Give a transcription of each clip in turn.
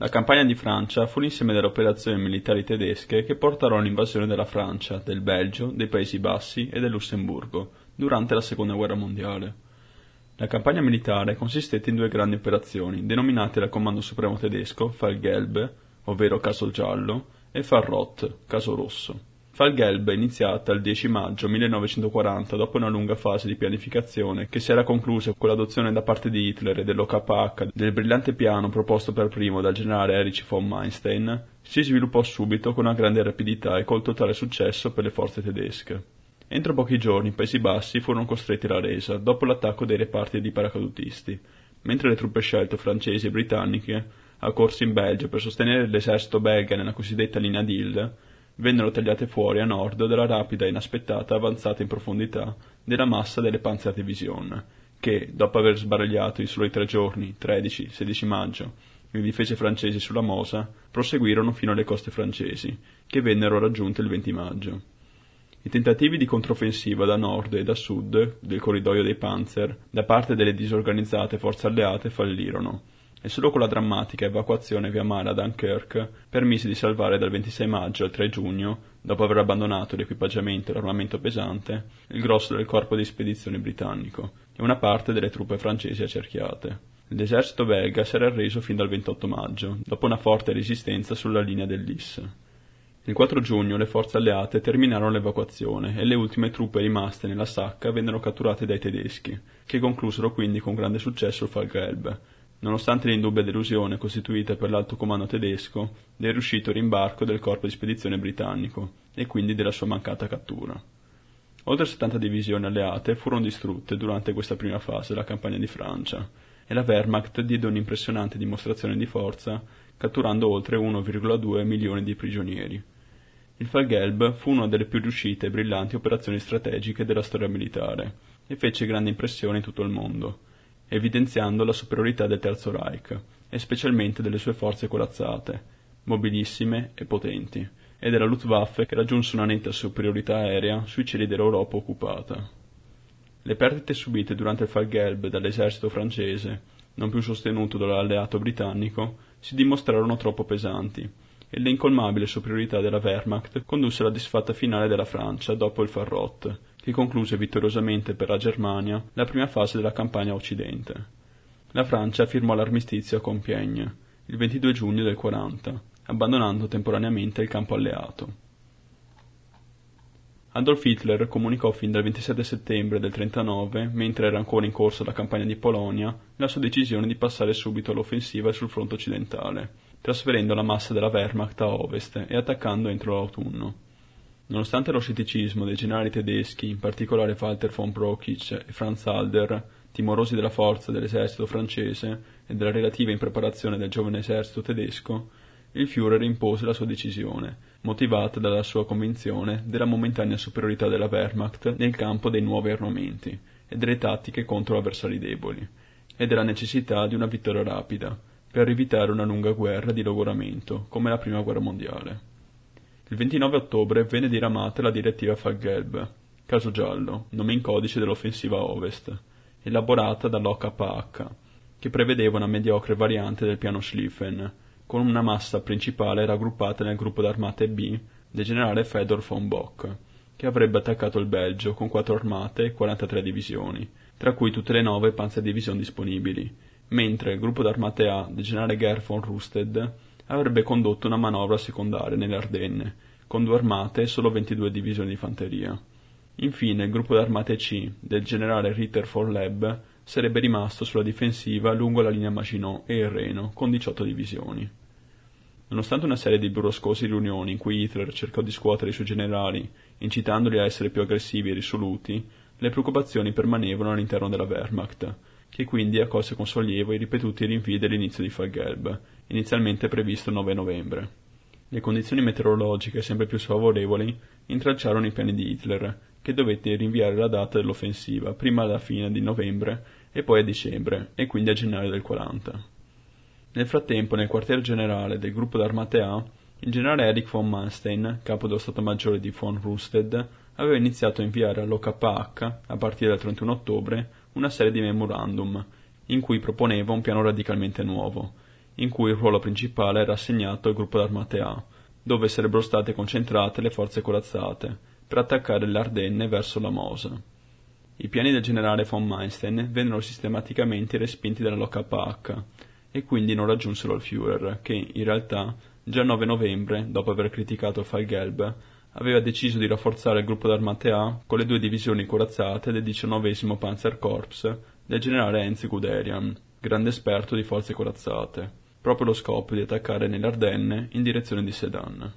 La campagna di Francia fu l'insieme delle operazioni militari tedesche che portarono all'invasione della Francia, del Belgio, dei Paesi Bassi e del Lussemburgo durante la Seconda Guerra Mondiale. La campagna militare consistette in due grandi operazioni, denominate dal Comando Supremo tedesco Fallgelbe, ovvero Caso Giallo, e Farrot, Caso Rosso. Fallgelb è iniziata il 10 maggio 1940 dopo una lunga fase di pianificazione che si era conclusa con l'adozione da parte di Hitler e dell'OKH del brillante piano proposto per primo dal generale Erich von Manstein, si sviluppò subito con una grande rapidità e col totale successo per le forze tedesche. Entro pochi giorni i Paesi Bassi furono costretti alla resa dopo l'attacco dei reparti di paracadutisti, mentre le truppe scelte francesi e britanniche, accorse in Belgio per sostenere l'esercito belga nella cosiddetta linea d'Ile, vennero tagliate fuori a nord dalla rapida e inaspettata avanzata in profondità della massa delle Panzerdivision, che, dopo aver sbaragliato in soli tre giorni, 13-16 maggio, le difese francesi sulla Mosa, proseguirono fino alle coste francesi, che vennero raggiunte il 20 maggio. I tentativi di controffensiva da nord e da sud del corridoio dei Panzer da parte delle disorganizzate forze alleate fallirono, e solo con la drammatica evacuazione via mare a Dunkirk permise di salvare dal 26 maggio al 3 giugno, dopo aver abbandonato l'equipaggiamento e l'armamento pesante, il grosso del corpo di spedizione britannico e una parte delle truppe francesi accerchiate. L'esercito belga si era arreso fin dal 28 maggio, dopo una forte resistenza sulla linea del Lys. Il 4 giugno le forze alleate terminarono l'evacuazione e le ultime truppe rimaste nella sacca vennero catturate dai tedeschi, che conclusero quindi con grande successo il Falgelb, nonostante l'indubbia delusione costituita per l'alto comando tedesco del riuscito rimbarco del corpo di spedizione britannico e quindi della sua mancata cattura. Oltre 70 divisioni alleate furono distrutte durante questa prima fase della campagna di Francia e la Wehrmacht diede un'impressionante dimostrazione di forza catturando oltre 1,2 milioni di prigionieri. Il Falgelb fu una delle più riuscite e brillanti operazioni strategiche della storia militare e fece grande impressione in tutto il mondo, evidenziando la superiorità del Terzo Reich, e specialmente delle sue forze corazzate, mobilissime e potenti, e della Luftwaffe che raggiunse una netta superiorità aerea sui cieli dell'Europa occupata. Le perdite subite durante il Falgelb dall'esercito francese, non più sostenuto dall'alleato britannico, si dimostrarono troppo pesanti, e l'incolmabile superiorità della Wehrmacht condusse alla disfatta finale della Francia dopo il Farrot, che concluse vittoriosamente per la Germania la prima fase della campagna a Occidente. La Francia firmò l'armistizio a Compiègne il 22 giugno del 40, abbandonando temporaneamente il campo alleato. Adolf Hitler comunicò fin dal 27 settembre del 39, mentre era ancora in corso la campagna di Polonia, la sua decisione di passare subito all'offensiva sul fronte occidentale, trasferendo la massa della Wehrmacht a ovest e attaccando entro l'autunno. Nonostante lo scetticismo dei generali tedeschi, in particolare Walter von Brockic e Franz Halder, timorosi della forza dell'esercito francese e della relativa impreparazione del giovane esercito tedesco, il Führer impose la sua decisione, motivata dalla sua convinzione della momentanea superiorità della Wehrmacht nel campo dei nuovi armamenti e delle tattiche contro avversari deboli, e della necessità di una vittoria rapida, per evitare una lunga guerra di logoramento, come la Prima Guerra Mondiale. Il 29 ottobre venne diramata la direttiva Faggelb, caso giallo, nome in codice dell'offensiva ovest, elaborata dall'OKH, che prevedeva una mediocre variante del piano Schlieffen, con una massa principale raggruppata nel gruppo d'armate B del generale Fedor von Bock, che avrebbe attaccato il Belgio con quattro armate e 43 divisioni, tra cui tutte le nove panzerdivision disponibili, mentre il gruppo d'armate A del generale Gerd von Rüsted avrebbe condotto una manovra secondaria nelle Ardenne, con due armate e solo 22 divisioni di fanteria. Infine il gruppo d'armate C del generale Ritter von Leb sarebbe rimasto sulla difensiva lungo la linea Maginot e il Reno, con 18 divisioni. Nonostante una serie di burroscosi riunioni in cui Hitler cercò di scuotere i suoi generali, incitandoli a essere più aggressivi e risoluti, le preoccupazioni permanevano all'interno della Wehrmacht, che quindi accolse con sollievo i ripetuti rinvii dell'inizio di Fallgelb, inizialmente previsto il 9 novembre. Le condizioni meteorologiche sempre più sfavorevoli intralciarono i piani di Hitler, che dovette rinviare la data dell'offensiva prima alla fine di novembre e poi a dicembre, e quindi a gennaio del 40. Nel frattempo, nel quartier generale del gruppo d'armate A, il generale Erich von Manstein, capo dello Stato Maggiore di von Rüsted, aveva iniziato a inviare all'OKH, a partire dal 31 ottobre, una serie di memorandum, in cui proponeva un piano radicalmente nuovo, in cui il ruolo principale era assegnato al gruppo d'armate A, dove sarebbero state concentrate le forze corazzate, per attaccare le Ardenne verso la Mosa. I piani del generale von Meinstein vennero sistematicamente respinti dall'OKH e quindi non raggiunsero il Führer, che in realtà già il 9 novembre, dopo aver criticato Fallgelb, aveva deciso di rafforzare il gruppo d'armate A con le due divisioni corazzate del 19 Panzerkorps del generale Heinz Guderian, grande esperto di forze corazzate, proprio lo scopo di attaccare nelle Ardenne in direzione di Sedan.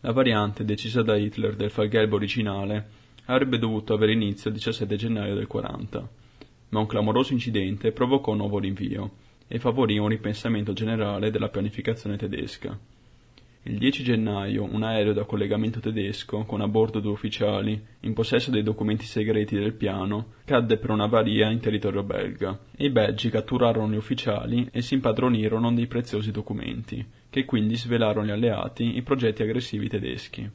La variante decisa da Hitler del Fallgelb originale avrebbe dovuto avere inizio il 17 gennaio del 40, ma un clamoroso incidente provocò un nuovo rinvio e favorì un ripensamento generale della pianificazione tedesca. Il 10 gennaio un aereo da collegamento tedesco, con a bordo due ufficiali, in possesso dei documenti segreti del piano, cadde per una varia in territorio belga, e i belgi catturarono gli ufficiali e si impadronirono dei preziosi documenti, che quindi svelarono agli alleati i progetti aggressivi tedeschi.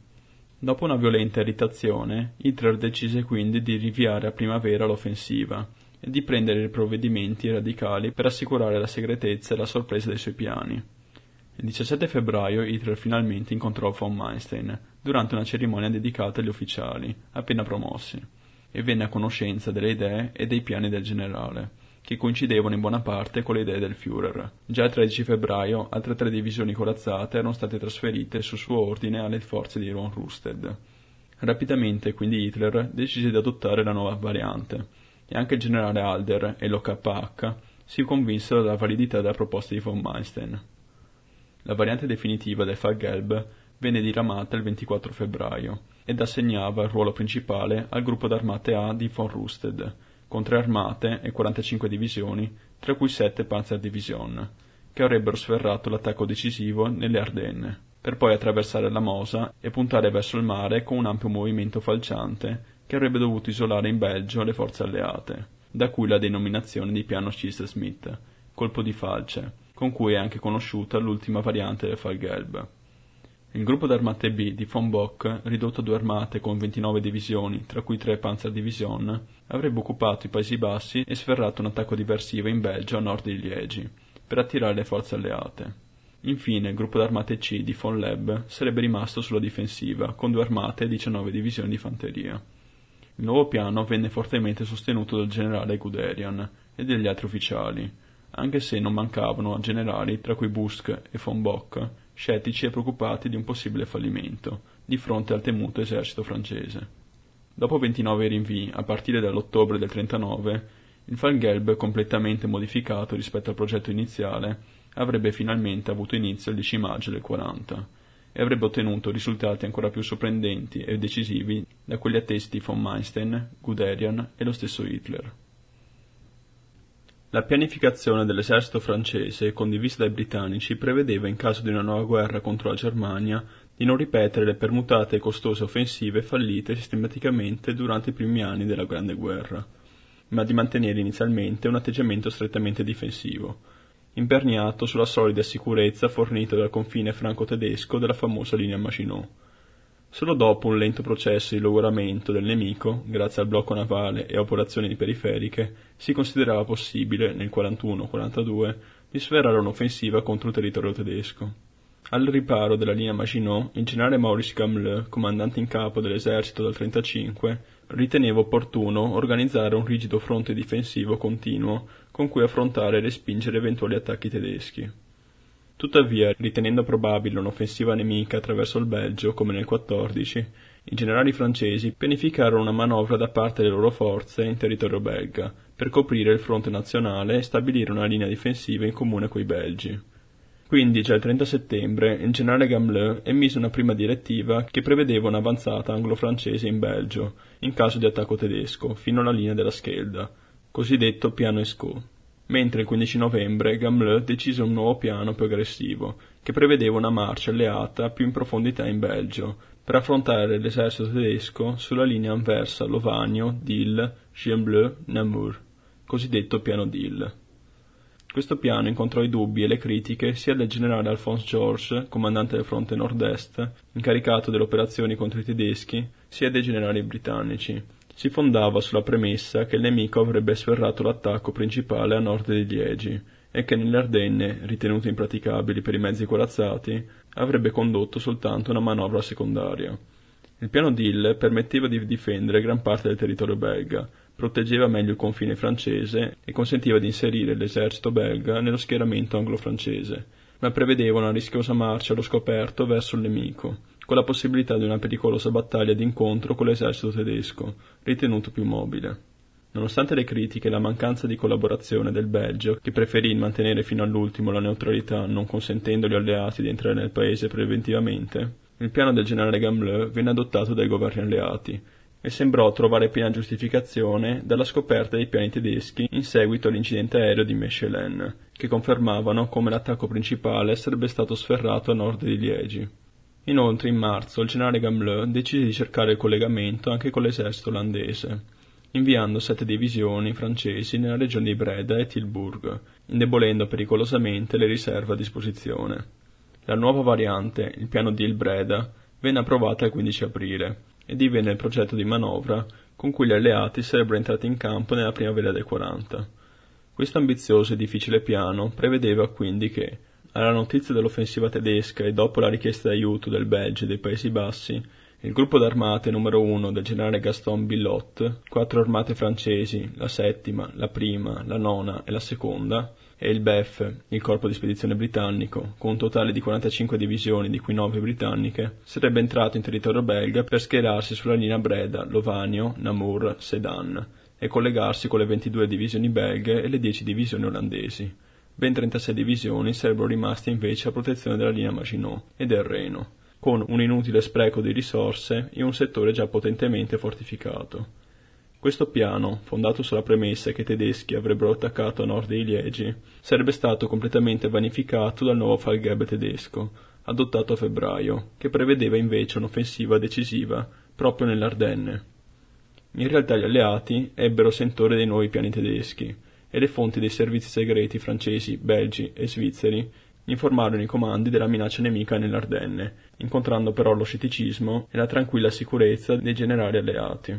Dopo una violenta irritazione, Hitler decise quindi di rinviare a primavera l'offensiva e di prendere provvedimenti radicali per assicurare la segretezza e la sorpresa dei suoi piani. Il 17 febbraio Hitler finalmente incontrò von Meinstein durante una cerimonia dedicata agli ufficiali, appena promossi, e venne a conoscenza delle idee e dei piani del generale, che coincidevano in buona parte con le idee del Führer. Già il 13 febbraio altre tre divisioni corazzate erano state trasferite su suo ordine alle forze di von Rüsted. Rapidamente quindi Hitler decise di adottare la nuova variante, e anche il generale Alder e l'OKH si convinsero della validità della proposta di von Meinstein. La variante definitiva del Fallgelb venne diramata il 24 febbraio ed assegnava il ruolo principale al gruppo d'armate A di von Rüsted, con tre armate e 45 divisioni, tra cui sette Panzerdivision, che avrebbero sferrato l'attacco decisivo nelle Ardenne, per poi attraversare la Mosa e puntare verso il mare con un ampio movimento falciante che avrebbe dovuto isolare in Belgio le forze alleate, da cui la denominazione di piano Schiss-Smith, colpo di falce, con cui è anche conosciuta l'ultima variante del Fallgelb. Il gruppo d'armate B di von Bock, ridotto a due armate con 29 divisioni, tra cui tre Panzerdivision, avrebbe occupato i Paesi Bassi e sferrato un attacco diversivo in Belgio a nord di Liegi, per attirare le forze alleate. Infine, il gruppo d'armate C di von Leb sarebbe rimasto sulla difensiva, con due armate e 19 divisioni di fanteria. Il nuovo piano venne fortemente sostenuto dal generale Guderian e degli altri ufficiali, anche se non mancavano generali, tra cui Busk e von Bock, scettici e preoccupati di un possibile fallimento, di fronte al temuto esercito francese. Dopo 29 rinvii, a partire dall'ottobre del 39, il Fallgelb, completamente modificato rispetto al progetto iniziale, avrebbe finalmente avuto inizio il 10 maggio del 40 e avrebbe ottenuto risultati ancora più sorprendenti e decisivi da quelli attesi di von Meinstein, Guderian e lo stesso Hitler. La pianificazione dell'esercito francese, condivisa dai britannici, prevedeva in caso di una nuova guerra contro la Germania di non ripetere le permutate e costose offensive fallite sistematicamente durante i primi anni della Grande Guerra, ma di mantenere inizialmente un atteggiamento strettamente difensivo, imperniato sulla solida sicurezza fornita dal confine franco-tedesco della famosa linea Maginot. Solo dopo un lento processo di logoramento del nemico, grazie al blocco navale e a operazioni periferiche, si considerava possibile, nel 41-42, di sferrare un'offensiva contro il territorio tedesco. Al riparo della linea Maginot, il generale Maurice Gamelin, comandante in capo dell'esercito dal 35, riteneva opportuno organizzare un rigido fronte difensivo continuo con cui affrontare e respingere eventuali attacchi tedeschi. Tuttavia, ritenendo probabile un'offensiva nemica attraverso il Belgio, come nel 14, i generali francesi pianificarono una manovra da parte delle loro forze in territorio belga, per coprire il fronte nazionale e stabilire una linea difensiva in comune coi belgi. Quindi già il 30 settembre il generale Gamelin emise una prima direttiva che prevedeva un'avanzata anglo-francese in Belgio, in caso di attacco tedesco, fino alla linea della Schelda, cosiddetto piano Escaut mentre il 15 novembre Gamelin decise un nuovo piano più aggressivo, che prevedeva una marcia alleata più in profondità in Belgio, per affrontare l'esercito tedesco sulla linea Anversa-Lovagno-Dille, Chien-Bleu-Namur, cosiddetto piano Dille. Questo piano incontrò i dubbi e le critiche sia del generale Alphonse Georges, comandante del fronte nord-est, incaricato delle operazioni contro i tedeschi, sia dei generali britannici, si fondava sulla premessa che il nemico avrebbe sferrato l'attacco principale a nord di Liegi e che nelle Ardenne, ritenute impraticabili per i mezzi corazzati, avrebbe condotto soltanto una manovra secondaria. Il piano Dill permetteva di difendere gran parte del territorio belga, proteggeva meglio il confine francese e consentiva di inserire l'esercito belga nello schieramento anglo-francese, ma prevedeva una rischiosa marcia allo scoperto verso il nemico, con la possibilità di una pericolosa battaglia d'incontro con l'esercito tedesco, ritenuto più mobile. Nonostante le critiche e la mancanza di collaborazione del Belgio, che preferì mantenere fino all'ultimo la neutralità non consentendo agli alleati di entrare nel paese preventivamente, il piano del generale Gambleu venne adottato dai governi alleati e sembrò trovare piena giustificazione dalla scoperta dei piani tedeschi in seguito all'incidente aereo di Mechelen, che confermavano come l'attacco principale sarebbe stato sferrato a nord di Liegi. Inoltre in marzo il generale Gambleu decise di cercare il collegamento anche con l'esercito olandese inviando sette divisioni francesi nella regione di Breda e Tilburg, indebolendo pericolosamente le riserve a disposizione. La nuova variante, il piano di Il Breda, venne approvata il 15 aprile e divenne il progetto di manovra con cui gli alleati sarebbero entrati in campo nella primavera del 40. Questo ambizioso e difficile piano prevedeva quindi che, alla notizia dell'offensiva tedesca e dopo la richiesta d'aiuto del Belgio e dei Paesi Bassi, il gruppo d'armate numero uno del generale Gaston Billot, quattro armate francesi, la settima, la prima, la nona e la seconda, e il BEF, il corpo di spedizione britannico, con un totale di 45 divisioni, di cui 9 britanniche, sarebbe entrato in territorio belga per schierarsi sulla linea Breda, Lovanio, Namur, Sedan e collegarsi con le 22 divisioni belghe e le 10 divisioni olandesi. Ben 36 divisioni sarebbero rimaste invece a protezione della linea Maginot e del Reno con un inutile spreco di risorse in un settore già potentemente fortificato. Questo piano, fondato sulla premessa che i tedeschi avrebbero attaccato a nord dei Liegi, sarebbe stato completamente vanificato dal nuovo Fallgheb tedesco, adottato a febbraio, che prevedeva invece un'offensiva decisiva proprio nell'Ardenne. In realtà gli alleati ebbero sentore dei nuovi piani tedeschi e le fonti dei servizi segreti francesi, belgi e svizzeri informarono i comandi della minaccia nemica nell'Ardenne, incontrando però lo scetticismo e la tranquilla sicurezza dei generali alleati.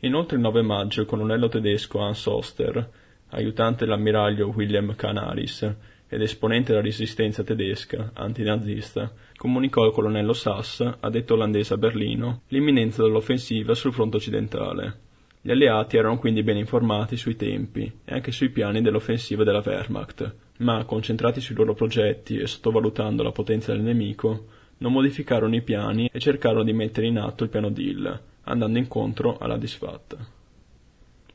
Inoltre il 9 maggio il colonnello tedesco Hans Oster, aiutante dell'ammiraglio William Canaris ed esponente della resistenza tedesca antinazista, comunicò al colonnello Sass, addetto olandese a Berlino, l'imminenza dell'offensiva sul fronte occidentale. Gli alleati erano quindi ben informati sui tempi e anche sui piani dell'offensiva della Wehrmacht, ma, concentrati sui loro progetti e sottovalutando la potenza del nemico, non modificarono i piani e cercarono di mettere in atto il piano Dill, andando incontro alla disfatta.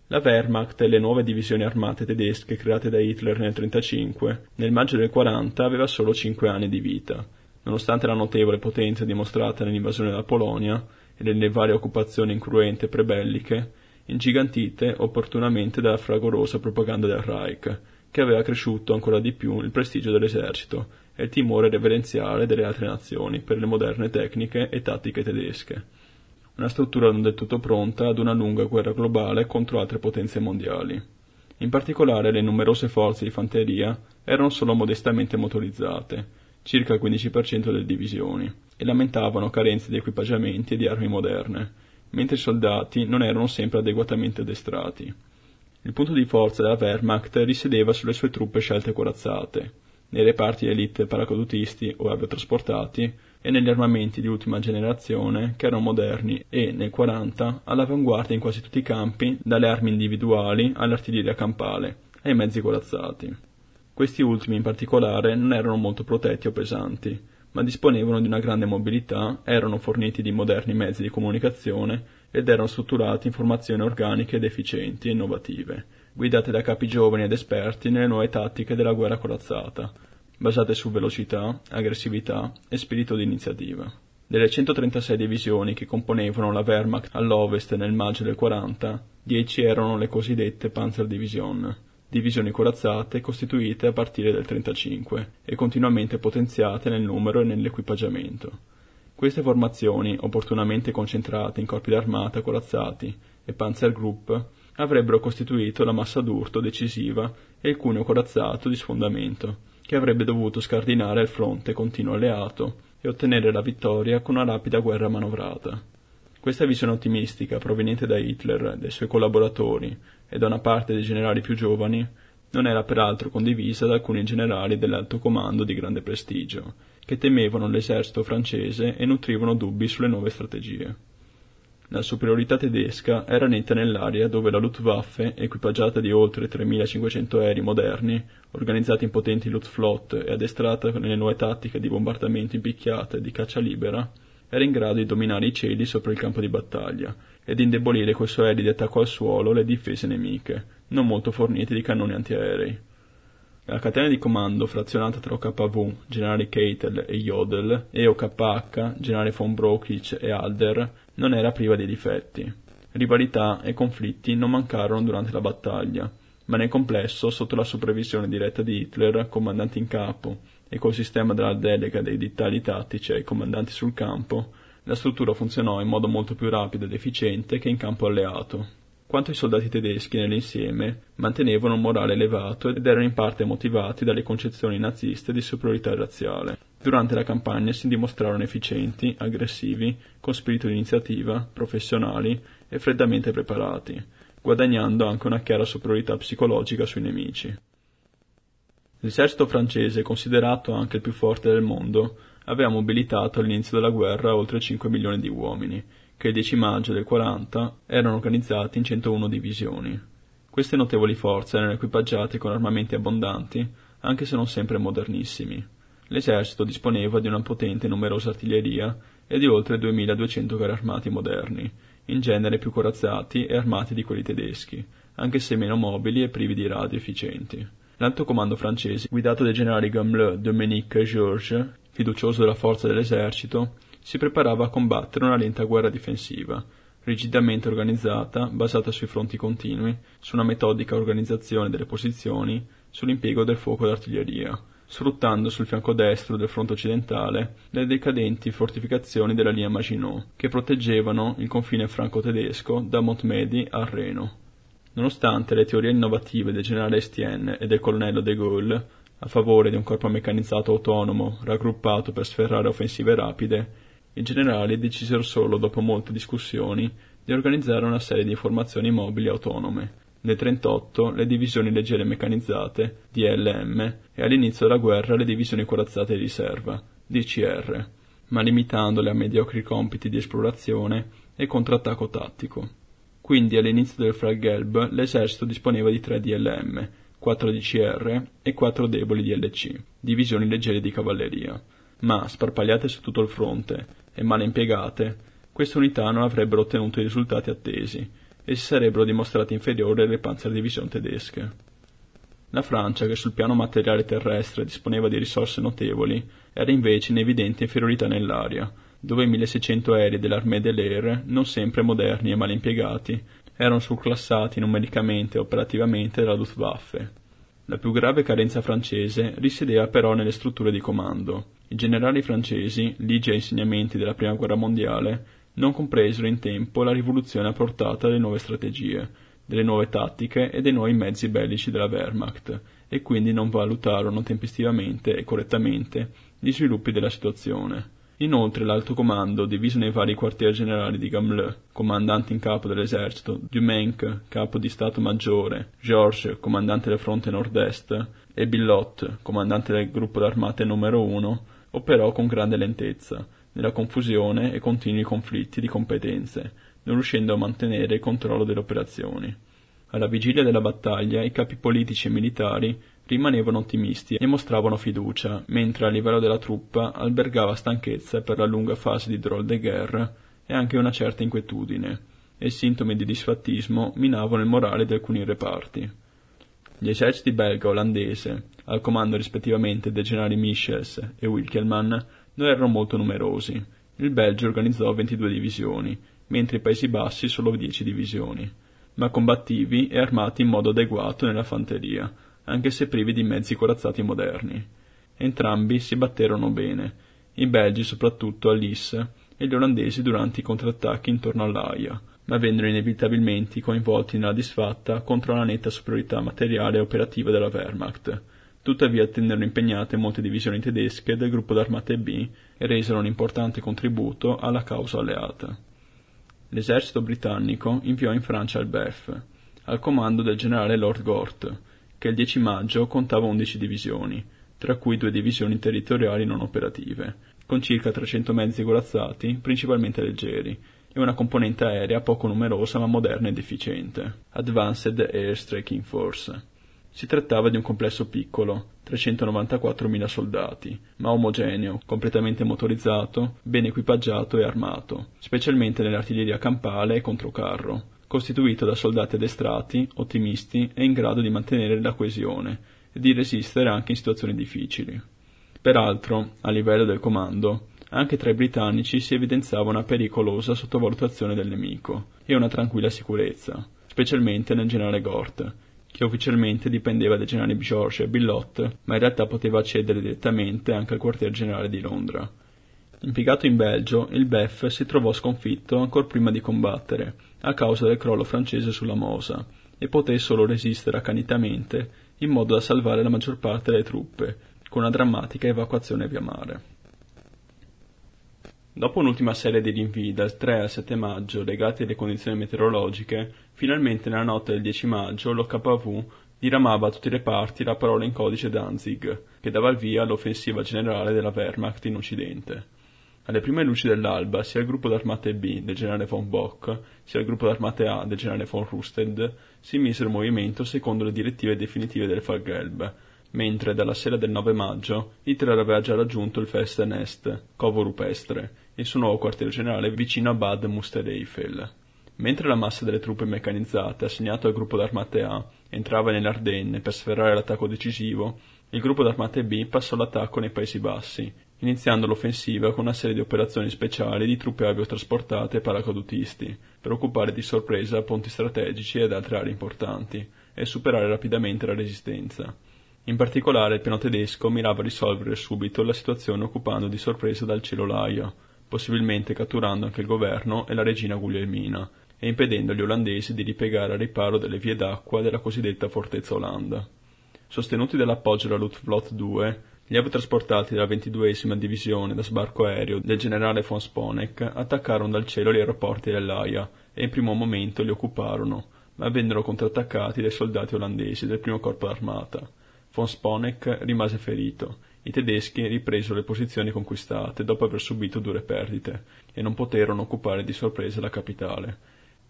La Wehrmacht e le nuove divisioni armate tedesche create da Hitler nel 1935, nel maggio del 40 aveva solo 5 anni di vita, nonostante la notevole potenza dimostrata nell'invasione della Polonia e nelle varie occupazioni incruente prebelliche, ingigantite opportunamente dalla fragorosa propaganda del Reich, che aveva cresciuto ancora di più il prestigio dell'esercito e il timore reverenziale delle altre nazioni per le moderne tecniche e tattiche tedesche. Una struttura non del tutto pronta ad una lunga guerra globale contro altre potenze mondiali. In particolare le numerose forze di fanteria erano solo modestamente motorizzate, circa il 15% delle divisioni, e lamentavano carenze di equipaggiamenti e di armi moderne, mentre i soldati non erano sempre adeguatamente addestrati. Il punto di forza della Wehrmacht risiedeva sulle sue truppe scelte corazzate, nei reparti elite paracadutisti o aviotrasportati e negli armamenti di ultima generazione che erano moderni e, nel 40, all'avanguardia in quasi tutti i campi, dalle armi individuali all'artiglieria campale, ai mezzi corazzati. Questi ultimi in particolare non erano molto protetti o pesanti, ma disponevano di una grande mobilità, erano forniti di moderni mezzi di comunicazione ed erano strutturati in formazioni organiche ed efficienti e innovative, guidate da capi giovani ed esperti nelle nuove tattiche della guerra corazzata, basate su velocità, aggressività e spirito di iniziativa. Delle 136 divisioni che componevano la Wehrmacht all'ovest nel maggio del 40, 10 erano le cosiddette Panzerdivision, divisioni corazzate costituite a partire dal 35 e continuamente potenziate nel numero e nell'equipaggiamento. Queste formazioni, opportunamente concentrate in corpi d'armata corazzati e Panzergrupp, avrebbero costituito la massa d'urto decisiva e il cuneo corazzato di sfondamento, che avrebbe dovuto scardinare il fronte continuo alleato e ottenere la vittoria con una rapida guerra manovrata. Questa visione ottimistica proveniente da Hitler, dai suoi collaboratori e da una parte dei generali più giovani non era peraltro condivisa da alcuni generali dell'alto comando di grande prestigio, che temevano l'esercito francese e nutrivano dubbi sulle nuove strategie. La superiorità tedesca era netta nell'area dove la Luftwaffe, equipaggiata di oltre 3.500 aerei moderni, organizzati in potenti Luftflotte e addestrata nelle nuove tattiche di bombardamento in picchiata e di caccia libera, era in grado di dominare i cieli sopra il campo di battaglia ed indebolire coi suoi aerei di attacco al suolo le difese nemiche, non molto fornite di cannoni antiaerei. La catena di comando frazionata tra OKV, generale Keitel e Jodl, e OKH, generale von Brokich e Alder, non era priva di difetti. Rivalità e conflitti non mancarono durante la battaglia, ma nel complesso, sotto la supervisione diretta di Hitler, comandante in capo, e col sistema della delega dei dettagli tattici ai comandanti sul campo, la struttura funzionò in modo molto più rapido ed efficiente che in campo alleato quanto i soldati tedeschi nell'insieme mantenevano un morale elevato ed erano in parte motivati dalle concezioni naziste di superiorità razziale. Durante la campagna si dimostrarono efficienti, aggressivi, con spirito di iniziativa, professionali e freddamente preparati, guadagnando anche una chiara superiorità psicologica sui nemici. L'esercito francese, considerato anche il più forte del mondo, aveva mobilitato all'inizio della guerra oltre 5 milioni di uomini, che il 10 maggio del 40 erano organizzati in 101 divisioni. Queste notevoli forze erano equipaggiate con armamenti abbondanti, anche se non sempre modernissimi. L'esercito disponeva di una potente e numerosa artiglieria e di oltre 2200 carri armati moderni, in genere più corazzati e armati di quelli tedeschi, anche se meno mobili e privi di radio efficienti. L'alto comando francese, guidato dai generali Gamelin, Dominique e Georges, fiducioso della forza dell'esercito, si preparava a combattere una lenta guerra difensiva, rigidamente organizzata, basata sui fronti continui, su una metodica organizzazione delle posizioni, sull'impiego del fuoco d'artiglieria, sfruttando sul fianco destro del fronte occidentale le decadenti fortificazioni della linea Maginot, che proteggevano il confine franco-tedesco da Montmedy al Reno. Nonostante le teorie innovative del generale Estienne e del colonnello de Gaulle a favore di un corpo meccanizzato autonomo raggruppato per sferrare offensive rapide, i generali decisero solo dopo molte discussioni di organizzare una serie di formazioni mobili autonome. Nel 1938 le divisioni leggere meccanizzate, DLM, e all'inizio della guerra le divisioni corazzate di riserva, DCR, ma limitandole a mediocri compiti di esplorazione e contrattacco tattico. Quindi all'inizio del Fraggelb l'esercito disponeva di 3 DLM, 4 DCR e 4 deboli DLC, divisioni leggere di cavalleria, ma sparpagliate su tutto il fronte e male impiegate, queste unità non avrebbero ottenuto i risultati attesi e si sarebbero dimostrate inferiori alle Panzerdivision tedesche. La Francia, che sul piano materiale terrestre disponeva di risorse notevoli, era invece in evidente inferiorità nell'aria, dove 1600 aerei dell'Armée de l'Air, non sempre moderni e mal impiegati, erano surclassati numericamente e operativamente dalla Luftwaffe. La più grave carenza francese risiedeva però nelle strutture di comando. I generali francesi, ligi ai insegnamenti della Prima Guerra Mondiale, non compresero in tempo la rivoluzione apportata dalle nuove strategie, delle nuove tattiche e dei nuovi mezzi bellici della Wehrmacht, e quindi non valutarono tempestivamente e correttamente gli sviluppi della situazione. Inoltre l'Alto Comando, diviso nei vari quartieri generali di Gamelin, comandante in capo dell'esercito, Dumenc, capo di Stato Maggiore, Georges, comandante del fronte nord-est, e Billot, comandante del gruppo d'armate numero 1, operò con grande lentezza, nella confusione e continui conflitti di competenze, non riuscendo a mantenere il controllo delle operazioni. Alla vigilia della battaglia i capi politici e militari rimanevano ottimisti e mostravano fiducia, mentre a livello della truppa albergava stanchezza per la lunga fase di drôle de guerre e anche una certa inquietudine, e sintomi di disfattismo minavano il morale di alcuni reparti. Gli eserciti belga e olandese, al comando rispettivamente dei generali Michels e Wilkelmann, non erano molto numerosi. Il Belgio organizzò 22 divisioni, mentre i Paesi Bassi solo 10 divisioni, ma combattivi e armati in modo adeguato nella fanteria, anche se privi di mezzi corazzati moderni. Entrambi si batterono bene, i belgi soprattutto a Lys e gli olandesi durante i contrattacchi intorno all'Aia, ma vennero inevitabilmente coinvolti nella disfatta contro la netta superiorità materiale e operativa della Wehrmacht. Tuttavia tennero impegnate molte divisioni tedesche del gruppo d'armate B e resero un importante contributo alla causa alleata. L'esercito britannico inviò in Francia il BEF, al comando del generale Lord Gort, che il 10 maggio contava 11 divisioni, tra cui due divisioni territoriali non operative, con circa 300 mezzi corazzati, principalmente leggeri, e una componente aerea poco numerosa ma moderna ed efficiente, Advanced Air Striking Force. Si trattava di un complesso piccolo, 394.000 soldati, ma omogeneo, completamente motorizzato, ben equipaggiato e armato, specialmente nell'artiglieria campale e controcarro, costituito da soldati addestrati, ottimisti e in grado di mantenere la coesione e di resistere anche in situazioni difficili. Peraltro, a livello del comando, anche tra i britannici si evidenziava una pericolosa sottovalutazione del nemico e una tranquilla sicurezza, specialmente nel generale Gort, che ufficialmente dipendeva dai generali George e Billot, ma in realtà poteva accedere direttamente anche al quartier generale di Londra. Impiegato in Belgio, il BEF si trovò sconfitto ancor prima di combattere, a causa del crollo francese sulla Mosa, e poté solo resistere accanitamente, in modo da salvare la maggior parte delle truppe, con una drammatica evacuazione via mare. Dopo un'ultima serie di rinvii dal 3 al 7 maggio legati alle condizioni meteorologiche, finalmente nella notte del 10 maggio l'OKV diramava a tutti i reparti la parola in codice Danzig, che dava il via all'offensiva generale della Wehrmacht in Occidente. Alle prime luci dell'alba, sia il gruppo d'armate B del generale von Bock, sia il gruppo d'armate A del generale von Rusted si misero in movimento secondo le direttive definitive del Fallgelb, mentre dalla sera del 9 maggio Hitler aveva già raggiunto il Festenest, covo rupestre, il suo nuovo quartier generale vicino a Bad Mustereifel. Mentre la massa delle truppe meccanizzate assegnato al gruppo d'armate A entrava nelle Ardenne per sferrare l'attacco decisivo, il gruppo d'armate B passò all'attacco nei Paesi Bassi, iniziando l'offensiva con una serie di operazioni speciali di truppe aviotrasportate e paracadutisti, per occupare di sorpresa ponti strategici ed altre aree importanti, e superare rapidamente la resistenza. In particolare il piano tedesco mirava a risolvere subito la situazione occupando di sorpresa dal cielo l'Aia, possibilmente catturando anche il governo e la regina Guglielmina, e impedendo agli olandesi di ripiegare al riparo delle vie d'acqua della cosiddetta Fortezza Olanda. Sostenuti dall'appoggio della Luftwaffe 2, gli trasportati dalla 22esima divisione da sbarco aereo del generale von Sponeck attaccarono dal cielo gli aeroporti dell'Aia e in primo momento li occuparono, ma vennero contrattaccati dai soldati olandesi del primo corpo d'armata Von Sponeck rimase ferito. I tedeschi ripresero le posizioni conquistate dopo aver subito dure perdite e non poterono occupare di sorpresa la capitale.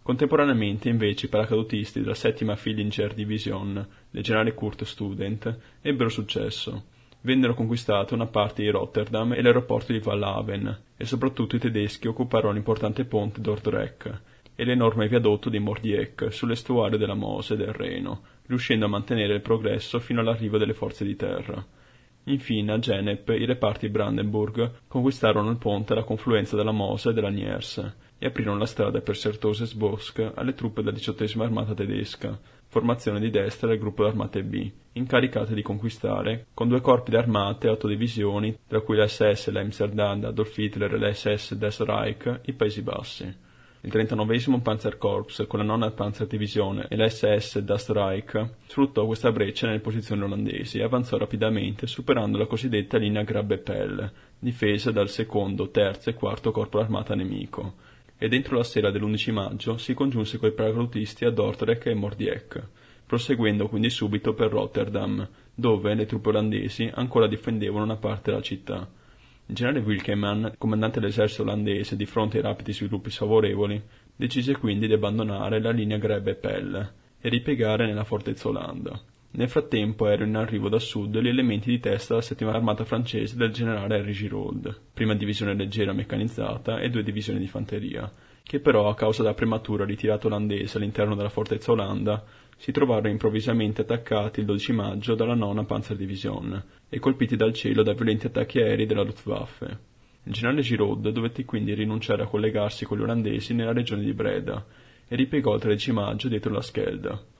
Contemporaneamente invece i paracadutisti della settima Fillinger Division del generale Kurt Student ebbero successo. Vennero conquistate una parte di Rotterdam e l'aeroporto di Wallhaven e soprattutto i tedeschi occuparono l'importante ponte d'Ordrecht e l'enorme viadotto di Mordieck sull'estuario della Mose e del Reno, riuscendo a mantenere il progresso fino all'arrivo delle forze di terra. Infine, a Genep, i reparti Brandenburg conquistarono il ponte alla confluenza della Mose e della Niers e aprirono la strada per Sertoses-Bosch alle truppe della diciottesima armata tedesca, formazione di destra del gruppo d'armate B, incaricate di conquistare, con due corpi d'armate e otto divisioni, tra cui l'SS Lemserdand Adolf Hitler e l'SS Des Reich, i Paesi Bassi. Il 39 Panzerkorps con la nona Panzerdivisione e l'SS Das Reich sfruttò questa breccia nelle posizioni olandesi e avanzò rapidamente superando la cosiddetta linea Grabbe-Pell, difesa dal secondo, terzo e quarto corpo armata nemico, e dentro la sera dell'11 maggio si congiunse coi paracadutisti a Dordrecht e Mordieck, proseguendo quindi subito per Rotterdam, dove le truppe olandesi ancora difendevano una parte della città. Il generale Wilkeman, comandante dell'esercito olandese di fronte ai rapidi sviluppi sfavorevoli, decise quindi di abbandonare la linea Grebe-Pell e ripiegare nella fortezza Olanda. Nel frattempo erano in arrivo da sud gli elementi di testa della settima armata francese del generale Henry Giraud, prima divisione leggera meccanizzata e due divisioni di fanteria, che però a causa della prematura ritirata olandese all'interno della fortezza Olanda si trovarono improvvisamente attaccati il 12 maggio dalla nona Panzerdivision e colpiti dal cielo da violenti attacchi aerei della Luftwaffe. Il generale Giraud dovette quindi rinunciare a collegarsi con gli olandesi nella regione di Breda e ripiegò il 13 maggio dietro la Schelda.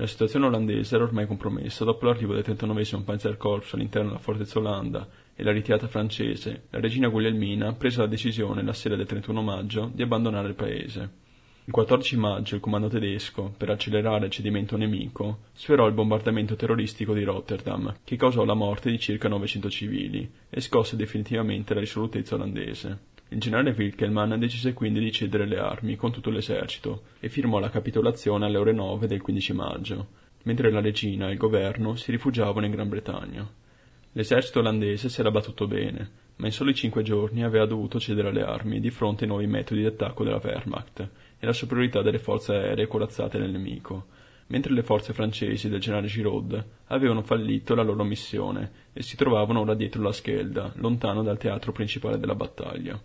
La situazione olandese era ormai compromessa dopo l'arrivo del 39 Panzerkorps all'interno della fortezza Olanda e la ritirata francese. La regina Guglielmina prese la decisione la sera del 31 maggio di abbandonare il paese. Il 14 maggio il comando tedesco, per accelerare il cedimento nemico, sferrò il bombardamento terroristico di Rotterdam, che causò la morte di circa 900 civili e scosse definitivamente la risolutezza olandese. Il generale Wilkelmann decise quindi di cedere le armi con tutto l'esercito e firmò la capitolazione alle ore 9 del 15 maggio. mentre la regina e il governo si rifugiavano in Gran Bretagna. L'esercito olandese si era battuto bene, ma in soli cinque giorni aveva dovuto cedere le armi di fronte ai nuovi metodi di attacco della Wehrmacht e alla superiorità delle forze aeree corazzate nel nemico, mentre le forze francesi del generale Giraud avevano fallito la loro missione e si trovavano ora dietro la Schelda, lontano dal teatro principale della battaglia.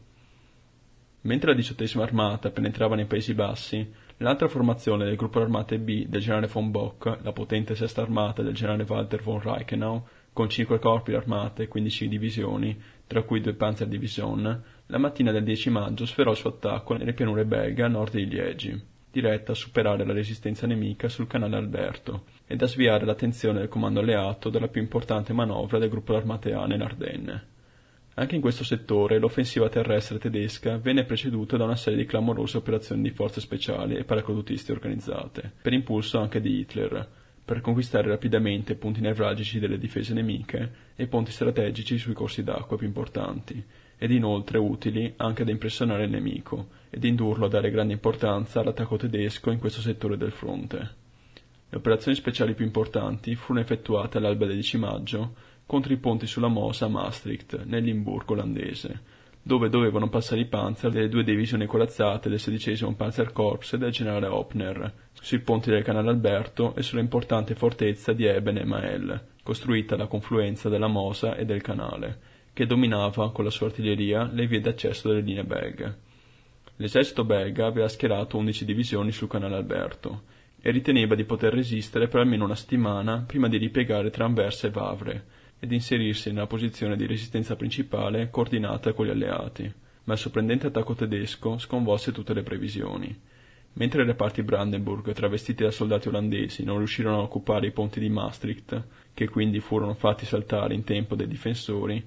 Mentre la diciottesima armata penetrava nei Paesi Bassi, l'altra formazione del gruppo armate B del generale von Bock, la potente sesta armata del generale Walter von Reichenau, con cinque corpi armate e 15 divisioni, tra cui due Panzerdivision, la mattina del 10 maggio sferò il suo attacco nelle pianure belghe a nord di Liegi, diretta a superare la resistenza nemica sul canale Alberto ed a sviare l'attenzione del comando alleato dalla più importante manovra del gruppo armate A nell'Ardenne. Anche in questo settore l'offensiva terrestre tedesca venne preceduta da una serie di clamorose operazioni di forze speciali e paracadutisti organizzate, per impulso anche di Hitler, per conquistare rapidamente punti nevralgici delle difese nemiche e ponti strategici sui corsi d'acqua più importanti, ed inoltre utili anche ad impressionare il nemico ed indurlo a dare grande importanza all'attacco tedesco in questo settore del fronte. Le operazioni speciali più importanti furono effettuate all'alba del 10 maggio contro i ponti sulla Mosa a Maastricht, nel Limburgo olandese, dove dovevano passare i panzer delle due divisioni corazzate del XVI Panzerkorps e del generale Hoppner, sui ponti del canale Alberto e sull'importante fortezza di Eben e Mael, costruita alla confluenza della Mosa e del canale, che dominava con la sua artiglieria le vie d'accesso delle linee belghe. L'esercito belga aveva schierato 11 divisioni sul canale Alberto e riteneva di poter resistere per almeno una settimana prima di ripiegare tra Anversa e Vavre, ed inserirsi nella posizione di resistenza principale coordinata con gli alleati, ma il sorprendente attacco tedesco sconvolse tutte le previsioni. Mentre i reparti Brandenburg, travestiti da soldati olandesi, non riuscirono a occupare i ponti di Maastricht, che quindi furono fatti saltare in tempo dai difensori,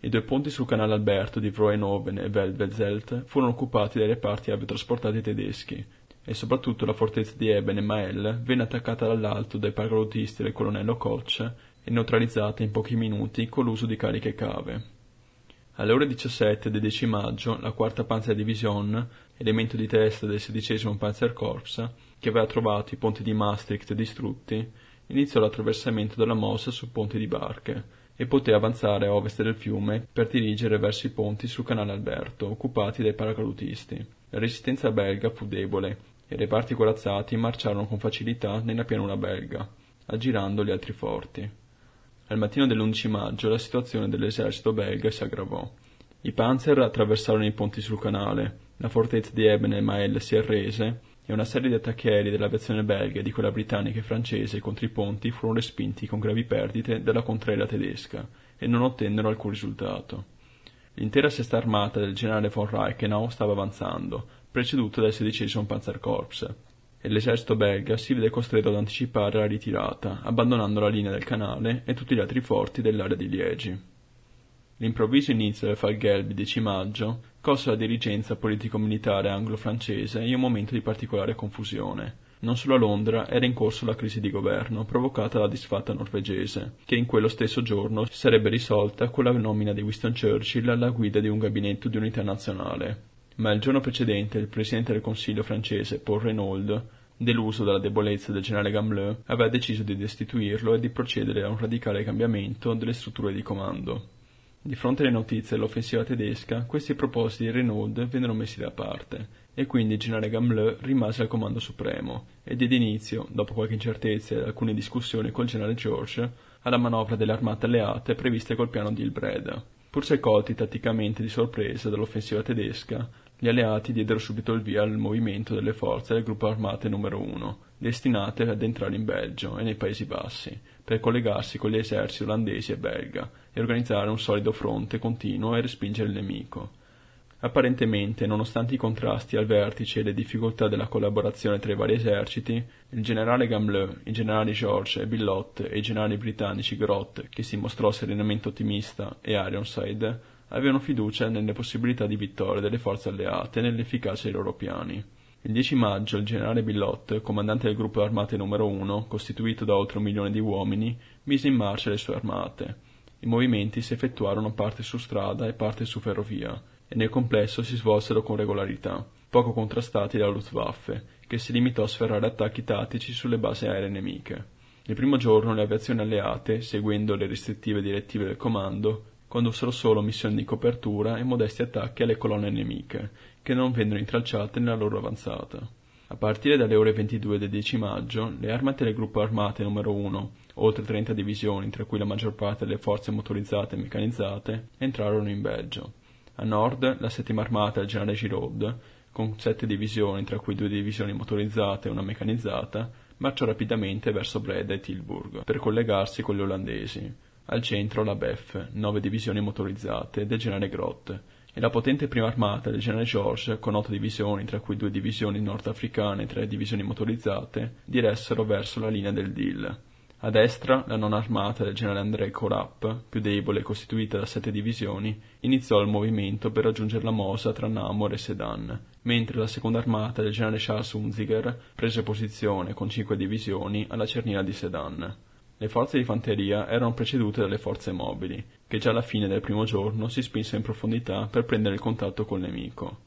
i due ponti sul canale Alberto di Vroenhoven e Veldwezelt furono occupati dai reparti aviotrasportati tedeschi, e soprattutto la fortezza di Eben e Mael venne attaccata dall'alto dai paracadutisti del colonnello Koch e neutralizzata in pochi minuti con l'uso di cariche cave. Alle ore 17 del 10 maggio la quarta Panzerdivision, elemento di testa del XVI Panzerkorps, che aveva trovato i ponti di Maastricht distrutti, iniziò l'attraversamento della mossa su ponti di barche e poté avanzare a ovest del fiume per dirigere verso i ponti sul canale Alberto, occupati dai paracadutisti. La resistenza belga fu debole e i reparti corazzati marciarono con facilità nella pianura belga, aggirando gli altri forti. Al mattino dell'11 maggio la situazione dell'esercito belga si aggravò. I panzer attraversarono i ponti sul canale, la fortezza di Eben e Mael si arrese e una serie di attacchi aerei dell'aviazione belga e di quella britannica e francese contro i ponti furono respinti con gravi perdite dalla contraerea tedesca e non ottennero alcun risultato. L'intera sesta armata del generale von Reichenau stava avanzando, preceduta dal XVI Panzerkorps, e l'esercito belga si vide costretto ad anticipare la ritirata, abbandonando la linea del canale e tutti gli altri forti dell'area di Liegi. L'improvviso inizio del Falgelb 10 maggio colse la dirigenza politico-militare anglo-francese in un momento di particolare confusione. Non solo a Londra era in corso la crisi di governo provocata dalla disfatta norvegese, che in quello stesso giorno sarebbe risolta con la nomina di Winston Churchill alla guida di un gabinetto di unità nazionale ma il giorno precedente il presidente del Consiglio francese Paul Renaud, deluso dalla debolezza del generale Gamelin, aveva deciso di destituirlo e di procedere a un radicale cambiamento delle strutture di comando. Di fronte alle notizie dell'offensiva tedesca, questi propositi di Renaud vennero messi da parte, e quindi il generale Gamelin rimase al comando supremo, e diede inizio, dopo qualche incertezza e alcune discussioni col generale George, alla manovra delle armate alleate previste col piano di Ilbreda. Pur se colti tatticamente di sorpresa dall'offensiva tedesca, gli alleati diedero subito il via al movimento delle forze del gruppo armate numero 1, destinate ad entrare in Belgio e nei Paesi Bassi, per collegarsi con gli eserciti olandesi e belga e organizzare un solido fronte continuo e respingere il nemico. Apparentemente, nonostante i contrasti al vertice e le difficoltà della collaborazione tra i vari eserciti, il generale Gamelin, i generali George e Billot e i generali britannici Grott, che si mostrò serenamente ottimista, e Ironside, avevano fiducia nelle possibilità di vittoria delle forze alleate e nell'efficacia dei loro piani. Il 10 maggio il generale Billot, comandante del gruppo armate numero 1, costituito da oltre un milione di uomini, mise in marcia le sue armate. I movimenti si effettuarono parte su strada e parte su ferrovia, e nel complesso si svolsero con regolarità, poco contrastati dalla Luftwaffe, che si limitò a sferrare attacchi tattici sulle basi aeree nemiche. Il primo giorno le aviazioni alleate, seguendo le restrittive direttive del comando, condussero solo missioni di copertura e modesti attacchi alle colonne nemiche, che non vennero intralciate nella loro avanzata. A partire dalle ore 22 del 10 maggio, le armate del gruppo armate numero 1, oltre 30 divisioni, tra cui la maggior parte delle forze motorizzate e meccanizzate, entrarono in Belgio. A nord, la settima armata del generale Giraud, con sette divisioni, tra cui due divisioni motorizzate e una meccanizzata, marciò rapidamente verso Breda e Tilburg per collegarsi con gli olandesi. Al centro la BEF, nove divisioni motorizzate, del generale Groth, e la potente prima armata del generale George, con otto divisioni, tra cui due divisioni nordafricane e tre divisioni motorizzate, diressero verso la linea del Dil. A destra, la non armata del generale André Corap, più debole e costituita da sette divisioni, iniziò il movimento per raggiungere la Mosa tra Namur e Sedan, mentre la seconda armata del generale Charles Unziger prese posizione con cinque divisioni alla cernina di Sedan. Le forze di fanteria erano precedute dalle forze mobili, che già alla fine del primo giorno si spinsero in profondità per prendere il contatto col nemico.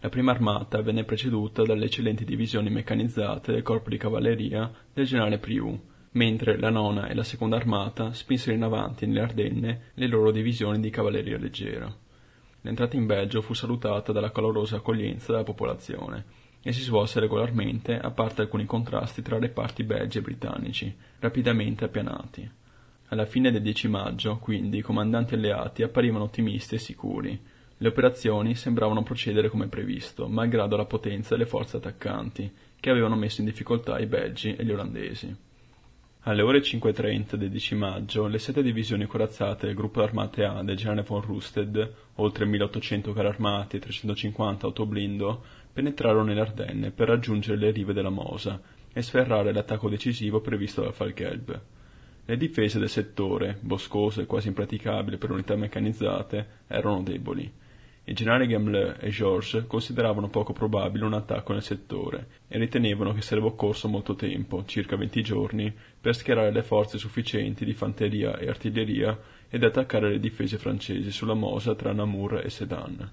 La prima armata venne preceduta dalle eccellenti divisioni meccanizzate del corpo di cavalleria del generale Priou, mentre la nona e la seconda armata spinsero in avanti nelle Ardenne le loro divisioni di cavalleria leggera. L'entrata in Belgio fu salutata dalla calorosa accoglienza della popolazione e si svolse regolarmente, a parte alcuni contrasti tra reparti belgi e britannici, rapidamente appianati. Alla fine del 10 maggio, quindi, i comandanti alleati apparivano ottimisti e sicuri. Le operazioni sembravano procedere come previsto, malgrado la potenza delle forze attaccanti, che avevano messo in difficoltà i belgi e gli olandesi. Alle ore 5.30 del 10 maggio, le sette divisioni corazzate del gruppo armate A del generale von Rusted, oltre 1800 carri armati e 350 autoblindo, penetrarono nelle Ardenne per raggiungere le rive della Mosa e sferrare l'attacco decisivo previsto dal Falkelb. Le difese del settore, boscose e quasi impraticabili per unità meccanizzate, erano deboli. I generali Gamelin e Georges consideravano poco probabile un attacco nel settore e ritenevano che sarebbe occorso molto tempo, circa venti giorni, per schierare le forze sufficienti di fanteria e artiglieria ed attaccare le difese francesi sulla Mosa tra Namur e Sedan.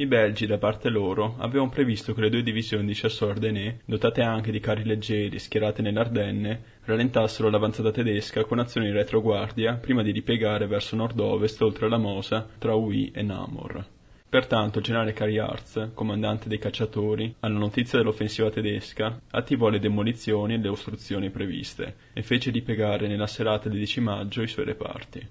I belgi, da parte loro, avevano previsto che le due divisioni di chasseurs Ardennais, dotate anche di carri leggeri schierate nelle Ardenne, rallentassero l'avanzata tedesca con azioni in retroguardia prima di ripiegare verso nord-ovest oltre la Mosa tra Huy e Namur. Pertanto il generale Cariarz, comandante dei cacciatori, alla notizia dell'offensiva tedesca, attivò le demolizioni e le ostruzioni previste e fece ripiegare nella serata del 10 maggio i suoi reparti.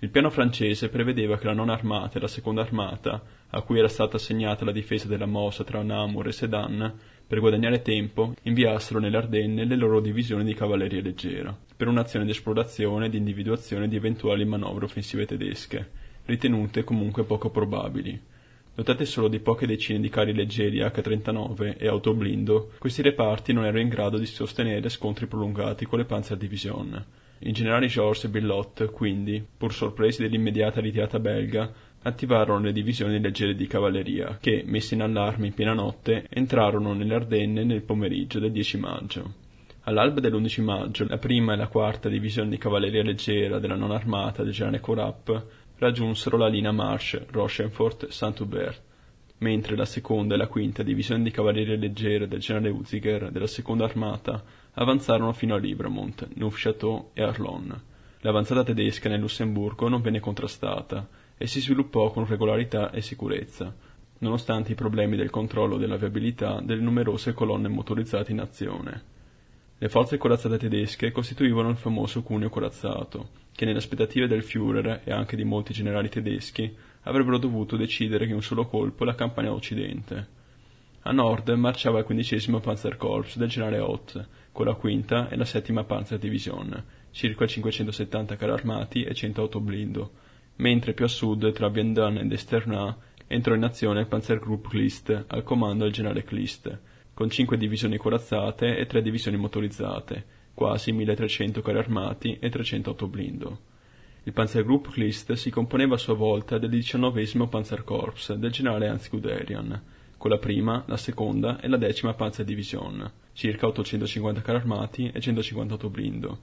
Il piano francese prevedeva che la non armata e la seconda armata, a cui era stata assegnata la difesa della mossa tra Namur e Sedan, per guadagnare tempo, inviassero nelle Ardenne le loro divisioni di cavalleria leggera, per un'azione di esplorazione e di individuazione di eventuali manovre offensive tedesche, ritenute comunque poco probabili. Dotate solo di poche decine di carri leggeri H-39 e autoblindo, questi reparti non erano in grado di sostenere scontri prolungati con le Panzerdivision. I generali Georges e Billot, quindi, pur sorpresi dell'immediata ritirata belga, attivarono le divisioni leggere di cavalleria, che, messe in allarme in piena notte, entrarono nelle Ardenne nel pomeriggio del 10 maggio. All'alba dell'11 maggio, la prima e la quarta divisione di cavalleria leggera della non armata del generale Corap raggiunsero la linea Marche, Rochefort-Saint-Hubert, mentre la seconda e la quinta divisione di cavalleria leggera del generale Uziger della seconda armata avanzarono fino a Libremont, Neufchâteau e Arlon. L'avanzata tedesca nel Lussemburgo non venne contrastata e si sviluppò con regolarità e sicurezza, nonostante i problemi del controllo della viabilità delle numerose colonne motorizzate in azione. Le forze corazzate tedesche costituivano il famoso cuneo corazzato, che nelle aspettative del Führer e anche di molti generali tedeschi avrebbero dovuto decidere in un solo colpo la campagna occidente. A nord marciava il quindicesimo Panzerkorps del generale Ott, con la quinta e la settima Panzerdivision, circa 570 carri armati e 100 autoblindo, mentre più a sud, tra Viendon ed Esternat, entrò in azione il Panzergrupp Klist, al comando del generale Klist, con 5 divisioni corazzate e 3 divisioni motorizzate, quasi 1300 carri armati e 300 autoblindo. Il Panzergrupp Klist si componeva a sua volta del XIX Panzerkorps del generale Hans Guderian, con la prima, la seconda e la decima Panzerdivision, circa 850 carri armati e 150 autoblindo,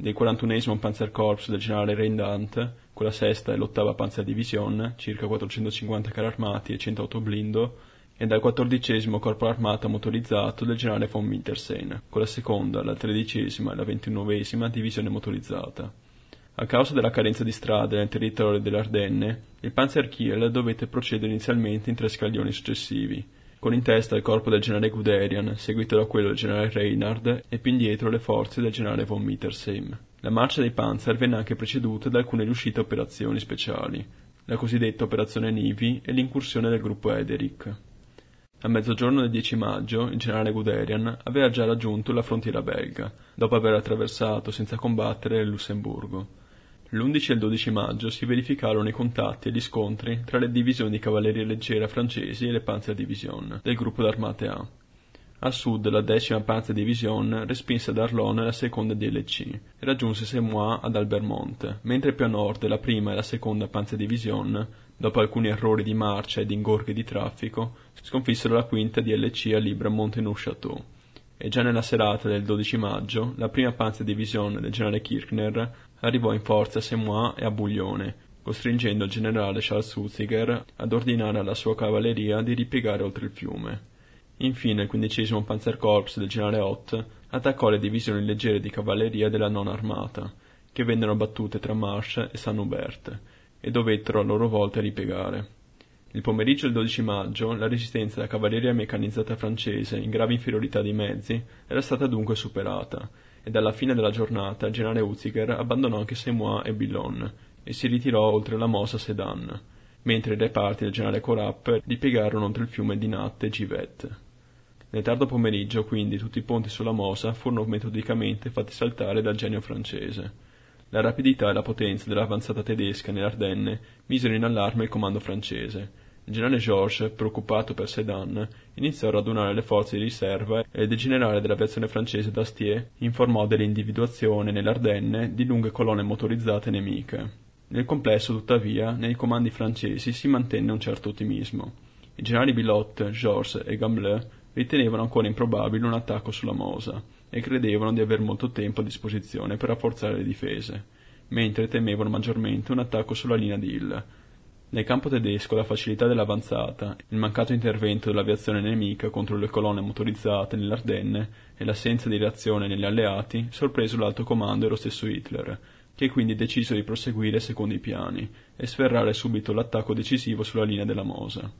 del 41 Panzerkorps del generale Reindant, con la sesta e l'ottava Panzerdivision, circa 450 carri armati e 100 autoblindo, e dal quattordicesimo corpo armata motorizzato del generale von Winterseen, con la seconda, la tredicesima e la ventinovesima divisione motorizzata. A causa della carenza di strade nel territorio delle Ardenne, il Panzerkiel dovette procedere inizialmente in tre scaglioni successivi, con in testa il corpo del generale Guderian, seguito da quello del generale Reinhard e più indietro le forze del generale von Mittersheim. La marcia dei Panzer venne anche preceduta da alcune riuscite operazioni speciali, la cosiddetta operazione Nivi e l'incursione del gruppo Ederich. A mezzogiorno del 10 maggio il generale Guderian aveva già raggiunto la frontiera belga, dopo aver attraversato senza combattere il Lussemburgo. L'11 e il 12 maggio si verificarono i contatti e gli scontri tra le divisioni di cavalleria leggera francesi e le Panzerdivision del gruppo d'armate A. A sud la decima Panzerdivision respinse ad Arlon la seconda DLC e raggiunse Semois ad Albermont, mentre più a nord la prima e la seconda Panzerdivision dopo alcuni errori di marcia ed ingorghi di traffico, sconfissero la quinta DLC a Libra Montenau-Château. E già nella serata del 12 maggio, la prima Panzerdivision del generale Kirchner arrivò in forza a Semois e a Bouglione, costringendo il generale Charles Hutziger ad ordinare alla sua cavalleria di ripiegare oltre il fiume. Infine il quindicesimo Panzerkorps del generale Ott attaccò le divisioni leggere di cavalleria della non armata, che vennero battute tra Marche e Saint-Hubert, e dovettero a loro volta ripiegare. Il pomeriggio del 12 maggio la resistenza della cavalleria meccanizzata francese in grave inferiorità di mezzi era stata dunque superata e dalla fine della giornata il generale Hutziger abbandonò anche Semois e Billon e si ritirò oltre la Mosa Sedan, mentre i reparti del generale Corap ripiegarono oltre il fiume di Natte e Givet. Nel tardo pomeriggio quindi tutti i ponti sulla Mosa furono metodicamente fatti saltare dal genio francese. La rapidità e la potenza dell'avanzata tedesca nelle Ardenne misero in allarme il comando francese. Il generale Georges, preoccupato per Sedan, iniziò a radunare le forze di riserva e il generale dell'aviazione francese Dastier informò dell'individuazione nelle Ardenne di lunghe colonne motorizzate nemiche. Nel complesso, tuttavia, nei comandi francesi si mantenne un certo ottimismo. I generali Bilot, Georges e Gambleux ritenevano ancora improbabile un attacco sulla Mosa e credevano di aver molto tempo a disposizione per rafforzare le difese, mentre temevano maggiormente un attacco sulla linea di Hill. Nel campo tedesco la facilità dell'avanzata, il mancato intervento dell'aviazione nemica contro le colonne motorizzate nelle Ardenne e l'assenza di reazione negli alleati sorpreso l'alto comando e lo stesso Hitler, che quindi decisero di proseguire secondo i piani e sferrare subito l'attacco decisivo sulla linea della Mosa.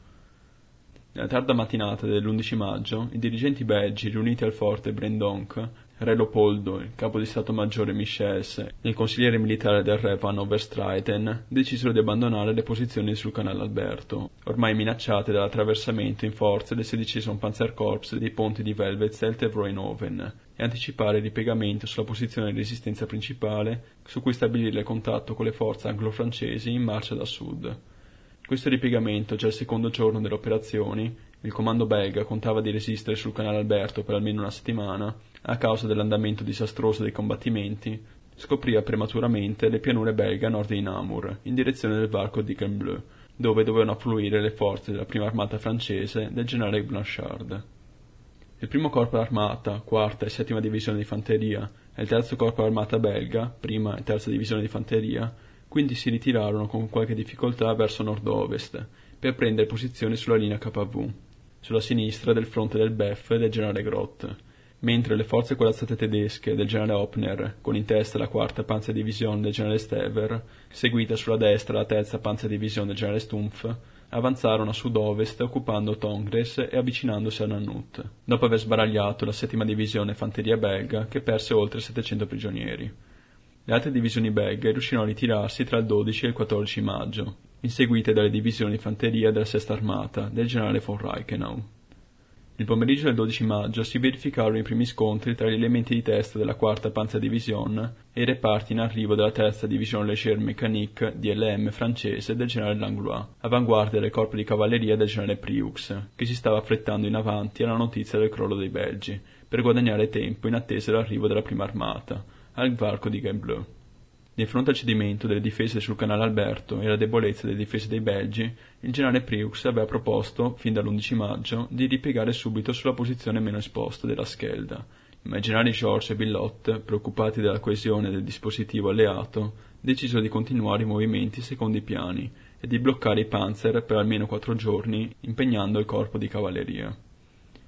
Nella tarda mattinata dell'11 maggio, i dirigenti belgi riuniti al forte Brendonck, re Leopoldo, il capo di Stato Maggiore Michels e il consigliere militare del re Van Overstreiten decisero di abbandonare le posizioni sul canale Alberto, ormai minacciate dall'attraversamento in forza del XVI Panzerkorps dei ponti di Velvetzelt e Vroenhoven, e anticipare il ripiegamento sulla posizione di resistenza principale su cui stabilire il contatto con le forze anglo-francesi in marcia da sud. Questo ripiegamento, già il secondo giorno delle operazioni, il comando belga contava di resistere sul canale Alberto per almeno una settimana, a causa dell'andamento disastroso dei combattimenti, scopriva prematuramente le pianure belga a nord di Namur, in direzione del varco di Grenbleu, dove dovevano affluire le forze della prima armata francese del generale Blanchard. Il primo corpo d'armata, quarta e settima divisione di fanteria, e il terzo corpo d'armata belga, prima e terza divisione di fanteria, quindi si ritirarono con qualche difficoltà verso nord-ovest, per prendere posizione sulla linea KV, sulla sinistra del fronte del BEF del generale Groth, mentre le forze corazzate tedesche del generale Hoppner, con in testa la quarta Panzerdivision del generale Stever, seguita sulla destra la terza Panzerdivision del generale Stumpf, avanzarono a sud-ovest occupando Tongres e avvicinandosi a Nannut, dopo aver sbaragliato la settima divisione fanteria belga che perse oltre 700 prigionieri. Le altre divisioni belghe riuscirono a ritirarsi tra il 12 e il 14 maggio, inseguite dalle divisioni di fanteria della Sesta Armata del generale von Reichenau. Il pomeriggio del 12 maggio si verificarono i primi scontri tra gli elementi di testa della quarta Panzerdivision e i reparti in arrivo della terza Division Léger Mécanique DLM francese del generale Langlois, avanguardia del corpo di cavalleria del generale Priux, che si stava affrettando in avanti alla notizia del crollo dei Belgi, per guadagnare tempo in attesa dell'arrivo della prima armata, al varco di Gembloux. Di fronte al cedimento delle difese sul canale Alberto e alla debolezza delle difese dei Belgi, il generale Priux aveva proposto, fin dall'11 maggio, di ripiegare subito sulla posizione meno esposta della Schelda, ma i generali George e Billot, preoccupati della coesione del dispositivo alleato, decisero di continuare i movimenti secondo i piani e di bloccare i panzer per almeno quattro giorni impegnando il corpo di cavalleria.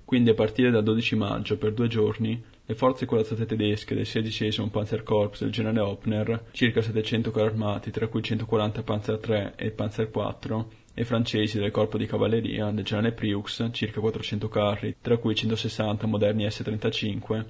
Quindi a partire dal 12 maggio, per due giorni, le forze corazzate tedesche del 16 Panzerkorps del generale Hoppner, circa 700 carri armati, tra cui 140 Panzer III e Panzer IV, e francesi del corpo di cavalleria del generale Priux, circa 400 carri, tra cui 160 moderni S-35,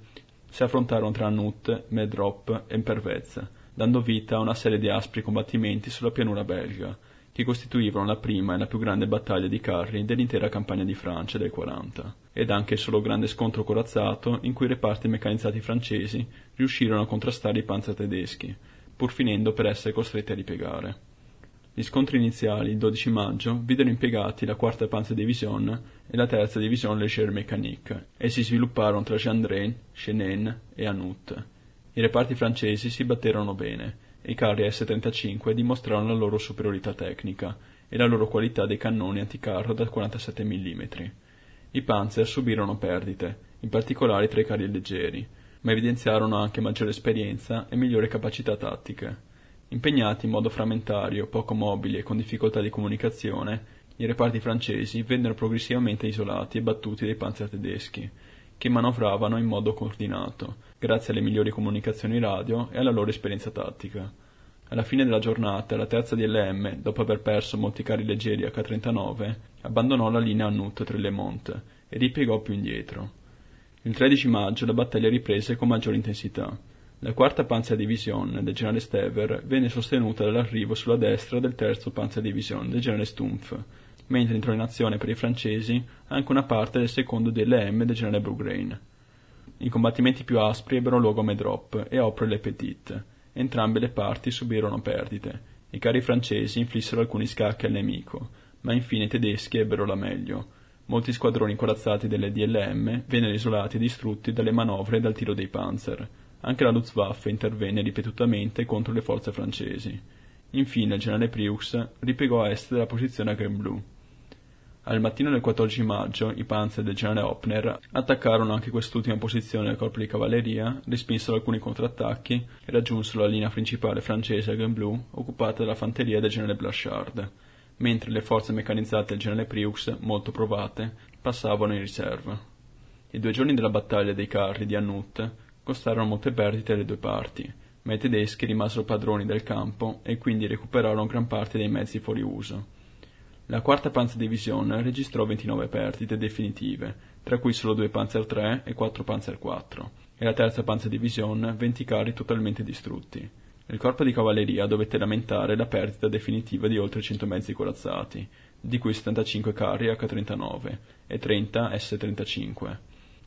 si affrontarono tra Nut, Medrop e Pervez, dando vita a una serie di aspri combattimenti sulla pianura belga, che costituivano la prima e la più grande battaglia di carri dell'intera campagna di Francia del 40, ed anche il solo grande scontro corazzato in cui i reparti meccanizzati francesi riuscirono a contrastare i panzer tedeschi, pur finendo per essere costretti a ripiegare. Gli scontri iniziali, il 12 maggio, videro impiegati la quarta Panzerdivision e la terza Division Léger Mécanique e si svilupparono tra Gendren, Chenin e Anut. I reparti francesi si batterono bene i carri S-35 dimostrarono la loro superiorità tecnica e la loro qualità dei cannoni anticarro da 47 mm. I Panzer subirono perdite, in particolare tra i carri leggeri, ma evidenziarono anche maggiore esperienza e migliori capacità tattiche. Impegnati in modo frammentario, poco mobili e con difficoltà di comunicazione, i reparti francesi vennero progressivamente isolati e battuti dai panzer tedeschi, che manovravano in modo coordinato, grazie alle migliori comunicazioni radio e alla loro esperienza tattica. Alla fine della giornata, la terza DLM, dopo aver perso molti carri leggeri H-39, abbandonò la linea a Nut-Trellemont e ripiegò più indietro. Il 13 maggio la battaglia riprese con maggiore intensità. La quarta Panzerdivision del generale Stever venne sostenuta dall'arrivo sulla destra del terzo Panzerdivision del generale Stumpf, mentre entrò in azione per i francesi anche una parte del secondo DLM del generale Bougrain. I combattimenti più aspri ebbero luogo a Medrop e Opre-le-Petit. Entrambe le parti subirono perdite. I carri francesi inflissero alcuni scacchi al nemico, ma infine i tedeschi ebbero la meglio. Molti squadroni corazzati delle DLM vennero isolati e distrutti dalle manovre e dal tiro dei panzer, anche la Luftwaffe intervenne ripetutamente contro le forze francesi. Infine il generale Priux ripiegò a est della posizione a Gembloux. Al mattino del 14 maggio i panzer del generale Hoppner attaccarono anche quest'ultima posizione del corpo di cavalleria, respinsero alcuni contrattacchi e raggiunsero la linea principale francese a Gembloux occupata dalla fanteria del generale Blachard, mentre le forze meccanizzate del generale Priux, molto provate, passavano in riserva. I due giorni della battaglia dei carri di Annut costarono molte perdite alle due parti, ma i tedeschi rimasero padroni del campo e quindi recuperarono gran parte dei mezzi fuori uso. La quarta Panzerdivision registrò 29 perdite definitive, tra cui solo due Panzer III e quattro Panzer IV, e la terza Panzerdivision 20 carri totalmente distrutti. Il corpo di cavalleria dovette lamentare la perdita definitiva di oltre 100 mezzi corazzati, di cui 75 carri H-39 e 30 S-35.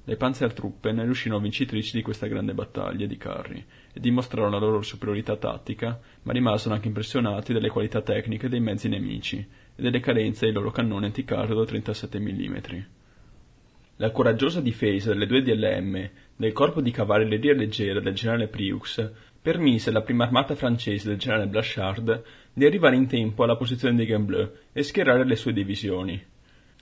Le Panzertruppen riuscirono vincitrici di questa grande battaglia di carri e dimostrarono la loro superiorità tattica, ma rimasero anche impressionati dalle qualità tecniche dei mezzi nemici delle carenze dei loro cannoni anticarro da 37 mm. La coraggiosa difesa delle due DLM del corpo di cavalleria leggera del generale Priux permise alla prima armata francese del generale Blachard di arrivare in tempo alla posizione di Gembloux e schierare le sue divisioni.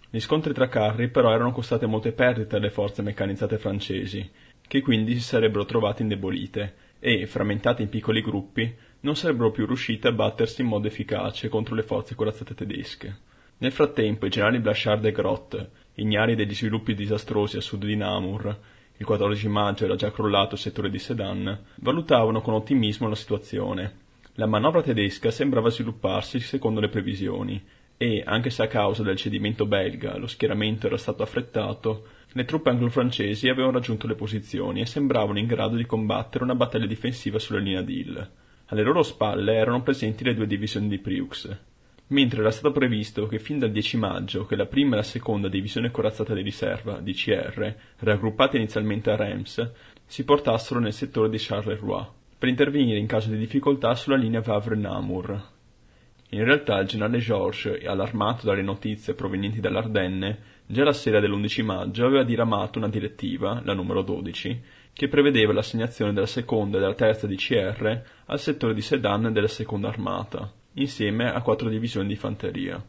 Gli scontri tra carri però erano costate molte perdite alle forze meccanizzate francesi, che quindi si sarebbero trovate indebolite e, frammentate in piccoli gruppi, non sarebbero più riuscite a battersi in modo efficace contro le forze corazzate tedesche. Nel frattempo i generali Blachard e Grott, ignari degli sviluppi disastrosi a sud di Namur, il 14 maggio era già crollato il settore di Sedan, valutavano con ottimismo la situazione. La manovra tedesca sembrava svilupparsi secondo le previsioni e, anche se a causa del cedimento belga lo schieramento era stato affrettato, le truppe anglo-francesi avevano raggiunto le posizioni e sembravano in grado di combattere una battaglia difensiva sulla linea di Hill. Alle loro spalle erano presenti le due divisioni di Priux, mentre era stato previsto che fin dal 10 maggio che la prima e la seconda divisione corazzata di riserva, DCR, raggruppate inizialmente a Reims, si portassero nel settore di Charleroi, per intervenire in caso di difficoltà sulla linea Vavre-Namur. In realtà il generale Georges, allarmato dalle notizie provenienti dall'Ardenne, già la sera dell'11 maggio aveva diramato una direttiva, la numero 12, che prevedeva l'assegnazione della seconda e della terza DCR al settore di Sedan della seconda armata, insieme a quattro divisioni di fanteria.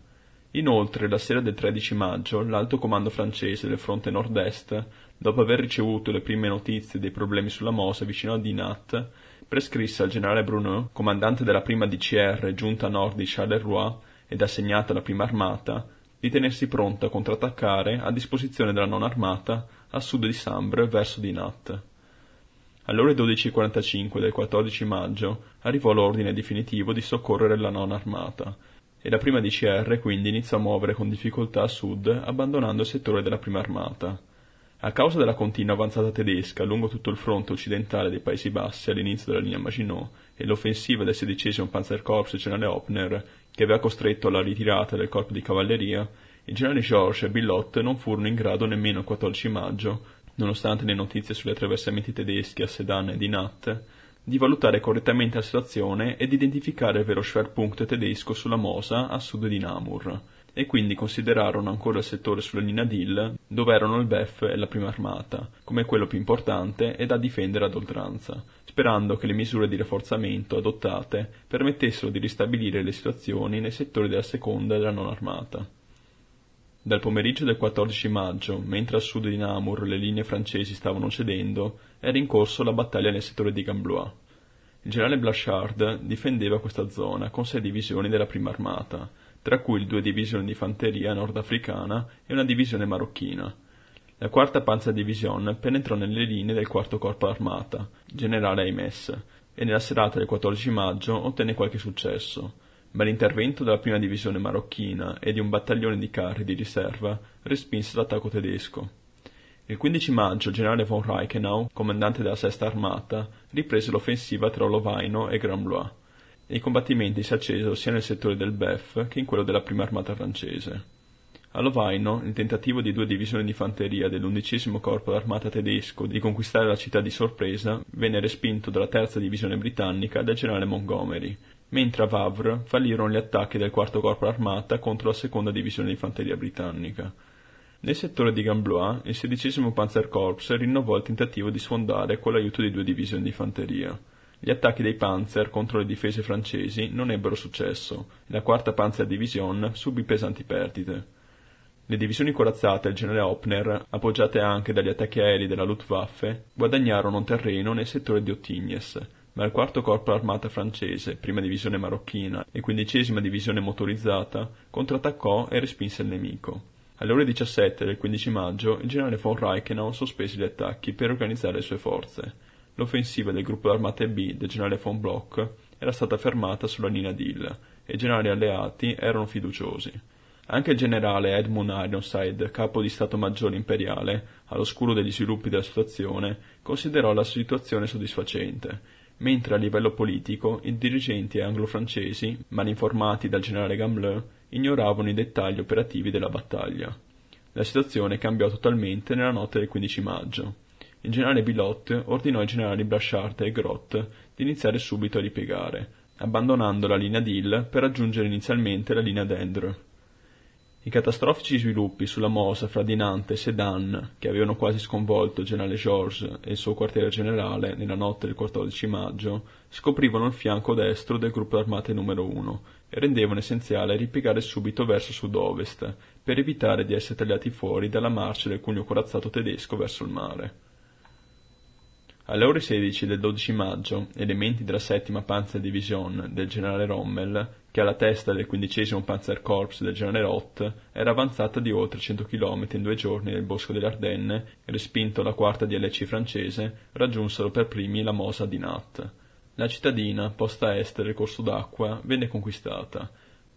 Inoltre, la sera del 13 maggio, l'alto comando francese del fronte nord-est, dopo aver ricevuto le prime notizie dei problemi sulla Mosa vicino a Dinat, prescrisse al generale Bruneau, comandante della prima DCR giunta a nord di Charleroi, ed assegnata alla prima armata, di tenersi pronta a contrattaccare a disposizione della non armata a sud di Sambre verso Dinat. Alle ore 12.45 del 14 maggio arrivò l'ordine definitivo di soccorrere la non armata, e la prima DCR quindi iniziò a muovere con difficoltà a sud abbandonando il settore della prima armata. A causa della continua avanzata tedesca lungo tutto il fronte occidentale dei Paesi Bassi all'inizio della linea Maginot e l'offensiva del 16 Panzerkorps generale Opner, che aveva costretto alla ritirata del corpo di cavalleria, il generale Georges e Billot non furono in grado nemmeno il 14 maggio nonostante le notizie sugli attraversamenti tedeschi a Sedan e Dinat, di valutare correttamente la situazione ed identificare il vero Schwerpunkt tedesco sulla Mosa a sud di Namur, e quindi considerarono ancora il settore sulla linea Dill, dove erano il BEF e la prima armata, come quello più importante e da difendere ad oltranza, sperando che le misure di rafforzamento adottate permettessero di ristabilire le situazioni nei settori della seconda e della non armata. Dal pomeriggio del 14 maggio, mentre a sud di Namur le linee francesi stavano cedendo, era in corso la battaglia nel settore di Gamblois. Il generale Blachard difendeva questa zona con sei divisioni della prima armata, tra cui due divisioni di fanteria nordafricana e una divisione marocchina. La quarta Panzerdivision penetrò nelle linee del quarto corpo armata, generale Aimes, e nella serata del 14 maggio ottenne qualche successo ma l'intervento della prima divisione marocchina e di un battaglione di carri di riserva respinse l'attacco tedesco. Il 15 maggio il generale von Reichenau, comandante della sesta armata, riprese l'offensiva tra Lovaino e Grand-Blois, e i combattimenti si accesero sia nel settore del BEF che in quello della prima armata francese. A Lovaino, il tentativo di due divisioni di fanteria dell'undicesimo corpo d'armata tedesco di conquistare la città di sorpresa venne respinto dalla terza divisione britannica del generale Montgomery, mentre a Wavre fallirono gli attacchi del quarto corpo armata contro la seconda divisione di fanteria britannica. Nel settore di Gamblois, il XVI Panzerkorps rinnovò il tentativo di sfondare con l'aiuto di due divisioni di fanteria. Gli attacchi dei Panzer contro le difese francesi non ebbero successo e la quarta Panzerdivision subì pesanti perdite. Le divisioni corazzate del generale Opner, appoggiate anche dagli attacchi aerei della Luftwaffe, guadagnarono terreno nel settore di Ottignes, ma il quarto corpo armata francese, prima divisione marocchina e quindicesima divisione motorizzata, contrattaccò e respinse il nemico. Alle ore 17 del 15 maggio il generale von Reichenau sospese gli attacchi per organizzare le sue forze. L'offensiva del gruppo d'armate B del generale von Bloch era stata fermata sulla linea Dill e i generali alleati erano fiduciosi. Anche il generale Edmund Ironside, capo di Stato Maggiore imperiale, all'oscuro degli sviluppi della situazione, considerò la situazione soddisfacente mentre a livello politico i dirigenti anglo-francesi, malinformati dal generale Gamelin, ignoravano i dettagli operativi della battaglia. La situazione cambiò totalmente nella notte del 15 maggio. Il generale Bilot ordinò ai generali Blachard e Grott di iniziare subito a ripiegare, abbandonando la linea Dill per raggiungere inizialmente la linea Dendre. I catastrofici sviluppi sulla mossa fra Dinante e Sedan, che avevano quasi sconvolto il generale Georges e il suo quartiere generale nella notte del 14 maggio, scoprivano il fianco destro del gruppo armate numero 1 e rendevano essenziale ripiegare subito verso sud-ovest, per evitare di essere tagliati fuori dalla marcia del cugno corazzato tedesco verso il mare. Alle ore 16 del 12 maggio, elementi della settima Panzerdivision del generale Rommel che alla testa del quindicesimo Panzerkorps del generale Roth era avanzata di oltre 100 km in due giorni nel bosco delle Ardenne e respinto la quarta DLC francese, raggiunsero per primi la Mosa di Nat. La cittadina, posta a est del corso d'acqua, venne conquistata,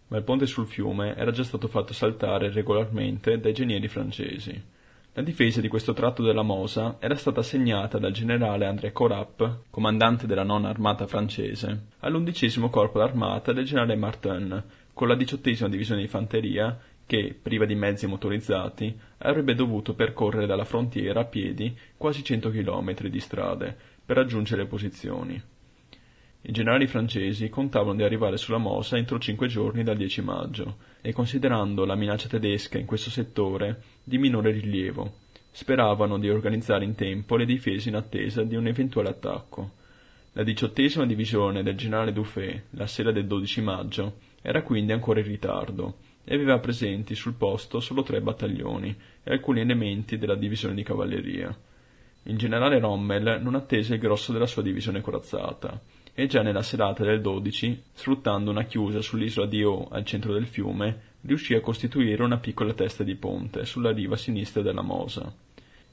ma il ponte sul fiume era già stato fatto saltare regolarmente dai genieri francesi. La difesa di questo tratto della Mosa era stata assegnata dal generale André Corap, comandante della nona armata francese, all'undicesimo corpo d'armata del generale Martin, con la diciottesima divisione di fanteria che, priva di mezzi motorizzati, avrebbe dovuto percorrere dalla frontiera a piedi quasi 100 chilometri di strade per raggiungere le posizioni. I generali francesi contavano di arrivare sulla Mosa entro cinque giorni dal 10 maggio e considerando la minaccia tedesca in questo settore di minore rilievo, speravano di organizzare in tempo le difese in attesa di un eventuale attacco. La diciottesima divisione del generale Dufay, la sera del 12 maggio, era quindi ancora in ritardo e aveva presenti sul posto solo tre battaglioni e alcuni elementi della divisione di cavalleria. Il generale Rommel non attese il grosso della sua divisione corazzata e già nella serata del 12, sfruttando una chiusa sull'isola di O al centro del fiume, riuscì a costituire una piccola testa di ponte sulla riva sinistra della Mosa.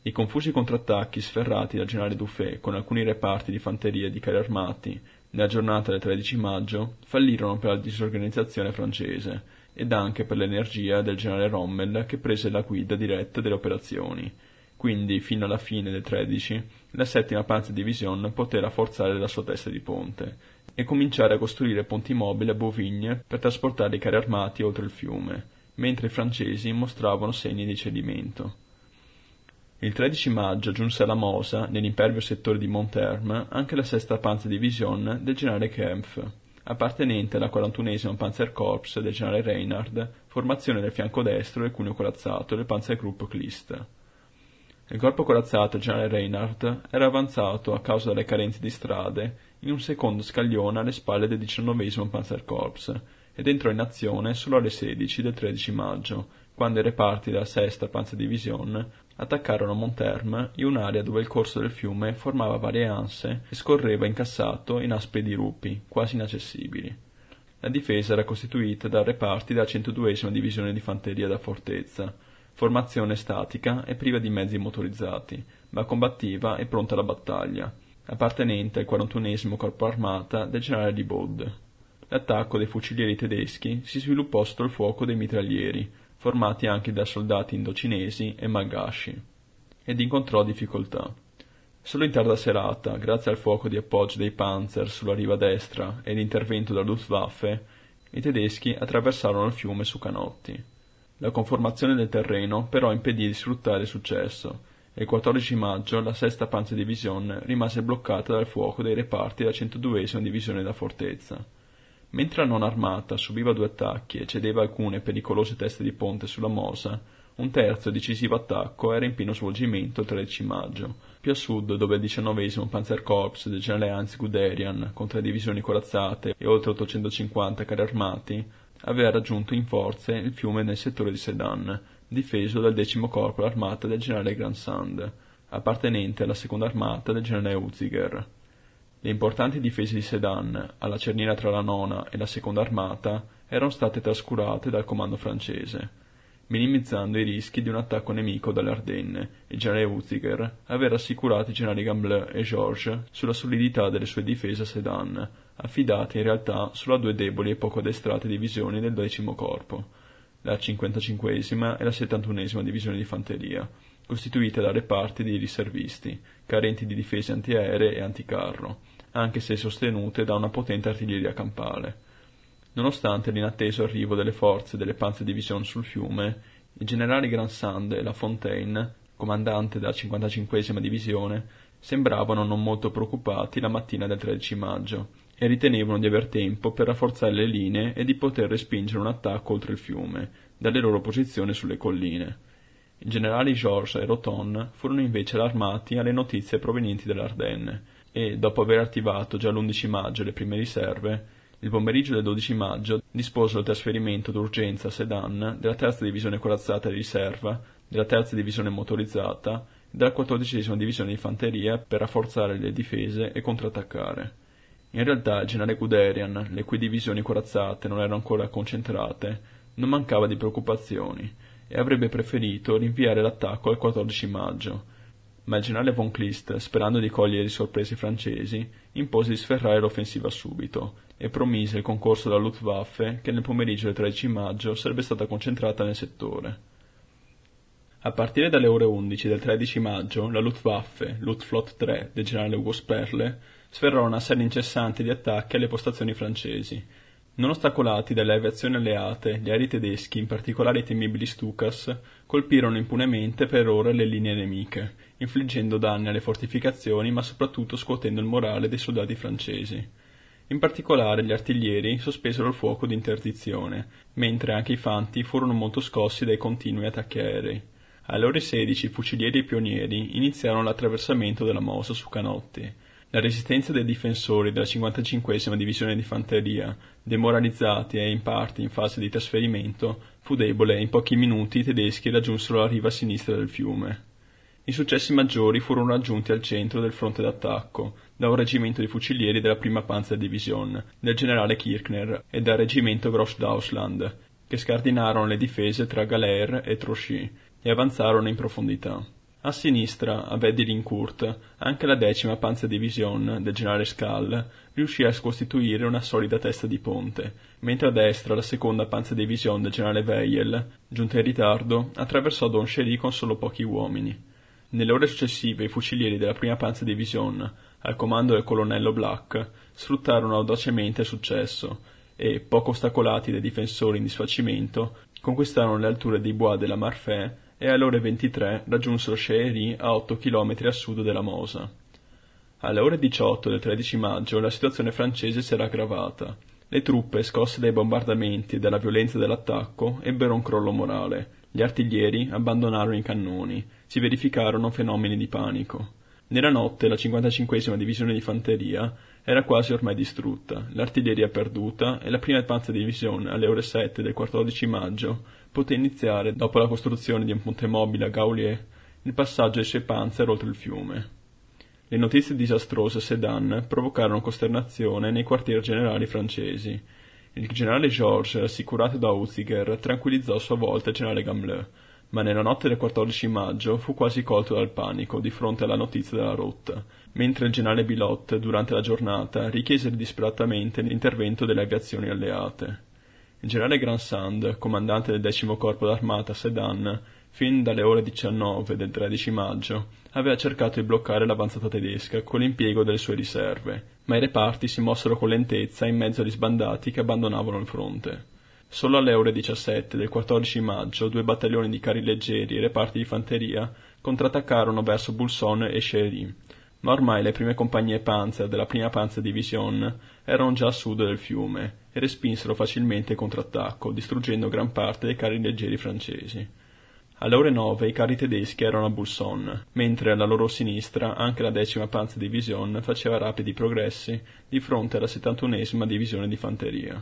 I confusi contrattacchi sferrati dal generale Dufay con alcuni reparti di fanteria di carri armati nella giornata del 13 maggio fallirono per la disorganizzazione francese ed anche per l'energia del generale Rommel che prese la guida diretta delle operazioni. Quindi, fino alla fine del 13, la settima Panzerdivision poté rafforzare la sua testa di ponte e cominciare a costruire ponti mobili a Bovigne per trasportare i carri armati oltre il fiume, mentre i francesi mostravano segni di cedimento. Il 13 maggio giunse alla Mosa, nell'impervio settore di Monterme, anche la sesta Panzerdivision del generale Kempf, appartenente alla 41 Panzerkorps del generale Reinhard, formazione del fianco destro del cuneo corazzato del Panzergruppe Klist. Il corpo corazzato generale Reinhardt era avanzato a causa delle carenze di strade in un secondo scaglione alle spalle del 19 Panzerkorps ed entrò in azione solo alle 16 del 13 maggio, quando i reparti della 6 Panzerdivision attaccarono Monterme in un'area dove il corso del fiume formava varie anse e scorreva incassato in aspri dirupi, quasi inaccessibili. La difesa era costituita da reparti della 102 Divisione di Fanteria da Fortezza, formazione statica e priva di mezzi motorizzati, ma combattiva e pronta alla battaglia, appartenente al 41 Corpo Armata del generale Ribaud. L'attacco dei fucilieri tedeschi si sviluppò sotto il fuoco dei mitraglieri, formati anche da soldati indocinesi e malgasci, ed incontrò difficoltà. Solo in tarda serata, grazie al fuoco di appoggio dei Panzer sulla riva destra e l'intervento della Luftwaffe, i tedeschi attraversarono il fiume su canotti. La conformazione del terreno però impedì di sfruttare il successo e il 14 maggio la 6 Panzerdivision rimase bloccata dal fuoco dei reparti della 102 Divisione da Fortezza. Mentre la non armata subiva due attacchi e cedeva alcune pericolose teste di ponte sulla Mosa, un terzo decisivo attacco era in pieno svolgimento il 13 maggio, più a sud dove il 19 Panzerkorps del generale Hans Guderian, con tre divisioni corazzate e oltre 850 carri armati, aveva raggiunto in forze il fiume nel settore di Sedan, difeso dal decimo corpo armata del generale Gransand, appartenente alla seconda armata del generale Uziger. Le importanti difese di Sedan, alla cerniera tra la nona e la seconda armata, erano state trascurate dal comando francese, minimizzando i rischi di un attacco nemico dalle Ardenne. Il generale Uziger aveva rassicurato i generali Gamblin e Georges sulla solidità delle sue difese a Sedan, affidate in realtà solo a due deboli e poco addestrate divisioni del decimo corpo, la 55 e la 71 divisione di fanteria, costituite da reparti di riservisti, carenti di difese antiaeree e anticarro anche se sostenute da una potente artiglieria campale. Nonostante l'inatteso arrivo delle forze delle Panzerdivision sul fiume, i generali Gransand e La Fontaine, comandante della 55 divisione, sembravano non molto preoccupati la mattina del 13 maggio e ritenevano di aver tempo per rafforzare le linee e di poter respingere un attacco oltre il fiume, dalle loro posizioni sulle colline. I generali Georges e Roton furono invece allarmati alle notizie provenienti dall'Ardenne e, dopo aver attivato già l'11 maggio le prime riserve, il pomeriggio del 12 maggio disposero il trasferimento d'urgenza a Sedan della terza divisione corazzata di riserva, della terza divisione motorizzata e della quattordicesima divisione di fanteria per rafforzare le difese e contrattaccare. In realtà il generale Guderian, le cui divisioni corazzate non erano ancora concentrate, non mancava di preoccupazioni e avrebbe preferito rinviare l'attacco al 14 maggio, ma il generale von Kleist, sperando di cogliere i francesi, impose di sferrare l'offensiva subito e promise il concorso della Luftwaffe che nel pomeriggio del 13 maggio sarebbe stata concentrata nel settore. A partire dalle ore 11 del 13 maggio, la Luftwaffe, Luftflotte 3 del generale Ugo Sperle, sferrò una serie incessante di attacchi alle postazioni francesi, non ostacolati dalle aviazioni alleate, gli aerei tedeschi, in particolare i temibili Stukas, colpirono impunemente per ore le linee nemiche, infliggendo danni alle fortificazioni ma soprattutto scuotendo il morale dei soldati francesi. In particolare gli artiglieri sospesero il fuoco di interdizione, mentre anche i fanti furono molto scossi dai continui attacchi aerei. Alle ore 16 i fucilieri e i pionieri iniziarono l'attraversamento della Mosa su canotti, la resistenza dei difensori della 55 divisione di fanteria, demoralizzati e in parte in fase di trasferimento, fu debole e in pochi minuti i tedeschi raggiunsero la riva sinistra del fiume. I successi maggiori furono raggiunti al centro del fronte d'attacco da un reggimento di fucilieri della prima Panzerdivision del generale Kirchner e dal reggimento Grossdeutschland, che scardinarono le difese tra Galer e Trochy e avanzarono in profondità. A sinistra, a Vedilin-Kurt, anche la decima Panzerdivision del generale Skall riuscì a costituire una solida testa di ponte, mentre a destra la seconda Panzerdivision del generale Weil, giunta in ritardo, attraversò Don Chery con solo pochi uomini. Nelle ore successive i fucilieri della prima Panzerdivision, al comando del colonnello Black, sfruttarono audacemente il successo e, poco ostacolati dai difensori in disfacimento, conquistarono le alture dei Bois de la Marfée e alle ore 23 raggiunsero Chehery a 8 km a sud della Mosa. Alle ore 18 del 13 maggio la situazione francese si era aggravata. Le truppe, scosse dai bombardamenti e dalla violenza dell'attacco, ebbero un crollo morale. Gli artiglieri abbandonarono i cannoni. Si verificarono fenomeni di panico. Nella notte la 55 divisione di fanteria era quasi ormai distrutta, l'artiglieria perduta e la prima panzerdivisione alle ore 7 del 14 maggio poté iniziare, dopo la costruzione di un ponte mobile a Gaulier, il passaggio dei suoi panzer oltre il fiume. Le notizie disastrose a Sedan provocarono costernazione nei quartieri generali francesi. Il generale Georges, rassicurato da Huziger, tranquillizzò a sua volta il generale Gamelin, ma nella notte del 14 maggio fu quasi colto dal panico di fronte alla notizia della rotta, mentre il generale Bilot, durante la giornata, richiese disperatamente l'intervento delle aviazioni alleate. Il generale Gransand, comandante del decimo corpo d'armata a Sedan, fin dalle ore 19 del 13 maggio, aveva cercato di bloccare l'avanzata tedesca con l'impiego delle sue riserve, ma i reparti si mossero con lentezza in mezzo agli sbandati che abbandonavano il fronte. Solo alle ore 17 del 14 maggio due battaglioni di carri leggeri e reparti di fanteria contrattaccarono verso Bulson e Chery, ma ormai le prime compagnie Panzer della prima Panzerdivision erano già a sud del fiume e respinsero facilmente il contrattacco, distruggendo gran parte dei carri leggeri francesi. Alle ore nove i carri tedeschi erano a Busson, mentre alla loro sinistra anche la decima Panzerdivision faceva rapidi progressi di fronte alla settantunesima divisione di fanteria.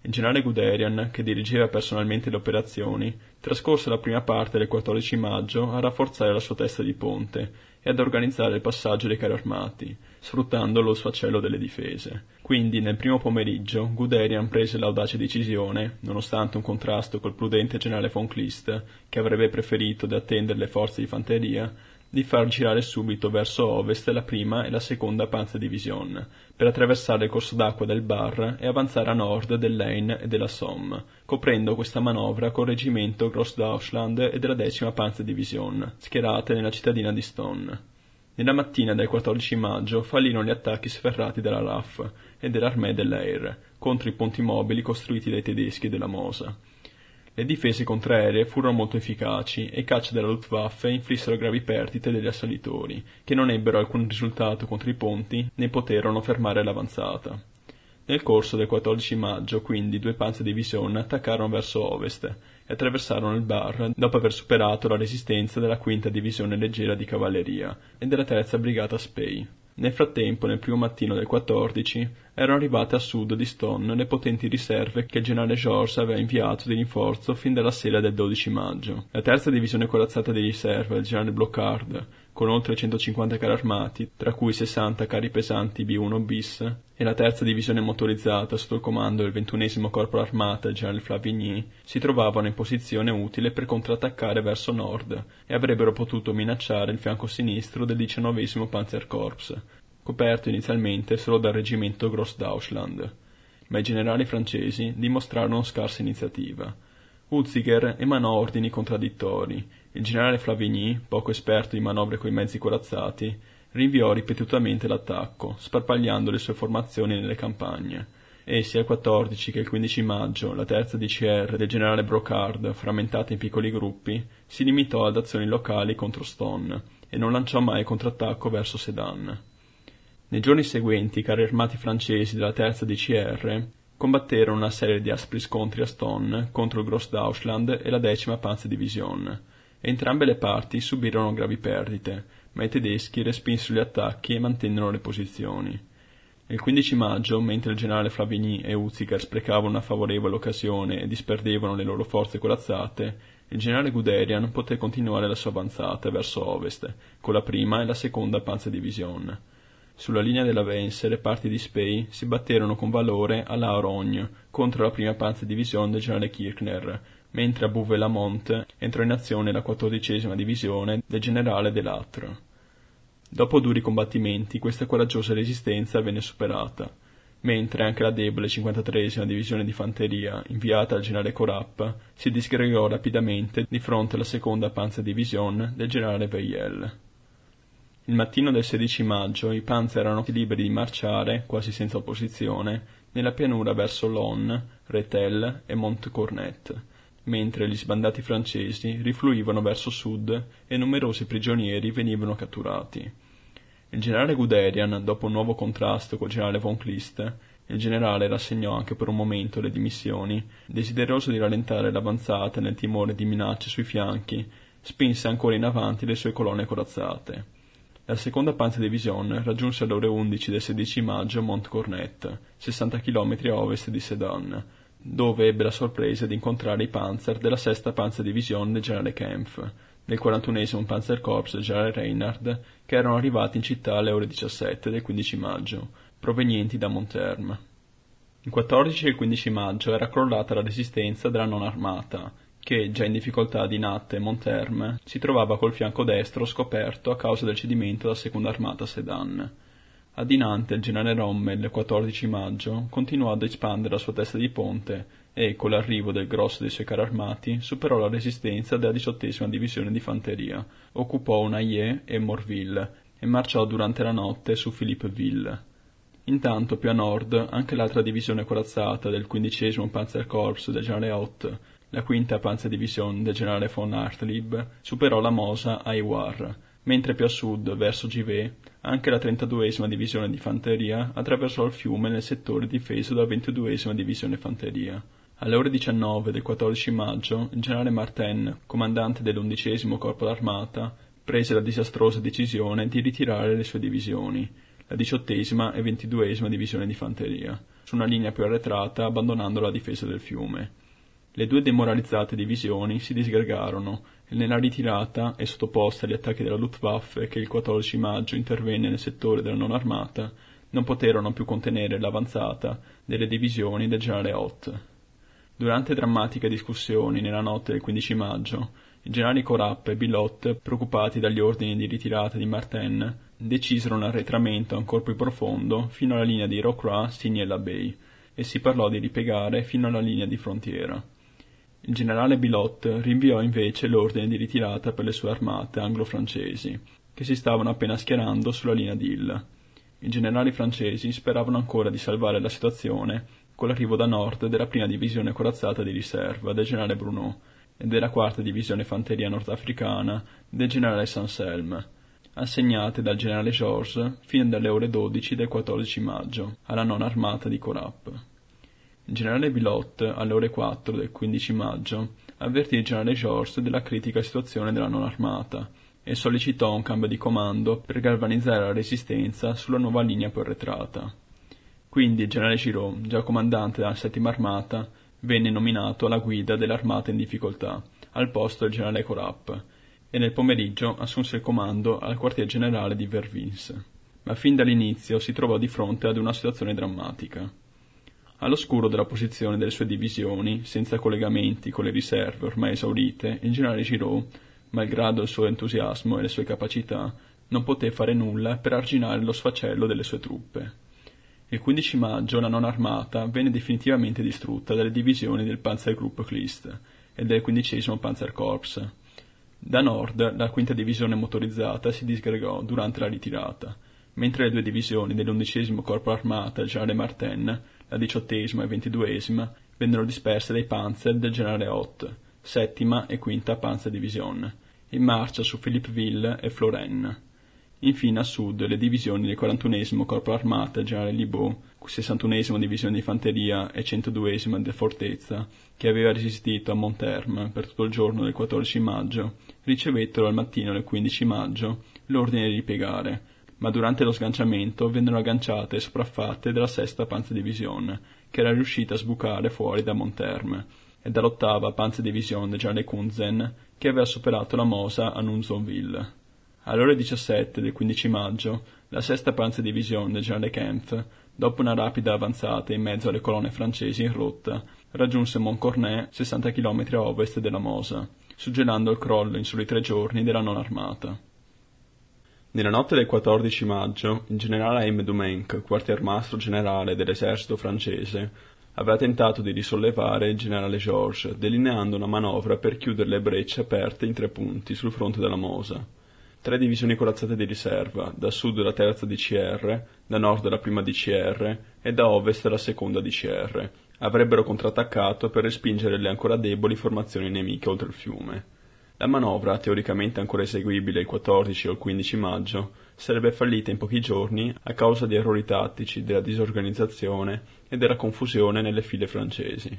Il generale Guderian, che dirigeva personalmente le operazioni, trascorse la prima parte del 14 maggio a rafforzare la sua testa di ponte e ad organizzare il passaggio dei carri armati, sfruttando lo sfaccello delle difese. Quindi, nel primo pomeriggio, Guderian prese l'audace decisione, nonostante un contrasto col prudente generale von Kleist, che avrebbe preferito di attendere le forze di fanteria, di far girare subito verso ovest la prima e la seconda Panzerdivision, per attraversare il corso d'acqua del Bar e avanzare a nord dell'Ain e della Somme, coprendo questa manovra col reggimento Grossdeutschland e della decima Panzerdivision, schierate nella cittadina di Stone. Nella mattina del 14 maggio fallirono gli attacchi sferrati della RAF e dell'Armée de l'Air contro i ponti mobili costruiti dai tedeschi della Mosa. Le difese contraeree furono molto efficaci e i caccia della Luftwaffe inflissero gravi perdite degli assalitori, che non ebbero alcun risultato contro i ponti né poterono fermare l'avanzata. Nel corso del 14 maggio, quindi, due Panzerdivision attaccarono verso ovest e attraversarono il Bar dopo aver superato la resistenza della quinta divisione leggera di cavalleria e della terza brigata Spey. Nel frattempo, nel primo mattino del 14, erano arrivate a sud di Stone le potenti riserve che il generale George aveva inviato di rinforzo fin dalla sera del 12 maggio. La terza divisione corazzata di riserva del generale Blockard, con oltre 150 carri armati, tra cui 60 carri pesanti B-1 bis, e la terza divisione motorizzata sotto il comando del ventunesimo corpo armata, generale Flavigny, si trovavano in posizione utile per contrattaccare verso nord e avrebbero potuto minacciare il fianco sinistro del diciannovesimo Panzerkorps, coperto inizialmente solo dal reggimento Grossdeutschland. Ma i generali francesi dimostrarono scarsa iniziativa. Huziger emanò ordini contraddittori il generale Flavigny, poco esperto di manovre coi mezzi corazzati, rinviò ripetutamente l'attacco, sparpagliando le sue formazioni nelle campagne. E sia il 14 che il 15 maggio la terza DCR del generale Brocard, frammentata in piccoli gruppi, si limitò ad azioni locali contro Stone e non lanciò mai contrattacco verso Sedan. Nei giorni seguenti i carri armati francesi della terza DCR combatterono una serie di aspri scontri a Stone contro il Grossdeutschland e la decima Panzerdivision Entrambe le parti subirono gravi perdite, ma i tedeschi respinsero gli attacchi e mantennero le posizioni. Il 15 maggio, mentre il generale Flavigny e Uziger sprecavano una favorevole occasione e disperdevano le loro forze corazzate, il generale Guderian poté continuare la sua avanzata verso ovest, con la prima e la seconda panzerdivision. Sulla linea della Vence le parti di Spey si batterono con valore a La Horogne contro la prima panzerdivision del generale Kirchner, mentre a Bouvet-Lamont entrò in azione la quattordicesima divisione del generale Delattre. Dopo duri combattimenti, questa coraggiosa resistenza venne superata, mentre anche la debole 53esima divisione di fanteria, inviata al generale Corap, si disgregò rapidamente di fronte alla seconda panzerdivision del generale Veyel. Il mattino del 16 maggio i panzer erano liberi di marciare, quasi senza opposizione, nella pianura verso Lon, Retel e Montcornet, mentre gli sbandati francesi rifluivano verso sud e numerosi prigionieri venivano catturati. Il generale Guderian, dopo un nuovo contrasto col generale von Kleist, il generale rassegnò anche per un momento le dimissioni, desideroso di rallentare l'avanzata nel timore di minacce sui fianchi, spinse ancora in avanti le sue colonne corazzate. La seconda Panzerdivision raggiunse alle ore 11 del 16 maggio Mont Cornet, 60 km a ovest di Sedan, dove ebbe la sorpresa di incontrare i panzer della sesta Panzerdivision del generale Kempf, del 41 Panzerkorps del generale Reinhard, che erano arrivati in città alle ore 17 del 15 maggio, provenienti da Monterme. Il 14 e il 15 maggio era crollata la resistenza della non armata, che, già in difficoltà di Natte e Monterme, si trovava col fianco destro scoperto a causa del cedimento della seconda armata Sedan. A Dinante il generale Rommel, il 14 maggio, continuò ad espandere la sua testa di ponte e, con l'arrivo del grosso dei suoi carri armati, superò la resistenza della diciottesima divisione di fanteria, occupò Naillet e Morville e marciò durante la notte su Philippeville. Intanto, più a nord, anche l'altra divisione corazzata del quindicesimo Panzerkorps del generale Ott, la quinta Panzerdivision del generale von Hartlieb, superò la Mosa a Iwar, mentre più a sud, verso Givet, anche la 32esima divisione di fanteria attraversò il fiume nel settore difeso dalla 22esima divisione fanteria. Alle ore 19 del 14 maggio, il generale Martin, comandante dell'undicesimo corpo d'armata, prese la disastrosa decisione di ritirare le sue divisioni, la diciottesima e ventiduesima divisione di fanteria, su una linea più arretrata abbandonando la difesa del fiume. Le due demoralizzate divisioni si disgregarono nella ritirata e sottoposta agli attacchi della Luftwaffe che il 14 maggio intervenne nel settore della non armata, non poterono più contenere l'avanzata delle divisioni del generale Ott. Durante drammatiche discussioni nella notte del 15 maggio, i generali Corap e Billot, preoccupati dagli ordini di ritirata di Martin, decisero un arretramento ancora più profondo fino alla linea di Rocroi-Signella-Bay e si parlò di ripiegare fino alla linea di frontiera. Il generale Bilot rinviò invece l'ordine di ritirata per le sue armate anglo-francesi, che si stavano appena schierando sulla linea d'Ill. I generali francesi speravano ancora di salvare la situazione con l'arrivo da nord della prima divisione corazzata di riserva del generale Bruneau e della quarta divisione fanteria nordafricana del generale Sanselme, assegnate dal generale Georges fino dalle ore 12 del 14 maggio alla non armata di Corap. Il generale Bilot, alle ore 4 del 15 maggio, avvertì il generale Georges della critica situazione della non armata e sollecitò un cambio di comando per galvanizzare la resistenza sulla nuova linea più arretrata. Quindi il generale Giraud, già comandante della settima armata, venne nominato alla guida dell'armata in difficoltà, al posto del generale Corap, e nel pomeriggio assunse il comando al quartier generale di Vervins. Ma fin dall'inizio si trovò di fronte ad una situazione drammatica. All'oscuro della posizione delle sue divisioni, senza collegamenti con le riserve ormai esaurite, il generale Giraud, malgrado il suo entusiasmo e le sue capacità, non poté fare nulla per arginare lo sfacello delle sue truppe. Il 15 maggio la non armata venne definitivamente distrutta dalle divisioni del Panzergruppe Kleist e del 15 Panzerkorps. Da nord la quinta divisione motorizzata si disgregò durante la ritirata, mentre le due divisioni dell'undicesimo corpo armata del generale Martin la diciottesima e ventiduesima vennero disperse dai panzer del generale Ott, settima e quinta Panzerdivision, in marcia su Philippeville e Florenne. Infine a sud le divisioni del 41 Corpo Armata del generale Libaud, 61 Divisione di Fanteria e 102 del Fortezza, che aveva resistito a Monterme per tutto il giorno del 14 maggio, ricevettero al mattino del 15 maggio l'ordine di ripiegare, ma durante lo sganciamento vennero agganciate e sopraffatte dalla sesta Panzerdivisione, che era riuscita a sbucare fuori da Monterme, e dall'ottava Panzerdivisione generale Kunzen, che aveva superato la Mosa a Nunzonville. Alle ore 17 del 15 maggio, la sesta Panzerdivisione del generale Kempf, dopo una rapida avanzata in mezzo alle colonne francesi in rotta, raggiunse Montcornet 60 km a ovest della Mosa, suggellando il crollo in soli tre giorni della non armata. Nella notte del 14 maggio, il generale Aime Dumenc, quartiermastro generale dell'esercito francese, aveva tentato di risollevare il generale Georges, delineando una manovra per chiudere le brecce aperte in tre punti sul fronte della Mosa. Tre divisioni corazzate di riserva, da sud la terza DCR, da nord la prima DCR e da ovest la seconda DCR, avrebbero contrattaccato per respingere le ancora deboli formazioni nemiche oltre il fiume. La manovra, teoricamente ancora eseguibile il 14 o il 15 maggio, sarebbe fallita in pochi giorni a causa di errori tattici, della disorganizzazione e della confusione nelle file francesi.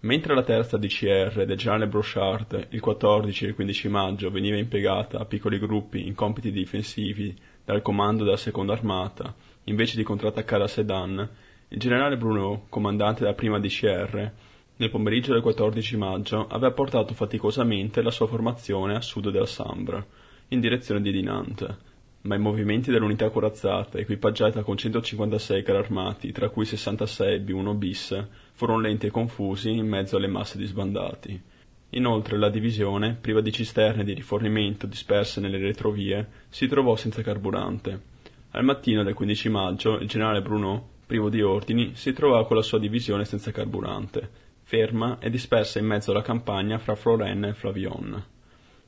Mentre la terza DCR del generale Brochard il 14 e il 15 maggio veniva impiegata a piccoli gruppi in compiti difensivi dal comando della seconda armata, invece di contrattaccare a Sedan, il generale Bruno, comandante della prima DCR, nel pomeriggio del 14 maggio aveva portato faticosamente la sua formazione a sud della Sambre, in direzione di Dinant, ma i movimenti dell'unità corazzata, equipaggiata con 156 carri armati, tra cui 66 B1 bis, furono lenti e confusi in mezzo alle masse di sbandati. Inoltre la divisione, priva di cisterne di rifornimento disperse nelle retrovie, si trovò senza carburante. Al mattino del 15 maggio il generale Bruno, privo di ordini, si trovò con la sua divisione senza carburante, ferma e dispersa in mezzo alla campagna fra Florenne e Flavion.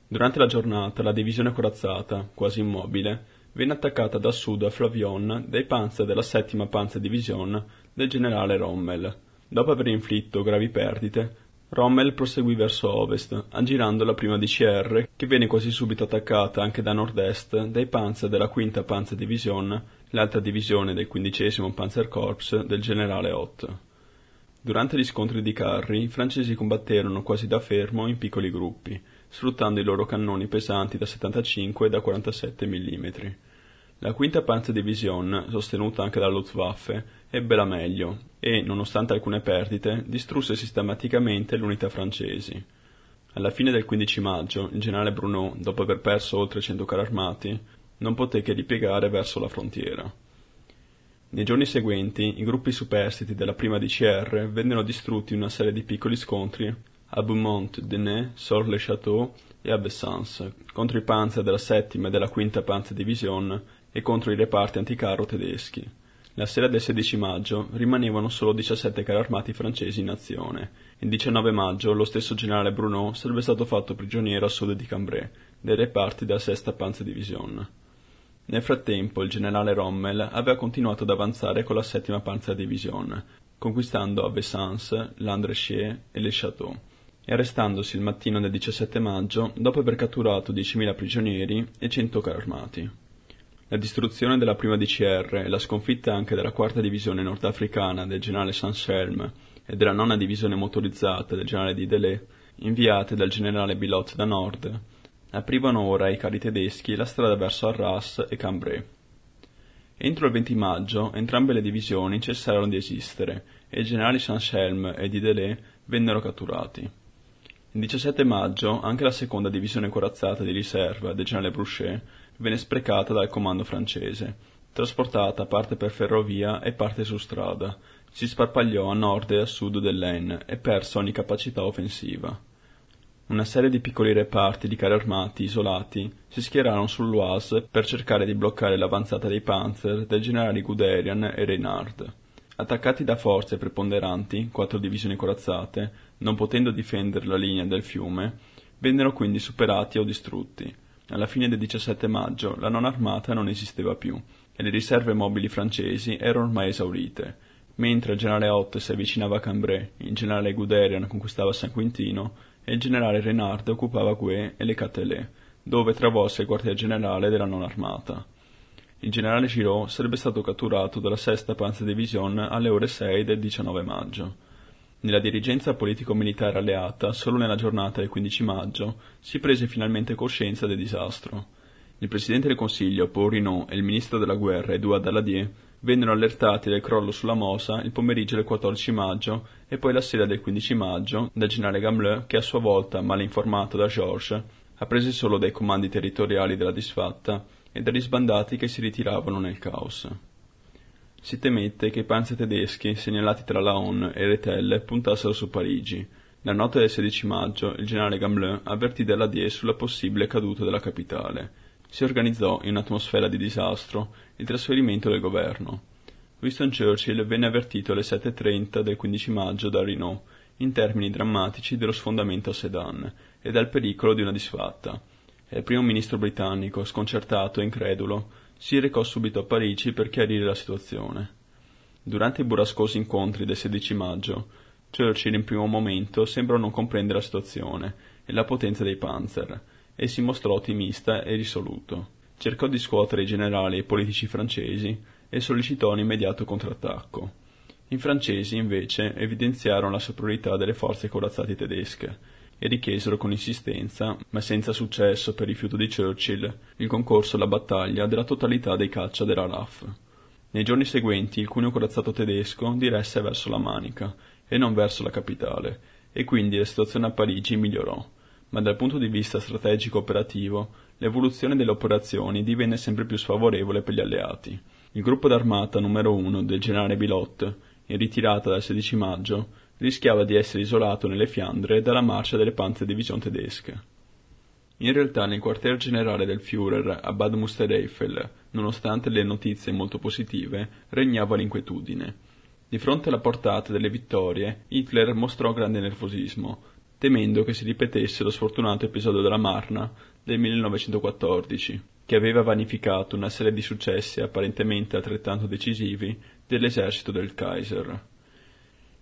Durante la giornata la divisione corazzata, quasi immobile, venne attaccata da sud a Flavion dai panzer della settima Panzerdivision del generale Rommel. Dopo aver inflitto gravi perdite, Rommel proseguì verso ovest, aggirando la prima DCR, che venne quasi subito attaccata anche da nord-est dai panzer della quinta Panzerdivision, l'altra divisione del quindicesimo Panzerkorps del generale Ott. Durante gli scontri di carri, i francesi combatterono quasi da fermo in piccoli gruppi, sfruttando i loro cannoni pesanti da 75 e da 47 mm. La quinta Panzerdivision, sostenuta anche dalla Luftwaffe, ebbe la meglio e, nonostante alcune perdite, distrusse sistematicamente le unità francesi. Alla fine del 15 maggio, il generale Bruno, dopo aver perso oltre 100 carri armati, non poté che ripiegare verso la frontiera. Nei giorni seguenti i gruppi superstiti della prima DCR vennero distrutti in una serie di piccoli scontri a Beaumont, Denay, Sors-le-Château e a Bessans, contro i panzer della settima e della quinta Panzerdivision e contro i reparti anticarro tedeschi. La sera del 16 maggio rimanevano solo 17 carri armati francesi in azione. Il 19 maggio lo stesso generale Bruno sarebbe stato fatto prigioniero a sud di Cambrai, dai reparti della sesta Panzerdivision. Nel frattempo il generale Rommel aveva continuato ad avanzare con la settima Panzerdivision, conquistando a Vessans, Landrechier e Le Château, e arrestandosi il mattino del 17 maggio dopo aver catturato 10.000 prigionieri e 100 carri armati. La distruzione della prima DCR e la sconfitta anche della quarta divisione nordafricana del generale Saint-Chelm e della nona divisione motorizzata del generale Didelé, inviate dal generale Bilot da nord, aprivano ora ai carri tedeschi la strada verso Arras e Cambrai. Entro il 20 maggio entrambe le divisioni cessarono di esistere e i generali Saint-Chelm e Didelé vennero catturati. Il 17 maggio anche la seconda divisione corazzata di riserva del generale Brouchet venne sprecata dal comando francese, trasportata parte per ferrovia e parte su strada, si sparpagliò a nord e a sud dell'Aisne e perse ogni capacità offensiva. Una serie di piccoli reparti di carri armati isolati si schierarono sull'Oise per cercare di bloccare l'avanzata dei panzer del generale Guderian e Reinhardt. Attaccati da forze preponderanti, quattro divisioni corazzate, non potendo difendere la linea del fiume, vennero quindi superati o distrutti. Alla fine del 17 maggio la non armata non esisteva più e le riserve mobili francesi erano ormai esaurite. Mentre il generale Ott si avvicinava a Cambrai, il generale Guderian conquistava San Quintino, e il generale Renard occupava Gue e le Catelet, dove travolse il quartier generale della non armata. Il generale Giraud sarebbe stato catturato dalla sesta Panzerdivision alle ore 6 del 19 maggio. Nella dirigenza politico-militare alleata, solo nella giornata del 15 maggio, si prese finalmente coscienza del disastro. Il presidente del Consiglio, Paul Renault, e il ministro della guerra, Edouard Daladier, vennero allertati del crollo sulla Mosa il pomeriggio del 14 maggio e poi la sera del 15 maggio dal generale Gamelin che a sua volta, male informato da Georges, apprese solo dai comandi territoriali della disfatta e dagli sbandati che si ritiravano nel caos. Si temette che i panzer tedeschi, segnalati tra Laon e Rethel, puntassero su Parigi. La notte del 16 maggio il generale Gamelin avvertì Daladier sulla possibile caduta della capitale. Si organizzò, in un'atmosfera di disastro, il trasferimento del governo. Winston Churchill venne avvertito alle 7.30 del 15 maggio da Renault, in termini drammatici dello sfondamento a Sedan e dal pericolo di una disfatta. E il primo ministro britannico, sconcertato e incredulo, si recò subito a Parigi per chiarire la situazione. Durante i burrascosi incontri del 16 maggio, Churchill in primo momento sembrò non comprendere la situazione e la potenza dei panzer, e si mostrò ottimista e risoluto. Cercò di scuotere i generali e i politici francesi e sollecitò un immediato contrattacco. I francesi, invece, evidenziarono la superiorità delle forze corazzate tedesche e richiesero con insistenza, ma senza successo per rifiuto di Churchill, il concorso alla battaglia della totalità dei caccia della RAF. Nei giorni seguenti il cuneo corazzato tedesco diresse verso la Manica e non verso la capitale, e quindi la situazione a Parigi migliorò. Ma dal punto di vista strategico operativo, l'evoluzione delle operazioni divenne sempre più sfavorevole per gli alleati. Il gruppo d'armata numero 1 del generale Bilot, in ritirata dal 16 maggio, rischiava di essere isolato nelle Fiandre dalla marcia delle Panzerdivision tedesche. In realtà nel quartier generale del Führer a Bad Mustereifel, nonostante le notizie molto positive, regnava l'inquietudine. Di fronte alla portata delle vittorie, Hitler mostrò grande nervosismo, temendo che si ripetesse lo sfortunato episodio della Marna del 1914, che aveva vanificato una serie di successi apparentemente altrettanto decisivi dell'esercito del Kaiser.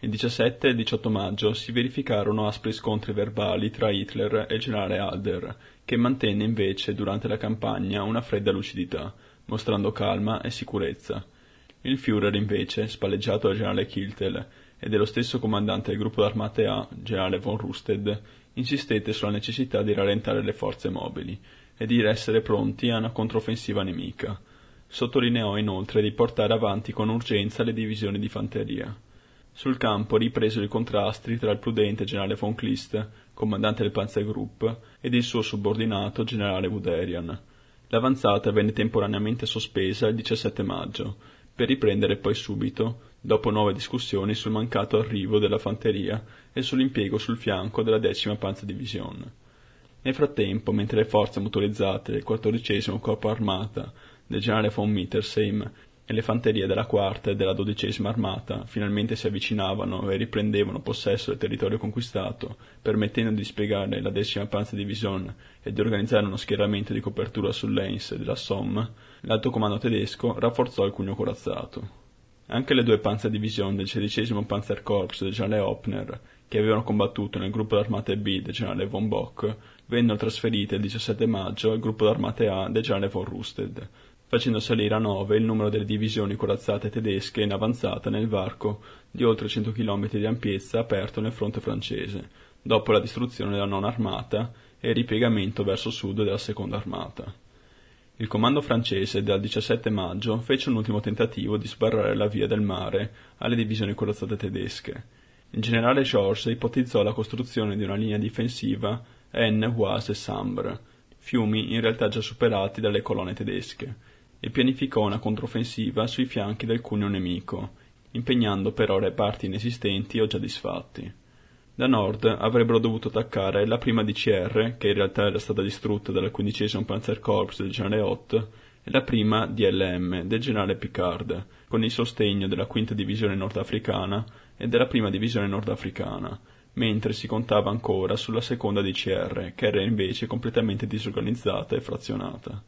Il 17 e il 18 maggio si verificarono aspri scontri verbali tra Hitler e il generale Halder, che mantenne invece durante la campagna una fredda lucidità, mostrando calma e sicurezza. Il Führer invece, spalleggiato dal generale Kiltel e dello stesso comandante del gruppo d'armate A, generale von Rusted, insistette sulla necessità di rallentare le forze mobili e di essere pronti a una controffensiva nemica. Sottolineò inoltre di portare avanti con urgenza le divisioni di fanteria. Sul campo ripresero i contrasti tra il prudente generale von Kleist, comandante del Panzergrupp, ed il suo subordinato generale Guderian. L'avanzata venne temporaneamente sospesa il 17 maggio, per riprendere poi subito, dopo nuove discussioni sul mancato arrivo della fanteria e sull'impiego sul fianco della decima Panzerdivision. Nel frattempo, mentre le forze motorizzate del quattordicesimo corpo armata del generale von Mittersheim e le fanterie della quarta e della dodicesima armata finalmente si avvicinavano e riprendevano possesso del territorio conquistato, permettendo di spiegare la decima Panzerdivision e di organizzare uno schieramento di copertura sull'Ains della Somme, l'alto comando tedesco rafforzò il cuneo corazzato. Anche le due Panzerdivision del XVI Panzerkorps del generale Hoppner, che avevano combattuto nel gruppo d'armate B del generale von Bock, vennero trasferite il 17 maggio al gruppo d'armate A del generale von Rusted, facendo salire a nove il numero delle divisioni corazzate tedesche in avanzata nel varco di oltre 100 km di ampiezza aperto nel fronte francese, dopo la distruzione della nona armata e il ripiegamento verso sud della seconda armata. Il comando francese dal 17 maggio fece un ultimo tentativo di sbarrare la via del mare alle divisioni corazzate tedesche. Il generale Georges ipotizzò la costruzione di una linea difensiva Aisne, Oise e Sambre, fiumi in realtà già superati dalle colonne tedesche, e pianificò una controffensiva sui fianchi del cuneo nemico, impegnando però reparti inesistenti o già disfatti. Da nord avrebbero dovuto attaccare la prima DCR, che in realtà era stata distrutta dal 15 Panzerkorps del generale Ott, e la prima DLM del generale Picard, con il sostegno della quinta divisione nordafricana e della prima divisione nordafricana, mentre si contava ancora sulla seconda DCR, che era invece completamente disorganizzata e frazionata.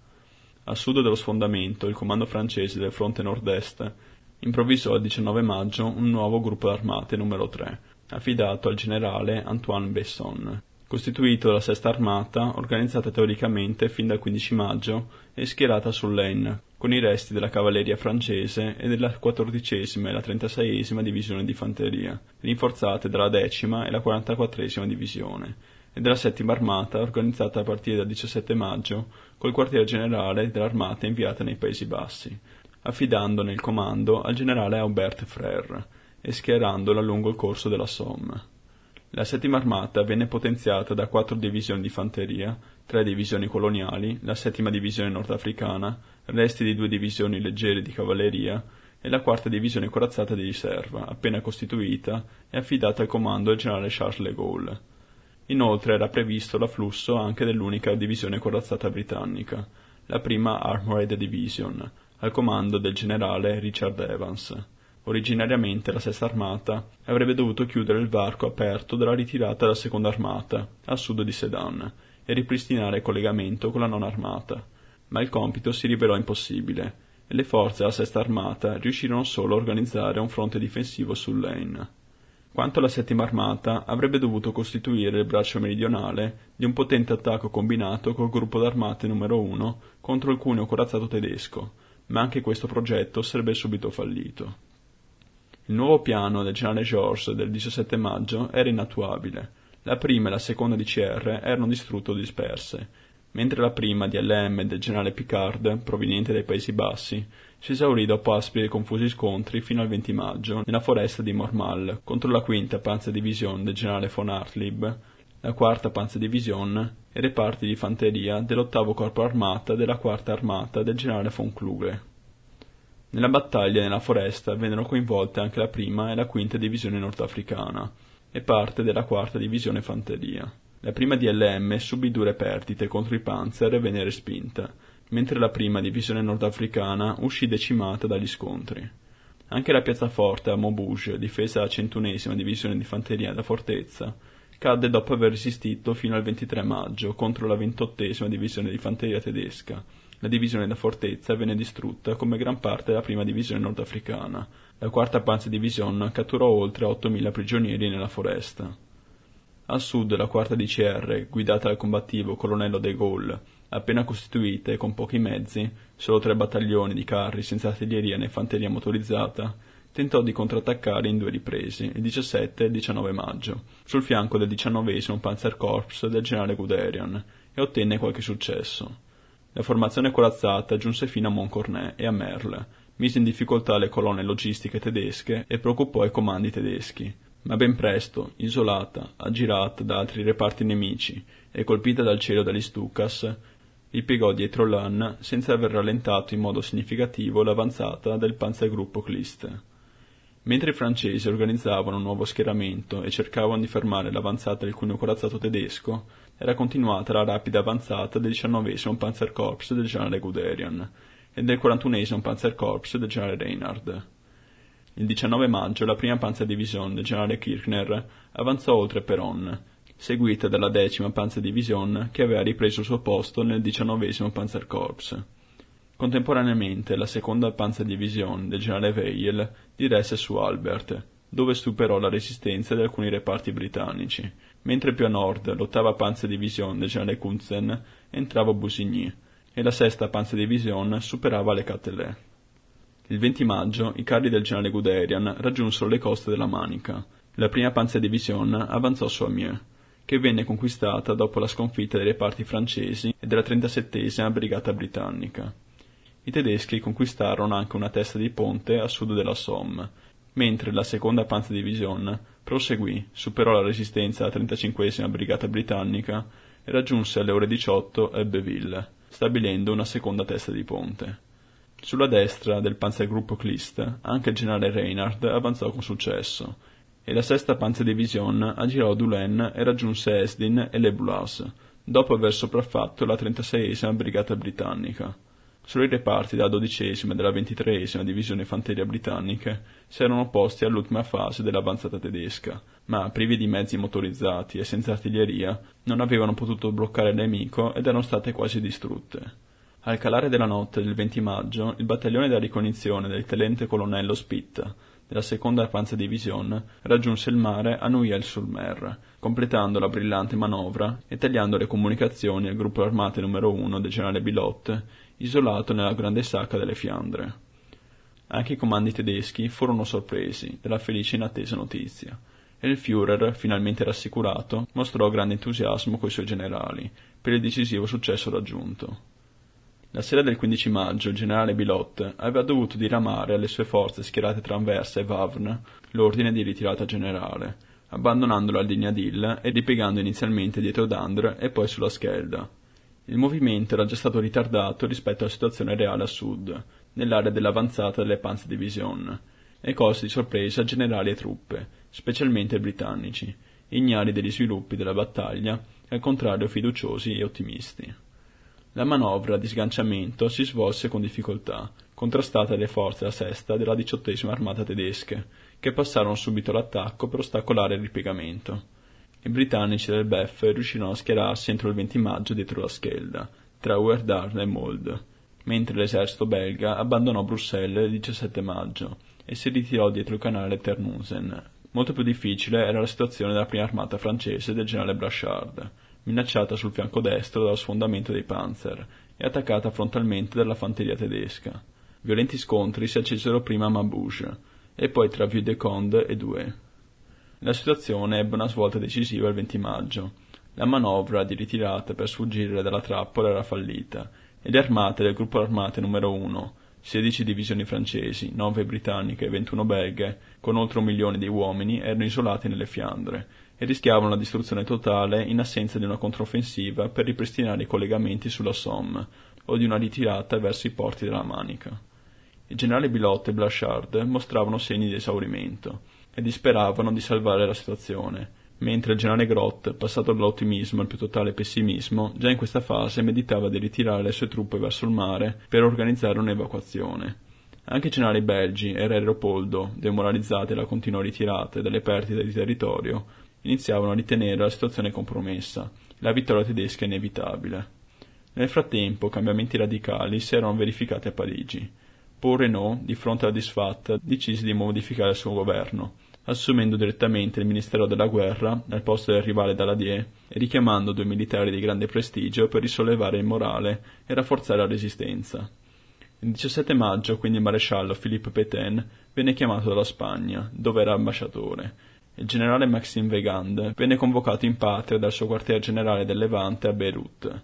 A sud dello sfondamento, il comando francese del fronte nord-est improvvisò il 19 maggio un nuovo gruppo d'armate numero 3, affidato al generale Antoine Besson, costituito dalla sesta armata, organizzata teoricamente fin dal 15 maggio e schierata sull'Aisne, con i resti della cavalleria francese e della quattordicesima e la trentaseiesima divisione di fanteria, rinforzate dalla decima e la quarantaquattresima divisione, e della settima armata organizzata a partire dal 17 maggio col quartiere generale dell'armata inviata nei Paesi Bassi, affidandone il comando al generale Aubert Frère e schierandola lungo il corso della Somme. La settima armata venne potenziata da quattro divisioni di fanteria, tre divisioni coloniali, la settima divisione nordafricana, resti di due divisioni leggere di cavalleria e la quarta divisione corazzata di riserva, appena costituita e affidata al comando del generale Charles de Gaulle. Inoltre era previsto l'afflusso anche dell'unica divisione corazzata britannica, la prima Armored Division, al comando del generale Richard Evans. Originariamente la Sesta Armata avrebbe dovuto chiudere il varco aperto della ritirata della Seconda Armata, a sud di Sedan, e ripristinare il collegamento con la Nona Armata, ma il compito si rivelò impossibile, e le forze della Sesta Armata riuscirono solo a organizzare un fronte difensivo sul Lane. Quanto alla Settima Armata, avrebbe dovuto costituire il braccio meridionale di un potente attacco combinato col gruppo d'armate numero 1 contro il cuneo corazzato tedesco, ma anche questo progetto sarebbe subito fallito. Il nuovo piano del generale Georges del 17 maggio era inattuabile. La prima e la seconda DCR erano distrutte o disperse, mentre la prima DLM del generale Picard, proveniente dai Paesi Bassi, si esaurì dopo aspri e confusi scontri fino al 20 maggio nella foresta di Mormal contro la quinta Panzerdivision del generale von Hartlieb, la quarta Panzerdivision e reparti di fanteria dell'ottavo corpo armata della quarta armata del generale von Kluge. Nella battaglia nella foresta vennero coinvolte anche la prima e la quinta divisione nordafricana e parte della quarta divisione fanteria. La prima DLM subì dure perdite contro i Panzer e venne respinta, mentre la prima divisione nordafricana uscì decimata dagli scontri. Anche la piazzaforte a Maubeuge, difesa dalla centunesima divisione di fanteria da fortezza, cadde dopo aver resistito fino al 23 maggio contro la ventottesima divisione di fanteria tedesca, la divisione da fortezza venne distrutta come gran parte della prima divisione nordafricana. La quarta Panzerdivision catturò oltre 8.000 prigionieri nella foresta. A sud la quarta DCR, guidata dal combattivo colonnello de Gaulle, appena costituita e con pochi mezzi, solo tre battaglioni di carri senza artiglieria né fanteria motorizzata, tentò di contrattaccare in due riprese, il 17 e il 19 maggio, sul fianco del 19 Panzerkorps del generale Guderian, e ottenne qualche successo. La formazione corazzata giunse fino a Montcornet e a Merle, mise in difficoltà le colonne logistiche tedesche e preoccupò i comandi tedeschi, ma ben presto, isolata, aggirata da altri reparti nemici e colpita dal cielo dagli Stukas, ripiegò dietro l'Anne senza aver rallentato in modo significativo l'avanzata del Panzergruppo Clist. Mentre i francesi organizzavano un nuovo schieramento e cercavano di fermare l'avanzata del cuneo corazzato tedesco, era continuata la rapida avanzata del 19 Panzerkorps del generale Guderian e del 41 Panzerkorps del generale Reinhard. Il 19 maggio la prima Panzerdivision del generale Kirchner avanzò oltre Peron, seguita dalla decima Panzerdivision che aveva ripreso il suo posto nel 19 Panzerkorps. Contemporaneamente la seconda Panzerdivision del generale Weil diresse su Albert, dove superò la resistenza di alcuni reparti britannici, mentre più a nord l'ottava Panzerdivision del generale Kunzen entrava a Busigny e la sesta Panzerdivision superava le Catelet. Il 20 maggio i carri del generale Guderian raggiunsero le coste della Manica. La prima Panzerdivision avanzò su Amiens, che venne conquistata dopo la sconfitta dei reparti francesi e della 37esima Brigata Britannica. I tedeschi conquistarono anche una testa di ponte a sud della Somme, mentre la seconda Panzerdivision proseguì, superò la resistenza della 35esima Brigata Britannica e raggiunse alle ore 18 Ebbeville, stabilendo una seconda testa di ponte. Sulla destra del Panzergruppo Klist anche il generale Reinhardt avanzò con successo, e la sesta Panzerdivision aggirò Doulen e raggiunse Esdin e Le Boulas, dopo aver sopraffatto la 36esima Brigata Britannica. Solo i reparti della dodicesima e della ventitreesima divisione fanteria britanniche si erano opposti all'ultima fase dell'avanzata tedesca, ma privi di mezzi motorizzati e senza artiglieria non avevano potuto bloccare il nemico ed erano state quasi distrutte. Al calare della notte del 20 maggio, il battaglione della ricognizione del tenente colonnello Spitta della seconda Panzerdivision raggiunse il mare a Noyelles-sur-Mer, completando la brillante manovra e tagliando le comunicazioni al gruppo armate numero 1 del generale Bilotte isolato nella grande sacca delle Fiandre. Anche i comandi tedeschi furono sorpresi dalla felice inattesa notizia, e il Führer, finalmente rassicurato, mostrò grande entusiasmo coi suoi generali per il decisivo successo raggiunto. La sera del 15 maggio il generale Bilot aveva dovuto diramare alle sue forze schierate tra Anversa e Wavre l'ordine di ritirata generale, abbandonando la linea d'Ill e ripiegando inizialmente dietro Dandre e poi sulla Schelda. Il movimento era già stato ritardato rispetto alla situazione reale a sud, nell'area dell'avanzata delle Panzerdivision, e colse di sorpresa generali e truppe, specialmente britannici, ignari degli sviluppi della battaglia e al contrario fiduciosi e ottimisti. La manovra di sganciamento si svolse con difficoltà, contrastata dalle forze della sesta della diciottesima armata tedesche, che passarono subito all'attacco per ostacolare il ripiegamento. I britannici del BEF riuscirono a schierarsi entro il 20 maggio dietro la Schelda, tra Uerdar e Mold, mentre l'esercito belga abbandonò Bruxelles il 17 maggio e si ritirò dietro il canale Ternusen. Molto più difficile era la situazione della prima armata francese del generale Brachard, minacciata sul fianco destro dallo sfondamento dei Panzer e attaccata frontalmente dalla fanteria tedesca. Violenti scontri si accesero prima a Maubeuge e poi tra Vieux de Conde e Douai. La situazione ebbe una svolta decisiva il 20 maggio. La manovra di ritirata per sfuggire dalla trappola era fallita e le armate del gruppo armate numero 1 16 divisioni francesi, 9 britanniche e 21 belghe, con oltre un milione di uomini, erano isolati nelle Fiandre e rischiavano la distruzione totale in assenza di una controffensiva per ripristinare i collegamenti sulla Somme o di una ritirata verso i porti della Manica. I generali Bilot e Blachard mostravano segni di esaurimento e disperavano di salvare la situazione, mentre il generale Grott, passato dall'ottimismo al più totale pessimismo, già in questa fase meditava di ritirare le sue truppe verso il mare per organizzare un'evacuazione. Anche i generali belgi e Re Leopoldo, demoralizzati dalla continua ritirata e dalle perdite di territorio, iniziavano a ritenere la situazione compromessa la vittoria tedesca inevitabile. Nel frattempo cambiamenti radicali si erano verificati a Parigi. Paul Renault, di fronte alla disfatta, decise di modificare il suo governo assumendo direttamente il Ministero della Guerra al posto del rivale Daladier e richiamando due militari di grande prestigio per risollevare il morale e rafforzare la resistenza. Il 17 maggio quindi il maresciallo Philippe Pétain venne chiamato dalla Spagna, dove era ambasciatore. Il generale Maxime Weygand venne convocato in patria dal suo quartier generale del Levante a Beirut.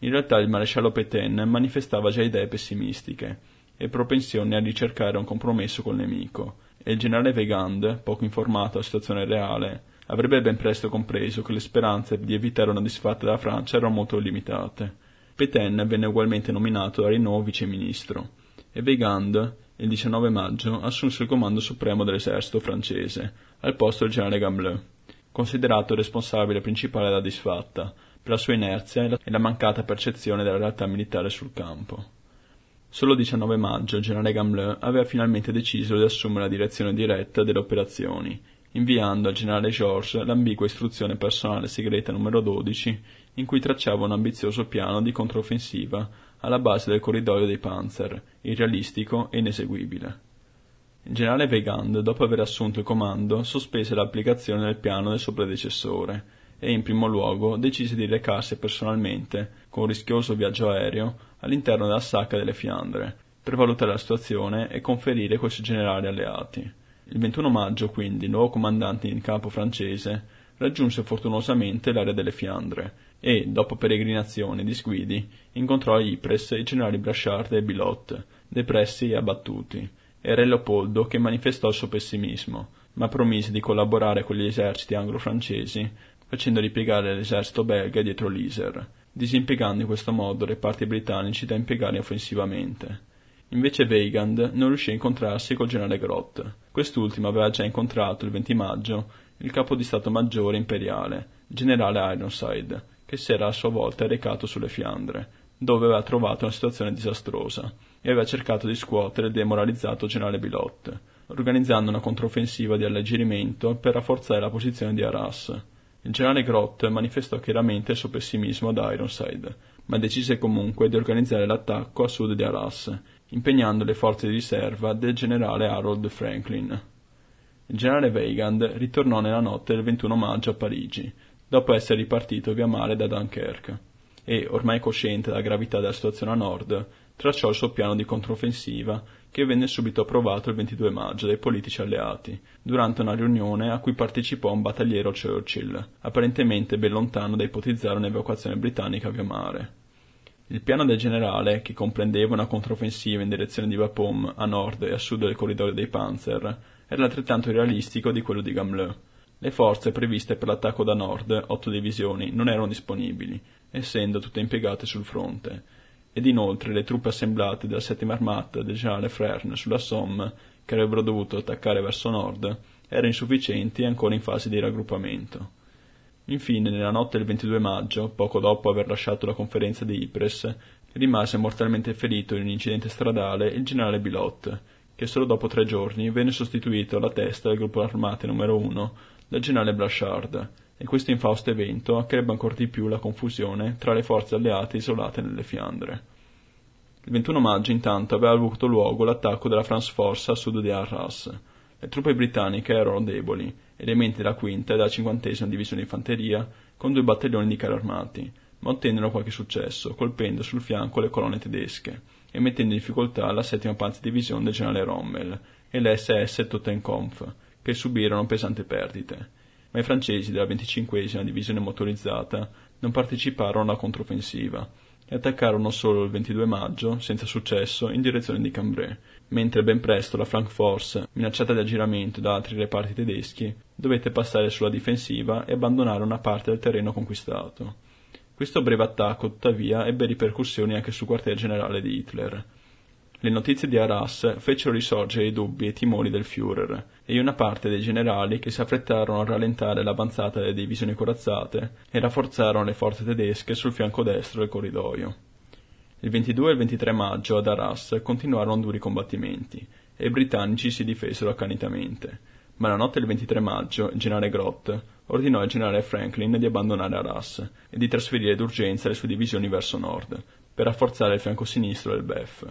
In realtà il maresciallo Pétain manifestava già idee pessimistiche e propensioni a ricercare un compromesso col nemico, e il generale Weygand, poco informato della situazione reale, avrebbe ben presto compreso che le speranze di evitare una disfatta della Francia erano molto limitate. Pétain venne ugualmente nominato da Renault viceministro e Weygand, il 19 maggio, assunse il comando supremo dell'esercito francese, al posto del generale Gambleux, considerato il responsabile principale della disfatta, per la sua inerzia e la mancata percezione della realtà militare sul campo. Solo il 19 maggio il generale Gambleux aveva finalmente deciso di assumere la direzione diretta delle operazioni, inviando al generale Georges l'ambigua istruzione personale segreta numero 12 in cui tracciava un ambizioso piano di controffensiva alla base del corridoio dei Panzer, irrealistico e ineseguibile. Il generale Weygand, dopo aver assunto il comando, sospese l'applicazione del piano del suo predecessore e, in primo luogo, decise di recarsi personalmente, con un rischioso viaggio aereo, all'interno della sacca delle Fiandre, per valutare la situazione e conferire coi suoi generali alleati. Il 21 maggio, quindi, il nuovo comandante in campo francese raggiunse fortunosamente l'area delle Fiandre e, dopo peregrinazioni e disguidi, incontrò a Ypres i generali Brachard e Bilot, depressi e abbattuti, e Re Leopoldo che manifestò il suo pessimismo, ma promise di collaborare con gli eserciti anglo-francesi, facendo ripiegare l'esercito belga dietro l'Iser, disimpiegando in questo modo reparti britannici da impiegare offensivamente. Invece Weigand non riuscì a incontrarsi col generale Grott. Quest'ultimo aveva già incontrato il 20 maggio il capo di Stato Maggiore imperiale, generale Ironside, che si era a sua volta recato sulle Fiandre, dove aveva trovato una situazione disastrosa e aveva cercato di scuotere il demoralizzato generale Bilot, organizzando una controffensiva di alleggerimento per rafforzare la posizione di Arras. Il generale Grott manifestò chiaramente il suo pessimismo ad Ironside, ma decise comunque di organizzare l'attacco a sud di Arras, impegnando le forze di riserva del generale Harold Franklin. Il generale Weigand ritornò nella notte del 21 maggio a Parigi, dopo essere ripartito via mare da Dunkerque, e, ormai cosciente della gravità della situazione a nord, tracciò il suo piano di controffensiva che venne subito approvato il 22 maggio dai politici alleati, durante una riunione a cui partecipò un battagliero Churchill, apparentemente ben lontano da ipotizzare un'evacuazione britannica via mare. Il piano del generale, che comprendeva una controffensiva in direzione di Bapaume a nord e a sud del corridoio dei Panzer, era altrettanto realistico di quello di Gamelin. Le forze previste per l'attacco da nord, otto divisioni, non erano disponibili, essendo tutte impiegate sul fronte, ed inoltre le truppe assemblate della settima armata del generale Frerne sulla Somme, che avrebbero dovuto attaccare verso nord, erano insufficienti e ancora in fase di raggruppamento. Infine, nella notte del 22 maggio, poco dopo aver lasciato la conferenza di Ypres, rimase mortalmente ferito in un incidente stradale il generale Bilot, che solo dopo tre giorni venne sostituito alla testa del gruppo armate numero 1 dal generale Blachard, e questo infausto evento accrebbe ancora di più la confusione tra le forze alleate isolate nelle Fiandre. Il 21 maggio, intanto, aveva avuto luogo l'attacco della France Force a sud di Arras. Le truppe britanniche erano deboli elementi della quinta e della cinquantesima divisione di fanteria, con due battaglioni di carri armati, ma ottennero qualche successo, colpendo sul fianco le colonne tedesche e mettendo in difficoltà la settima panzerdivisione del generale Rommel e le SS Totenkampf, che subirono pesanti perdite. Ma i francesi della venticinquesima divisione motorizzata non parteciparono alla controffensiva e attaccarono solo il 22 maggio, senza successo, in direzione di Cambrai, mentre ben presto la Flank Force, minacciata di aggiramento da altri reparti tedeschi, dovette passare sulla difensiva e abbandonare una parte del terreno conquistato. Questo breve attacco, tuttavia, ebbe ripercussioni anche sul quartier generale di Hitler. Le notizie di Arras fecero risorgere i dubbi e i timori del Führer, e una parte dei generali che si affrettarono a rallentare l'avanzata delle divisioni corazzate e rafforzarono le forze tedesche sul fianco destro del corridoio. Il 22 e il 23 maggio ad Arras continuarono duri combattimenti e i britannici si difesero accanitamente, ma la notte del 23 maggio il generale Grott ordinò al generale Franklin di abbandonare Arras e di trasferire d'urgenza le sue divisioni verso nord, per rafforzare il fianco sinistro del BEF.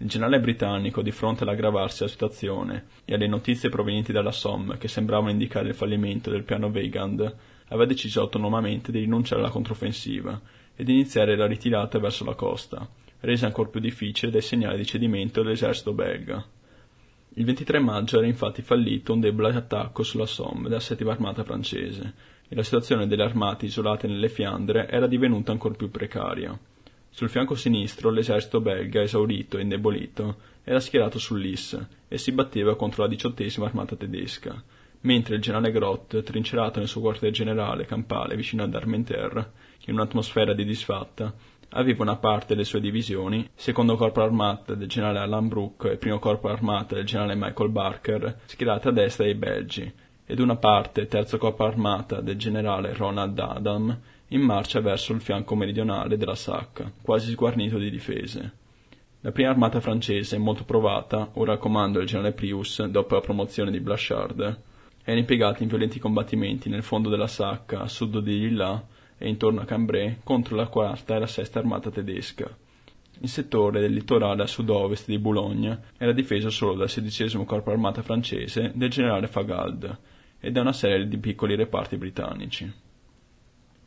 Il generale britannico, di fronte all'aggravarsi della situazione e alle notizie provenienti dalla Somme che sembravano indicare il fallimento del piano Weigand, aveva deciso autonomamente di rinunciare alla controffensiva ed iniziare la ritirata verso la costa, resa ancora più difficile dai segnali di cedimento dell'esercito belga. Il 23 maggio era infatti fallito un debole attacco sulla Somme della settima armata francese e la situazione delle armate isolate nelle Fiandre era divenuta ancora più precaria. Sul fianco sinistro l'esercito belga, esaurito e indebolito, era schierato sull'Is e si batteva contro la diciottesima armata tedesca, mentre il generale Grott, trincerato nel suo quartier generale campale vicino ad Armentières, in un'atmosfera di disfatta, aveva una parte delle sue divisioni, secondo corpo armata del generale Alan Brooke e primo corpo armata del generale Michael Barker, schierate a destra dei Belgi, ed una parte, terzo corpo armata del generale Ronald Adam, in marcia verso il fianco meridionale della Sacca, quasi sguarnito di difese. La prima armata francese, molto provata, ora al comando del generale Prius dopo la promozione di Blachard, era impiegata in violenti combattimenti nel fondo della Sacca, a sud di Lilla, e intorno a Cambrai contro la quarta e la sesta armata tedesca. Il settore del litorale a sud-ovest di Boulogne era difeso solo dal sedicesimo corpo armata francese del generale Fagald e da una serie di piccoli reparti britannici.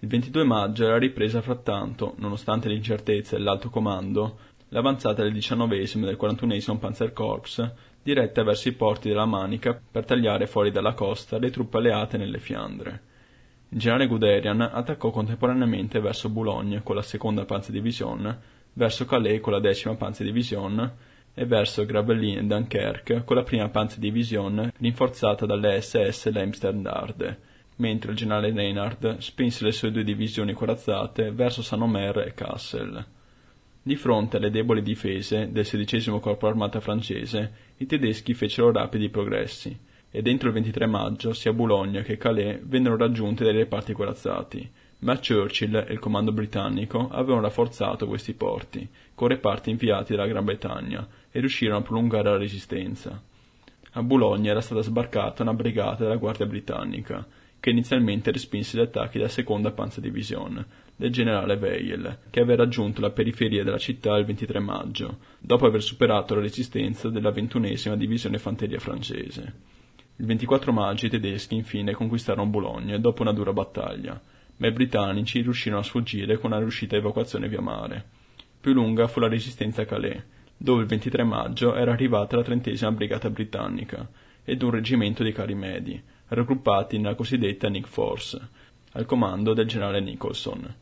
Il 22 maggio era ripresa frattanto, nonostante l'incertezza dell'alto comando, l'avanzata del diciannovesimo e del 41 Panzerkorps diretta verso i porti della Manica per tagliare fuori dalla costa le truppe alleate nelle Fiandre. Il generale Guderian attaccò contemporaneamente verso Boulogne con la seconda Panzerdivision, verso Calais con la decima Panzerdivision e verso Gravelines e Dunkerque con la prima Panzerdivision rinforzata dalle SS Lemsterndarde, mentre il generale Reinhardt spinse le sue due divisioni corazzate verso Saint-Omer e Kassel. Di fronte alle deboli difese del XVI Corpo Armata francese, i tedeschi fecero rapidi progressi e dentro il 23 maggio sia Boulogne che Calais vennero raggiunte dai reparti corazzati, ma Churchill e il comando britannico avevano rafforzato questi porti, con reparti inviati dalla Gran Bretagna, e riuscirono a prolungare la resistenza. A Boulogne era stata sbarcata una brigata della Guardia Britannica, che inizialmente respinse gli attacchi della seconda Panzerdivision, del generale Veil, che aveva raggiunto la periferia della città il 23 maggio, dopo aver superato la resistenza della ventunesima divisione fanteria francese. Il 24 maggio i tedeschi infine conquistarono Boulogne dopo una dura battaglia, ma i britannici riuscirono a sfuggire con una riuscita evacuazione via mare. Più lunga fu la resistenza a Calais, dove il 23 maggio era arrivata la trentesima brigata britannica ed un reggimento di carri medi, raggruppati nella cosiddetta Nick Force, al comando del generale Nicholson.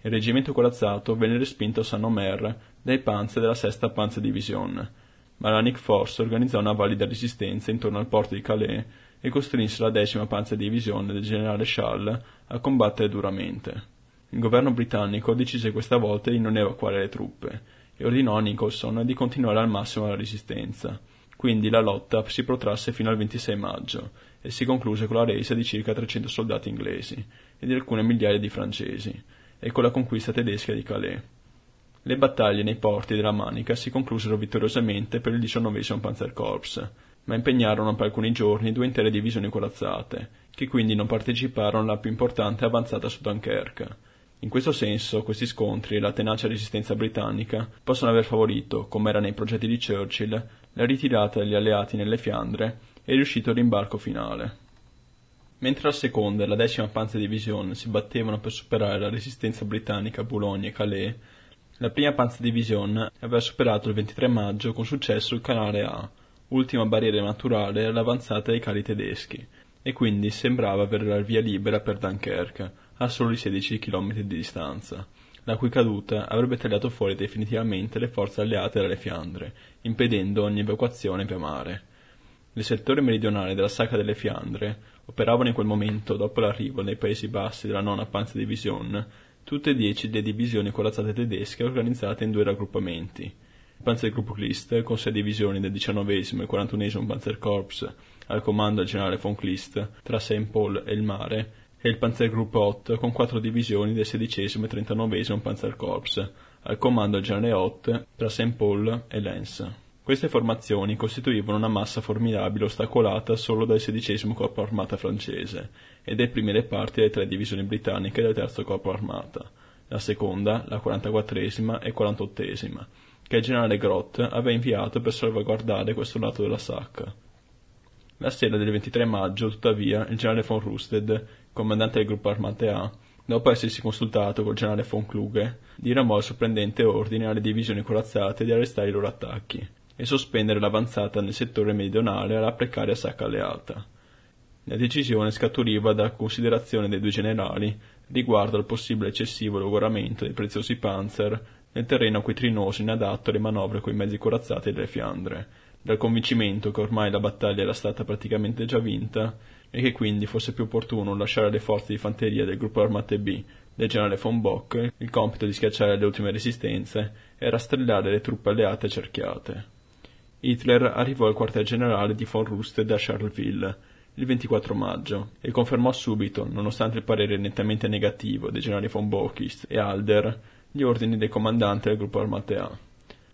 Il reggimento corazzato venne respinto a Saint-Omer dai panzer della sesta Panzerdivision, ma la Nick Force organizzò una valida resistenza intorno al porto di Calais e costrinse la decima Panzerdivisione del generale Schall a combattere duramente. Il governo britannico decise questa volta di non evacuare le truppe e ordinò a Nicholson di continuare al massimo la resistenza. Quindi la lotta si protrasse fino al 26 maggio e si concluse con la resa di circa 300 soldati inglesi e di alcune migliaia di francesi e con la conquista tedesca di Calais. Le battaglie nei porti della Manica si conclusero vittoriosamente per il 19 Panzerkorps, ma impegnarono per alcuni giorni due intere divisioni corazzate, che quindi non parteciparono alla più importante avanzata su Dunkerque. In questo senso, questi scontri e la tenace resistenza britannica possono aver favorito, come era nei progetti di Churchill, la ritirata degli alleati nelle Fiandre e riuscito rimbarco finale. Mentre la seconda e la decima Panzerdivision si battevano per superare la resistenza britannica a Boulogne e Calais, la prima Panzerdivision aveva superato il 23 maggio con successo il canale A, ultima barriera naturale all'avanzata dei carri tedeschi, e quindi sembrava avere la via libera per Dunkerque, a soli 16 km di distanza, la cui caduta avrebbe tagliato fuori definitivamente le forze alleate dalle Fiandre, impedendo ogni evacuazione via mare. Nel settore meridionale della Sacra delle Fiandre operavano in quel momento, dopo l'arrivo nei Paesi Bassi della nona Panzerdivision, tutte e dieci le divisioni corazzate tedesche organizzate in due raggruppamenti, Panzergruppe List, con sei divisioni del 19 e 41 Panzerkorps al comando del generale von Kleist tra St. Paul e il mare, e il Panzergruppe Ott con quattro divisioni del 16 e 39 Panzerkorps al comando del generale Ott tra St. Paul e Lens. Queste formazioni costituivano una massa formidabile ostacolata solo dal XVI Corpo Armata francese e dai primi reparti delle tre divisioni britanniche del Terzo Corpo Armata, la seconda, la 44esima e 48esima, che il generale Grott aveva inviato per salvaguardare questo lato della sacca. La sera del 23 maggio, tuttavia, il generale von Rusted, comandante del gruppo armate A, dopo essersi consultato col generale von Kluge, diramò il sorprendente ordine alle divisioni corazzate di arrestare i loro attacchi e sospendere l'avanzata nel settore meridionale alla precaria sacca alleata. La decisione scaturiva dalla considerazione dei due generali riguardo al possibile eccessivo logoramento dei preziosi panzer nel terreno acquitrinoso inadatto alle manovre coi mezzi corazzati delle Fiandre, dal convincimento che ormai la battaglia era stata praticamente già vinta e che quindi fosse più opportuno lasciare alle forze di fanteria del gruppo armate B del generale von Bock il compito di schiacciare le ultime resistenze e rastrellare le truppe alleate cerchiate. Hitler arrivò al quartier generale di von Rüsted a Charleville il 24 maggio e confermò subito, nonostante il parere nettamente negativo dei generali von Bockist e Alder, gli ordini dei comandanti del gruppo armate A.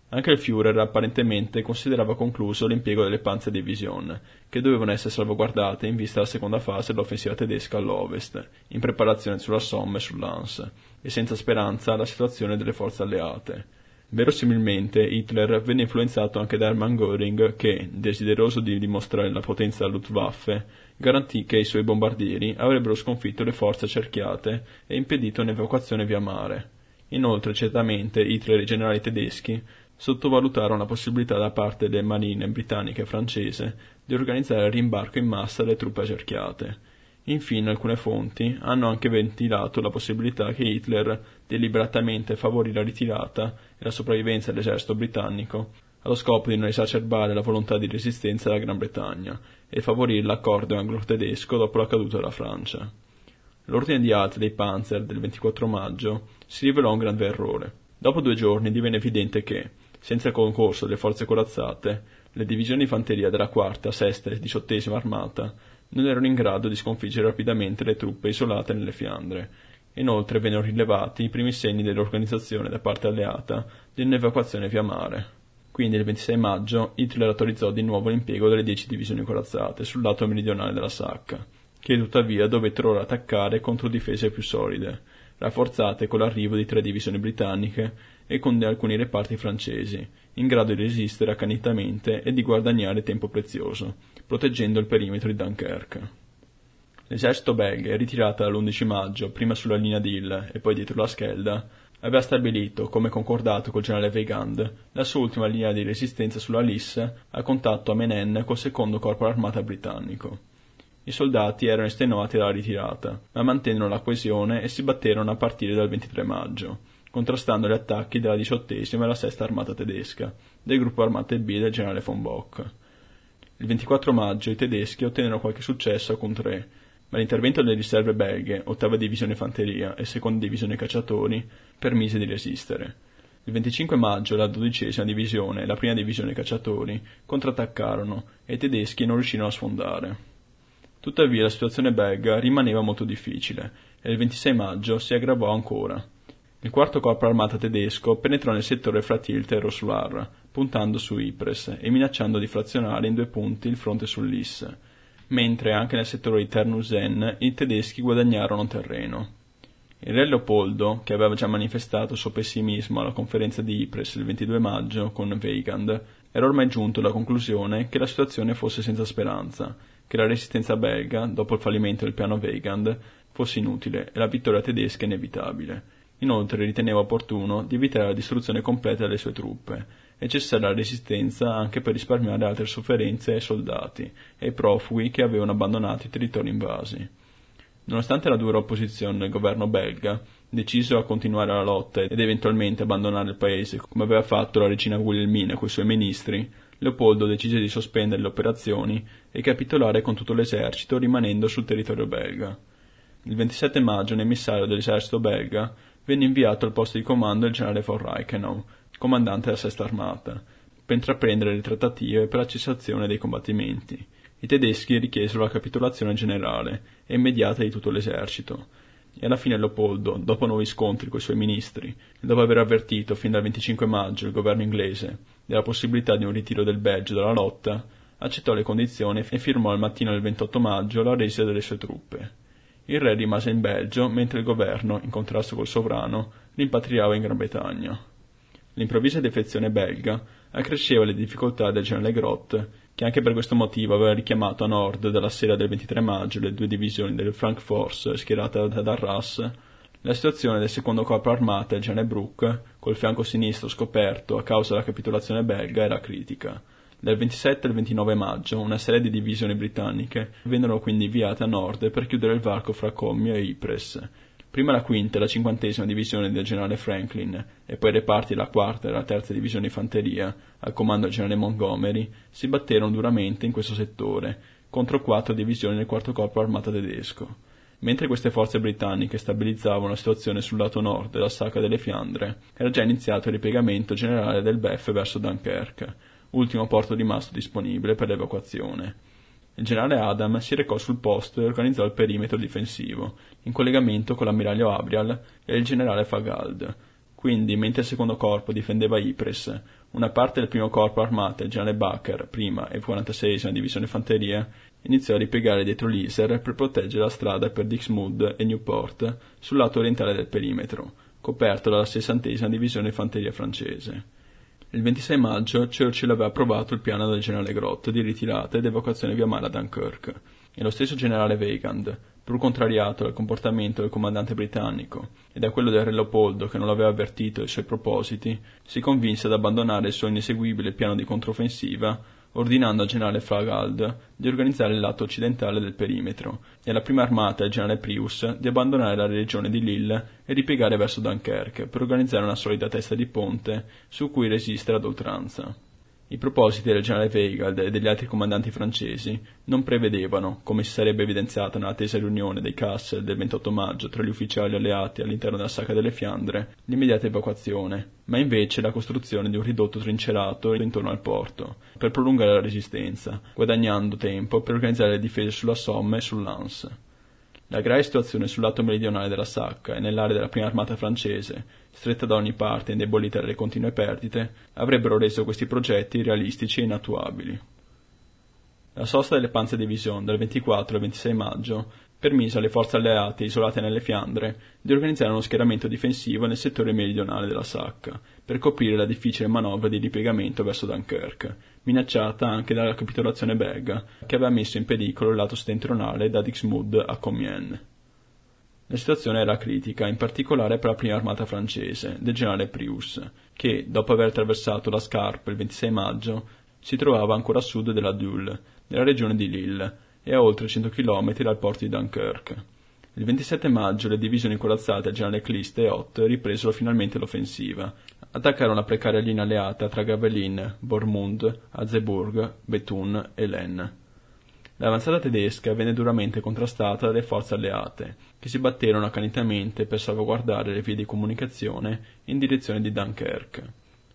Anche il Führer apparentemente considerava concluso l'impiego delle Panzerdivision, che dovevano essere salvaguardate in vista della seconda fase dell'offensiva tedesca all'ovest, in preparazione sulla Somme e sull'Ans, e senza speranza la situazione delle forze alleate. Verosimilmente Hitler venne influenzato anche da Hermann Göring che, desideroso di dimostrare la potenza della Luftwaffe, garantì che i suoi bombardieri avrebbero sconfitto le forze cerchiate e impedito un'evacuazione via mare. Inoltre, certamente, Hitler e i generali tedeschi sottovalutarono la possibilità da parte delle marine britanniche e francese di organizzare il rimbarco in massa delle truppe accerchiate. Infine, alcune fonti hanno anche ventilato la possibilità che Hitler deliberatamente favorì la ritirata e la sopravvivenza dell'esercito britannico allo scopo di non esacerbare la volontà di resistenza della Gran Bretagna e favorire l'accordo anglo-tedesco dopo la caduta della Francia. L'ordine di alta dei Panzer del 24 maggio si rivelò un grande errore. Dopo due giorni divenne evidente che, senza il concorso delle forze corazzate, le divisioni di fanteria della quarta, sesta e diciottesima armata non erano in grado di sconfiggere rapidamente le truppe isolate nelle Fiandre. Inoltre vennero rilevati i primi segni dell'organizzazione da parte alleata di un'evacuazione via mare. Quindi il 26 maggio Hitler autorizzò di nuovo l'impiego delle dieci divisioni corazzate sul lato meridionale della Sacca, che tuttavia dovettero ora attaccare contro difese più solide, rafforzate con l'arrivo di tre divisioni britanniche e con alcuni reparti francesi, in grado di resistere accanitamente e di guadagnare tempo prezioso, proteggendo il perimetro di Dunkerque. L'esercito belga, ritirato dall'11 maggio, prima sulla linea di Hill e poi dietro la Schelda, aveva stabilito, come concordato col generale Weigand, la sua ultima linea di resistenza sulla Lisse a contatto a Menen col secondo corpo armata britannico. I soldati erano estenuati dalla ritirata, ma mantennero la coesione e si batterono a partire dal 23 maggio, contrastando gli attacchi della diciottesima e la sesta armata tedesca, del gruppo armate B del generale von Bock. Il 24 maggio i tedeschi ottennero qualche successo a Contret, ma l'intervento delle riserve belghe, ottava divisione fanteria e seconda divisione cacciatori, permise di resistere. Il 25 maggio la dodicesima divisione e la prima divisione cacciatori contrattaccarono e i tedeschi non riuscirono a sfondare. Tuttavia la situazione belga rimaneva molto difficile e il 26 maggio si aggravò ancora. Il quarto corpo armata tedesco penetrò nel settore fra Tilt e Roslar, puntando su Ypres e minacciando di frazionare in due punti il fronte sul Lys, mentre anche nel settore di Ternusen i tedeschi guadagnarono terreno. Il re Leopoldo, che aveva già manifestato il suo pessimismo alla conferenza di Ypres il 22 maggio con Weigand, era ormai giunto alla conclusione che la situazione fosse senza speranza, che la resistenza belga, dopo il fallimento del piano Weigand, fosse inutile e la vittoria tedesca inevitabile. Inoltre riteneva opportuno di evitare la distruzione completa delle sue truppe e cessare la resistenza anche per risparmiare altre sofferenze ai soldati e ai profughi che avevano abbandonato i territori invasi. Nonostante la dura opposizione del governo belga, deciso a continuare la lotta ed eventualmente abbandonare il paese come aveva fatto la regina Wilhelmina coi suoi ministri, Leopoldo decise di sospendere le operazioni e capitolare con tutto l'esercito rimanendo sul territorio belga. Il 27 maggio un emissario dell'esercito belga venne inviato al posto di comando il generale von Reichenau, comandante della Sesta Armata, per intraprendere le trattative per la cessazione dei combattimenti. I tedeschi richiesero la capitolazione generale e immediata di tutto l'esercito, e alla fine Leopoldo, dopo nuovi scontri coi suoi ministri, e dopo aver avvertito fin dal 25 maggio il governo inglese della possibilità di un ritiro del Belgio dalla lotta, accettò le condizioni e firmò al mattino del 28 maggio la resa delle sue truppe. Il re rimase in Belgio, mentre il governo, in contrasto col sovrano, rimpatriava in Gran Bretagna. L'improvvisa defezione belga accresceva le difficoltà del generale Grott, che anche per questo motivo aveva richiamato a nord dalla sera del 23 maggio le due divisioni del Frank Force schierate ad Arras. La situazione del secondo corpo armata, il generale Brooke, col fianco sinistro scoperto a causa della capitolazione belga, era critica. Dal 27 al 29 maggio una serie di divisioni britanniche vennero quindi inviate a nord per chiudere il varco fra Commio e Ypres. Prima la quinta e la cinquantesima divisione del generale Franklin e poi i reparti della quarta e la terza divisione di fanteria, al comando del generale Montgomery, si batterono duramente in questo settore, contro quattro divisioni del quarto corpo armato tedesco. Mentre queste forze britanniche stabilizzavano la situazione sul lato nord della sacca delle Fiandre, era già iniziato il ripiegamento generale del BEF verso Dunkerque, ultimo porto rimasto disponibile per l'evacuazione. Il generale Adam si recò sul posto e organizzò il perimetro difensivo, in collegamento con l'ammiraglio Abrial e il generale Fagald. Quindi, mentre il secondo corpo difendeva Ypres, una parte del primo corpo armato, il generale Bacher, prima e 46esima divisione fanteria, iniziò a ripiegare dietro l'Iser per proteggere la strada per Dixmude e Newport sul lato orientale del perimetro, coperto dalla 60esima divisione fanteria francese. Il 26 maggio Churchill aveva approvato il piano del generale Grott di ritirata ed evacuazione via mare a Dunkirk, e lo stesso generale Weigand, pur contrariato dal comportamento del comandante britannico e da quello del re Leopoldo che non l'aveva avvertito dei suoi propositi, si convinse ad abbandonare il suo ineseguibile piano di controffensiva ordinando al generale Fagald di organizzare il lato occidentale del perimetro e alla prima armata e al generale Prius di abbandonare la regione di Lille e ripiegare verso Dunkerque per organizzare una solida testa di ponte su cui resistere ad oltranza. I propositi del generale Weigand e degli altri comandanti francesi non prevedevano, come si sarebbe evidenziato nella tesa riunione dei Kassel del 28 maggio tra gli ufficiali alleati all'interno della Sacca delle Fiandre, l'immediata evacuazione, ma invece la costruzione di un ridotto trincerato intorno al porto, per prolungare la resistenza, guadagnando tempo per organizzare le difese sulla Somme e sull'Anse. La grave situazione sul lato meridionale della Sacca e nell'area della prima armata francese, stretta da ogni parte e indebolita dalle continue perdite, avrebbero reso questi progetti irrealistici e inattuabili. La sosta delle Panzer Division dal 24 al 26 maggio permise alle forze alleate isolate nelle Fiandre di organizzare uno schieramento difensivo nel settore meridionale della Sacca, per coprire la difficile manovra di ripiegamento verso Dunkirk, minacciata anche dalla capitolazione belga, che aveva messo in pericolo il lato settentrionale da Dixmude a Compiègne. La situazione era critica, in particolare per la prima armata francese, del generale Prius, che, dopo aver attraversato la Scarpe il 26 maggio, si trovava ancora a sud della Dule, nella regione di Lille, e a oltre 100 km dal porto di Dunkirk. Il 27 maggio le divisioni corazzate Clist e Ott ripresero finalmente l'offensiva. Attaccarono la precaria linea alleata tra Gavelin, Bormund, Azzeburg, Bethune e Laine. L'avanzata tedesca venne duramente contrastata dalle forze alleate, che si batterono accanitamente per salvaguardare le vie di comunicazione in direzione di Dunkirk.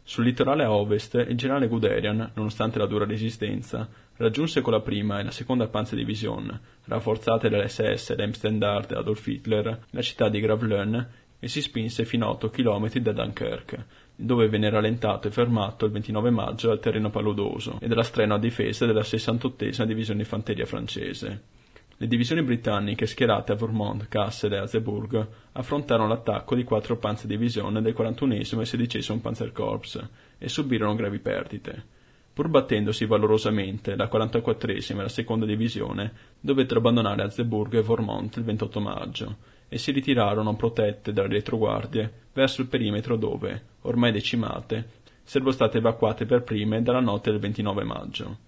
Sul litorale a ovest il generale Guderian, nonostante la dura resistenza, raggiunse con la prima e la seconda Panzerdivision, rafforzate dall'SS Lemstendard Adolf Hitler, la città di Gravelines e si spinse fino a 8 km da Dunkirk, dove venne rallentato e fermato il 29 maggio dal terreno paludoso e dalla strenua difesa della 68 Divisione di Fanteria francese. Le divisioni britanniche schierate a Vermont, Kassel e Hazebburg affrontarono l'attacco di quattro panzerdivisioni del 41 e 16 Panzerkorps e subirono gravi perdite. Pur battendosi valorosamente, la 44 e la seconda divisione dovettero abbandonare Hazebburg e Vermont il 28 maggio e si ritirarono protette dalle retroguardie verso il perimetro dove, ormai decimate, sarebbero state evacuate per prime dalla notte del 29 maggio.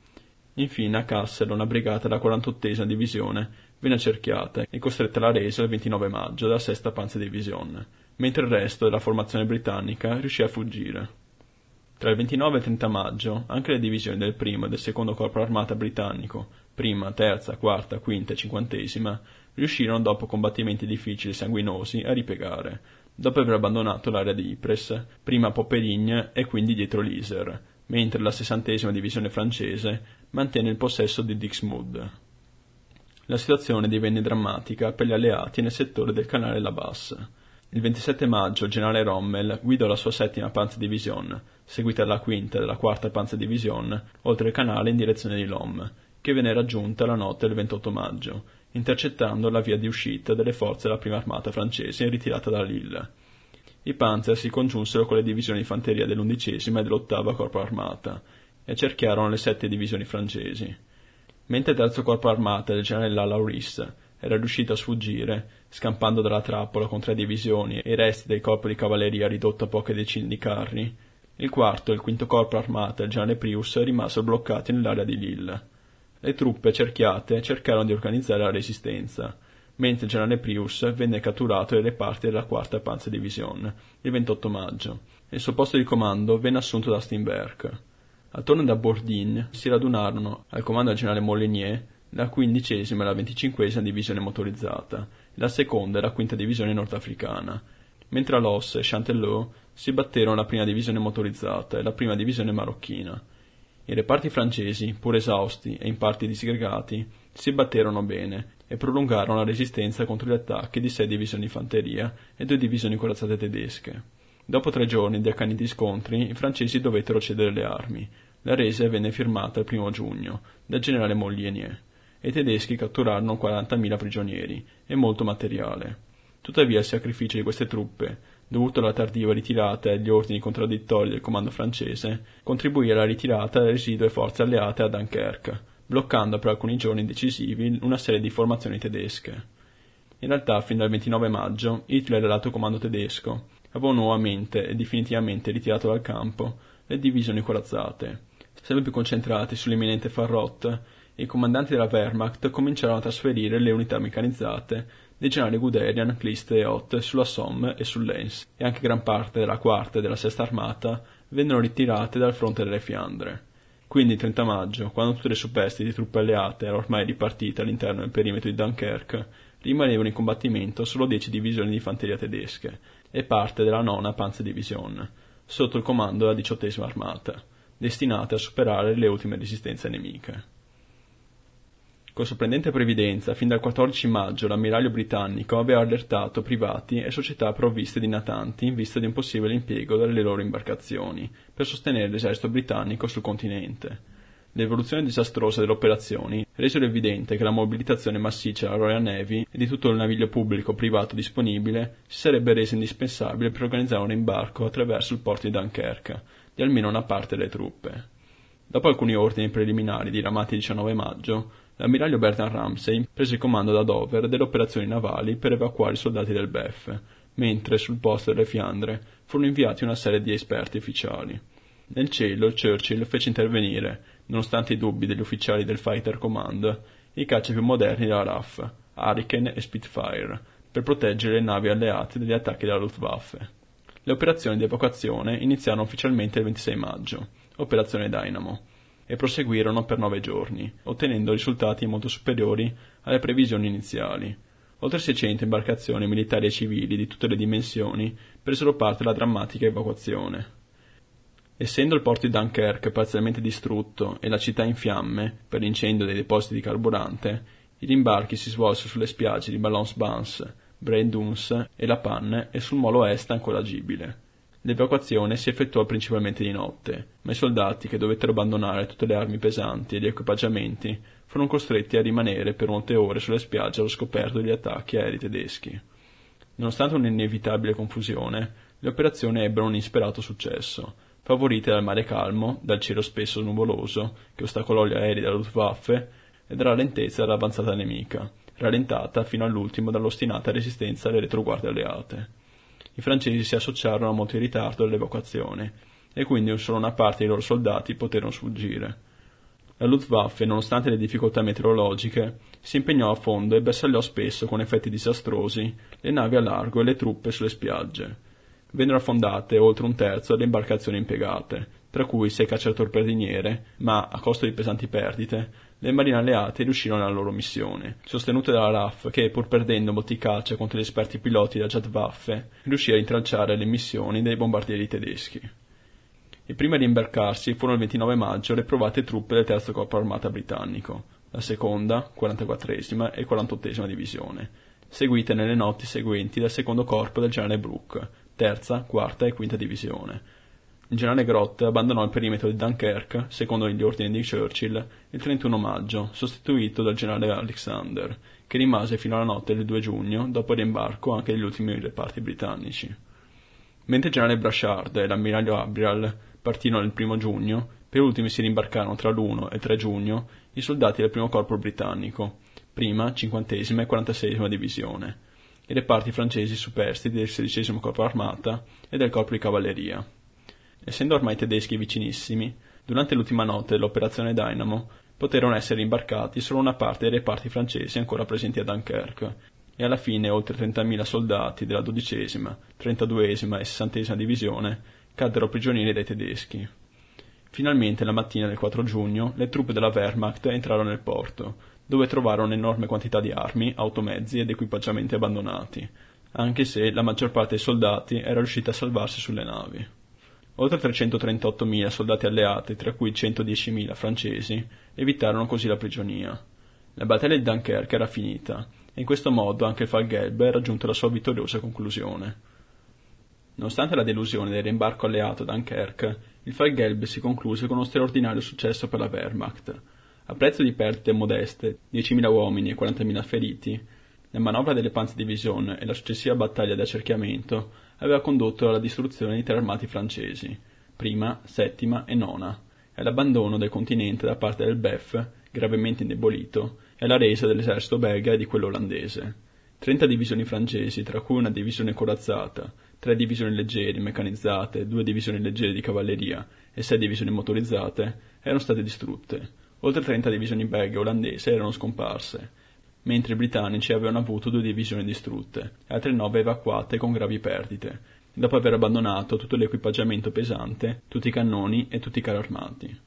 Infine a Kassel una brigata della 48 divisione venne accerchiata e costretta alla resa il 29 maggio dalla 6 Panzerdivisione, mentre il resto della formazione britannica riuscì a fuggire. Tra il 29 e il 30 maggio anche le divisioni del primo e del secondo corpo armata britannico, prima, terza, quarta, quinta e cinquantesima, riuscirono dopo combattimenti difficili e sanguinosi a ripiegare, dopo aver abbandonato l'area di Ypres, prima a Popperigne e quindi dietro l'Iser, mentre la sessantesima divisione francese mantenne il possesso di Dixmude. La situazione divenne drammatica per gli alleati nel settore del canale La Basse. Il 27 maggio il generale Rommel guidò la sua settima Panzerdivision, seguita dalla quinta e dalla quarta Panzerdivision, oltre il canale in direzione di Lom, che venne raggiunta la notte del 28 maggio, intercettando la via di uscita delle forze della prima armata francese ritirata da Lille. I Panzer si congiunsero con le divisioni di fanteria dell'undicesima e dell'ottava corpo armata e cerchiarono le sette divisioni francesi. Mentre il terzo corpo armata del generale Lalauris era riuscito a sfuggire, scampando dalla trappola con tre divisioni e i resti del corpo di cavalleria ridotto a poche decine di carri, il quarto e il quinto corpo armata del generale Prius rimasero bloccati nell'area di Lille. Le truppe cerchiate cercarono di organizzare la resistenza, mentre il generale Prius venne catturato dai reparti della quarta Panzerdivision il 28 maggio il suo posto di comando venne assunto da Steinberg. Attorno da Bourdin si radunarono, al comando del generale Molinier, la quindicesima e la venticinquesima divisione motorizzata, e la seconda e la quinta divisione nordafricana, mentre a Los e Chantelot si batterono la prima divisione motorizzata e la prima divisione marocchina. I reparti francesi, pur esausti e in parte disgregati, si batterono bene e prolungarono la resistenza contro gli attacchi di sei divisioni di fanteria e due divisioni corazzate tedesche. Dopo tre giorni di accaniti scontri, i francesi dovettero cedere le armi. La resa venne firmata il primo giugno dal generale Mollienier e i tedeschi catturarono 40.000 prigionieri e molto materiale. Tuttavia il sacrificio di queste truppe, dovuto alla tardiva ritirata e agli ordini contraddittori del comando francese, contribuì alla ritirata delle residue forze alleate a Dunkerque, bloccando per alcuni giorni decisivi una serie di formazioni tedesche. In realtà, fin dal 29 maggio, Hitler e l'alto comando tedesco avevano nuovamente e definitivamente ritirato dal campo le divisioni corazzate. Sempre più concentrati sull'imminente Farrot, i comandanti della Wehrmacht cominciarono a trasferire le unità meccanizzate dei generali Guderian, Clist e Ott sulla Somme e sull'Ens, e anche gran parte della quarta e della sesta armata vennero ritirate dal fronte delle Fiandre. Quindi il 30 maggio, quando tutte le superstiti di truppe alleate erano ormai ripartite all'interno del perimetro di Dunkerque, rimanevano in combattimento solo 10 divisioni di fanteria tedesche, e parte della nona Panzerdivision, sotto il comando della diciottesima armata, destinate a superare le ultime resistenze nemiche. Con sorprendente previdenza, fin dal 14 maggio l'ammiraglio britannico aveva allertato privati e società provviste di natanti in vista di un possibile impiego delle loro imbarcazioni per sostenere l'esercito britannico sul continente. L'evoluzione disastrosa delle operazioni resero evidente che la mobilitazione massiccia della Royal Navy e di tutto il naviglio pubblico privato disponibile si sarebbe resa indispensabile per organizzare un imbarco attraverso il porto di Dunkerque di almeno una parte delle truppe. Dopo alcuni ordini preliminari diramati il 19 maggio, l'ammiraglio Bertrand Ramsay prese il comando da Dover delle operazioni navali per evacuare i soldati del BEF, mentre sul posto delle Fiandre furono inviati una serie di esperti ufficiali. Nel cielo Churchill fece intervenire, nonostante i dubbi degli ufficiali del Fighter Command, i caccia più moderni della RAF, Hurricane e Spitfire, per proteggere le navi alleate dagli attacchi della Luftwaffe. Le operazioni di evacuazione iniziarono ufficialmente il 26 maggio, Operazione Dynamo, e proseguirono per nove giorni, ottenendo risultati molto superiori alle previsioni iniziali. Oltre 600 imbarcazioni militari e civili di tutte le dimensioni presero parte alla drammatica evacuazione. Essendo il porto di Dunkerque parzialmente distrutto e la città in fiamme per l'incendio dei depositi di carburante, gli imbarchi si svolsero sulle spiagge di Ballons-Bans, Brain-Duns e La Panne e sul molo est ancora agibile. L'evacuazione si effettuò principalmente di notte, ma i soldati che dovettero abbandonare tutte le armi pesanti e gli equipaggiamenti furono costretti a rimanere per molte ore sulle spiagge allo scoperto degli attacchi aerei tedeschi. Nonostante un'inevitabile confusione, le operazioni ebbero un insperato successo, favorite dal mare calmo, dal cielo spesso nuvoloso, che ostacolò gli aerei della Luftwaffe, e dalla lentezza dell'avanzata nemica, rallentata fino all'ultimo dall'ostinata resistenza alle retroguardie alleate. I francesi si associarono a molto in ritardo all'evacuazione, e quindi solo una parte dei loro soldati poterono sfuggire. La Luftwaffe, nonostante le difficoltà meteorologiche, si impegnò a fondo e bersagliò spesso, con effetti disastrosi, le navi a largo e le truppe sulle spiagge vennero affondate oltre un terzo delle imbarcazioni impiegate, tra cui sei cacciatorpediniere, ma, a costo di pesanti perdite, le marine alleate riuscirono nella loro missione, sostenute dalla RAF che, pur perdendo molti caccia contro gli esperti piloti della Jadwaffe, riuscì a intralciare le missioni dei bombardieri tedeschi. I primi ad imbarcarsi furono il 29 maggio le provate truppe del terzo corpo armata britannico, la seconda, 44esima e 48esima divisione, seguite nelle notti seguenti dal secondo corpo del generale Brooke, terza, quarta e quinta divisione. Il generale Grotte abbandonò il perimetro di Dunkerque, secondo gli ordini di Churchill, il 31 maggio, sostituito dal generale Alexander, che rimase fino alla notte del 2 giugno, dopo l'imbarco anche degli ultimi reparti britannici. Mentre il generale Brashard e l'ammiraglio Abrial partirono il 1 giugno, per ultimi si rimbarcarono tra l'1 e il 3 giugno i soldati del primo corpo britannico, prima, cinquantesima e quarantaseiesima divisione, i reparti francesi superstiti del XVI Corpo Armata e del Corpo di Cavalleria. Essendo ormai tedeschi vicinissimi, durante l'ultima notte dell'operazione Dynamo poterono essere imbarcati solo una parte dei reparti francesi ancora presenti a Dunkerque, e alla fine oltre 30.000 soldati della dodicesima, trentaduesima e sessantesima divisione caddero prigionieri dai tedeschi. Finalmente la mattina del 4 giugno le truppe della Wehrmacht entrarono nel porto, dove trovarono un'enorme quantità di armi, automezzi ed equipaggiamenti abbandonati, anche se la maggior parte dei soldati era riuscita a salvarsi sulle navi. Oltre 338.000 soldati alleati, tra cui 110.000 francesi, evitarono così la prigionia. La battaglia di Dunkerque era finita, e in questo modo anche il Falgelbe raggiunto la sua vittoriosa conclusione. Nonostante la delusione del rimbarco alleato a Dunkerque, il Falgelbe si concluse con uno straordinario successo per la Wehrmacht, a prezzo di perdite modeste, 10.000 uomini e 40.000 feriti, la manovra delle Panzerdivision e la successiva battaglia di accerchiamento aveva condotto alla distruzione di tre armati francesi, prima, settima e nona, e all'abbandono del continente da parte del BEF, gravemente indebolito, e alla resa dell'esercito belga e di quello olandese. Trenta divisioni francesi, tra cui una divisione corazzata, tre divisioni leggeri meccanizzate, due divisioni leggere di cavalleria e sei divisioni motorizzate, erano state distrutte, Oltre 30 divisioni belghe e olandesi erano scomparse, mentre i britannici avevano avuto due divisioni distrutte e altre nove evacuate con gravi perdite, dopo aver abbandonato tutto l'equipaggiamento pesante, tutti i cannoni e tutti i carri armati.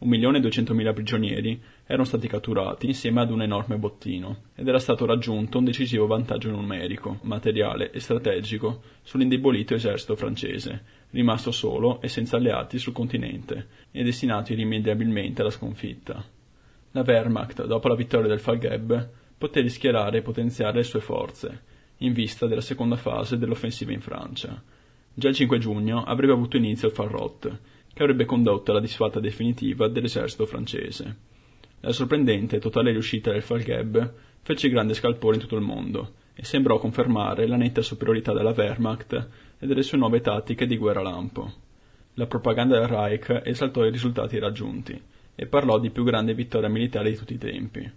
Un milione e duecentomila prigionieri erano stati catturati insieme ad un enorme bottino, ed era stato raggiunto un decisivo vantaggio numerico, materiale e strategico sull'indebolito esercito francese, rimasto solo e senza alleati sul continente, e destinato irrimediabilmente alla sconfitta. La Wehrmacht, dopo la vittoria del Falgheb, poté rischiarare e potenziare le sue forze, in vista della seconda fase dell'offensiva in Francia. Già il 5 giugno avrebbe avuto inizio il Farrot, che avrebbe condotto alla disfatta definitiva dell'esercito francese. La sorprendente e totale riuscita del Falgheb fece grande scalpore in tutto il mondo e sembrò confermare la netta superiorità della Wehrmacht e delle sue nuove tattiche di guerra lampo. La propaganda del Reich esaltò i risultati raggiunti e parlò di più grande vittoria militare di tutti i tempi.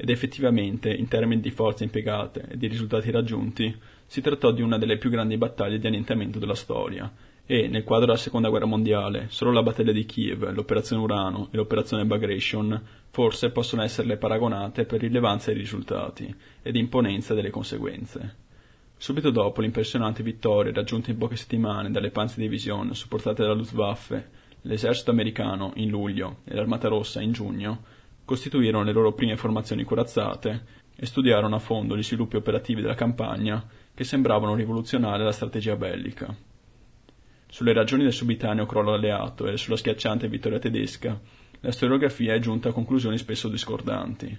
Ed effettivamente, in termini di forze impiegate e di risultati raggiunti, si trattò di una delle più grandi battaglie di annientamento della storia, e, nel quadro della seconda guerra mondiale, solo la battaglia di Kiev, l'operazione Urano e l'operazione Bagration forse possono esserle paragonate per rilevanza dei risultati ed imponenza delle conseguenze. Subito dopo l'impressionante vittoria raggiunta in poche settimane dalle Panzerdivision supportate dalla Luftwaffe, l'esercito americano in luglio e l'Armata Rossa in giugno costituirono le loro prime formazioni corazzate e studiarono a fondo gli sviluppi operativi della campagna che sembravano rivoluzionare la strategia bellica. Sulle ragioni del subitaneo crollo alleato e sulla schiacciante vittoria tedesca, la storiografia è giunta a conclusioni spesso discordanti.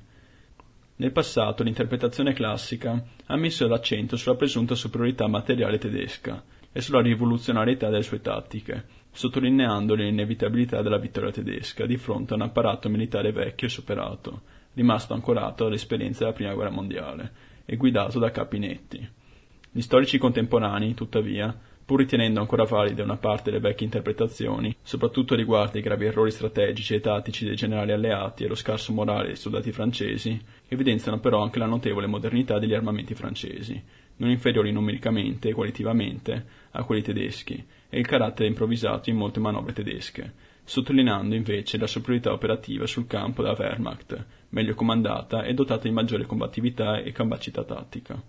Nel passato l'interpretazione classica ha messo l'accento sulla presunta superiorità materiale tedesca e sulla rivoluzionarietà delle sue tattiche, sottolineando l'inevitabilità della vittoria tedesca di fronte a un apparato militare vecchio e superato, rimasto ancorato all'esperienza della Prima Guerra Mondiale e guidato da capi netti. Gli storici contemporanei, tuttavia, pur ritenendo ancora valide una parte delle vecchie interpretazioni, soprattutto riguardo i gravi errori strategici e tattici dei generali alleati e lo scarso morale dei soldati francesi, evidenziano però anche la notevole modernità degli armamenti francesi, non inferiori numericamente e qualitativamente a quelli tedeschi, e il carattere improvvisato in molte manovre tedesche, sottolineando invece la superiorità operativa sul campo della Wehrmacht, meglio comandata e dotata di maggiore combattività e capacità tattica.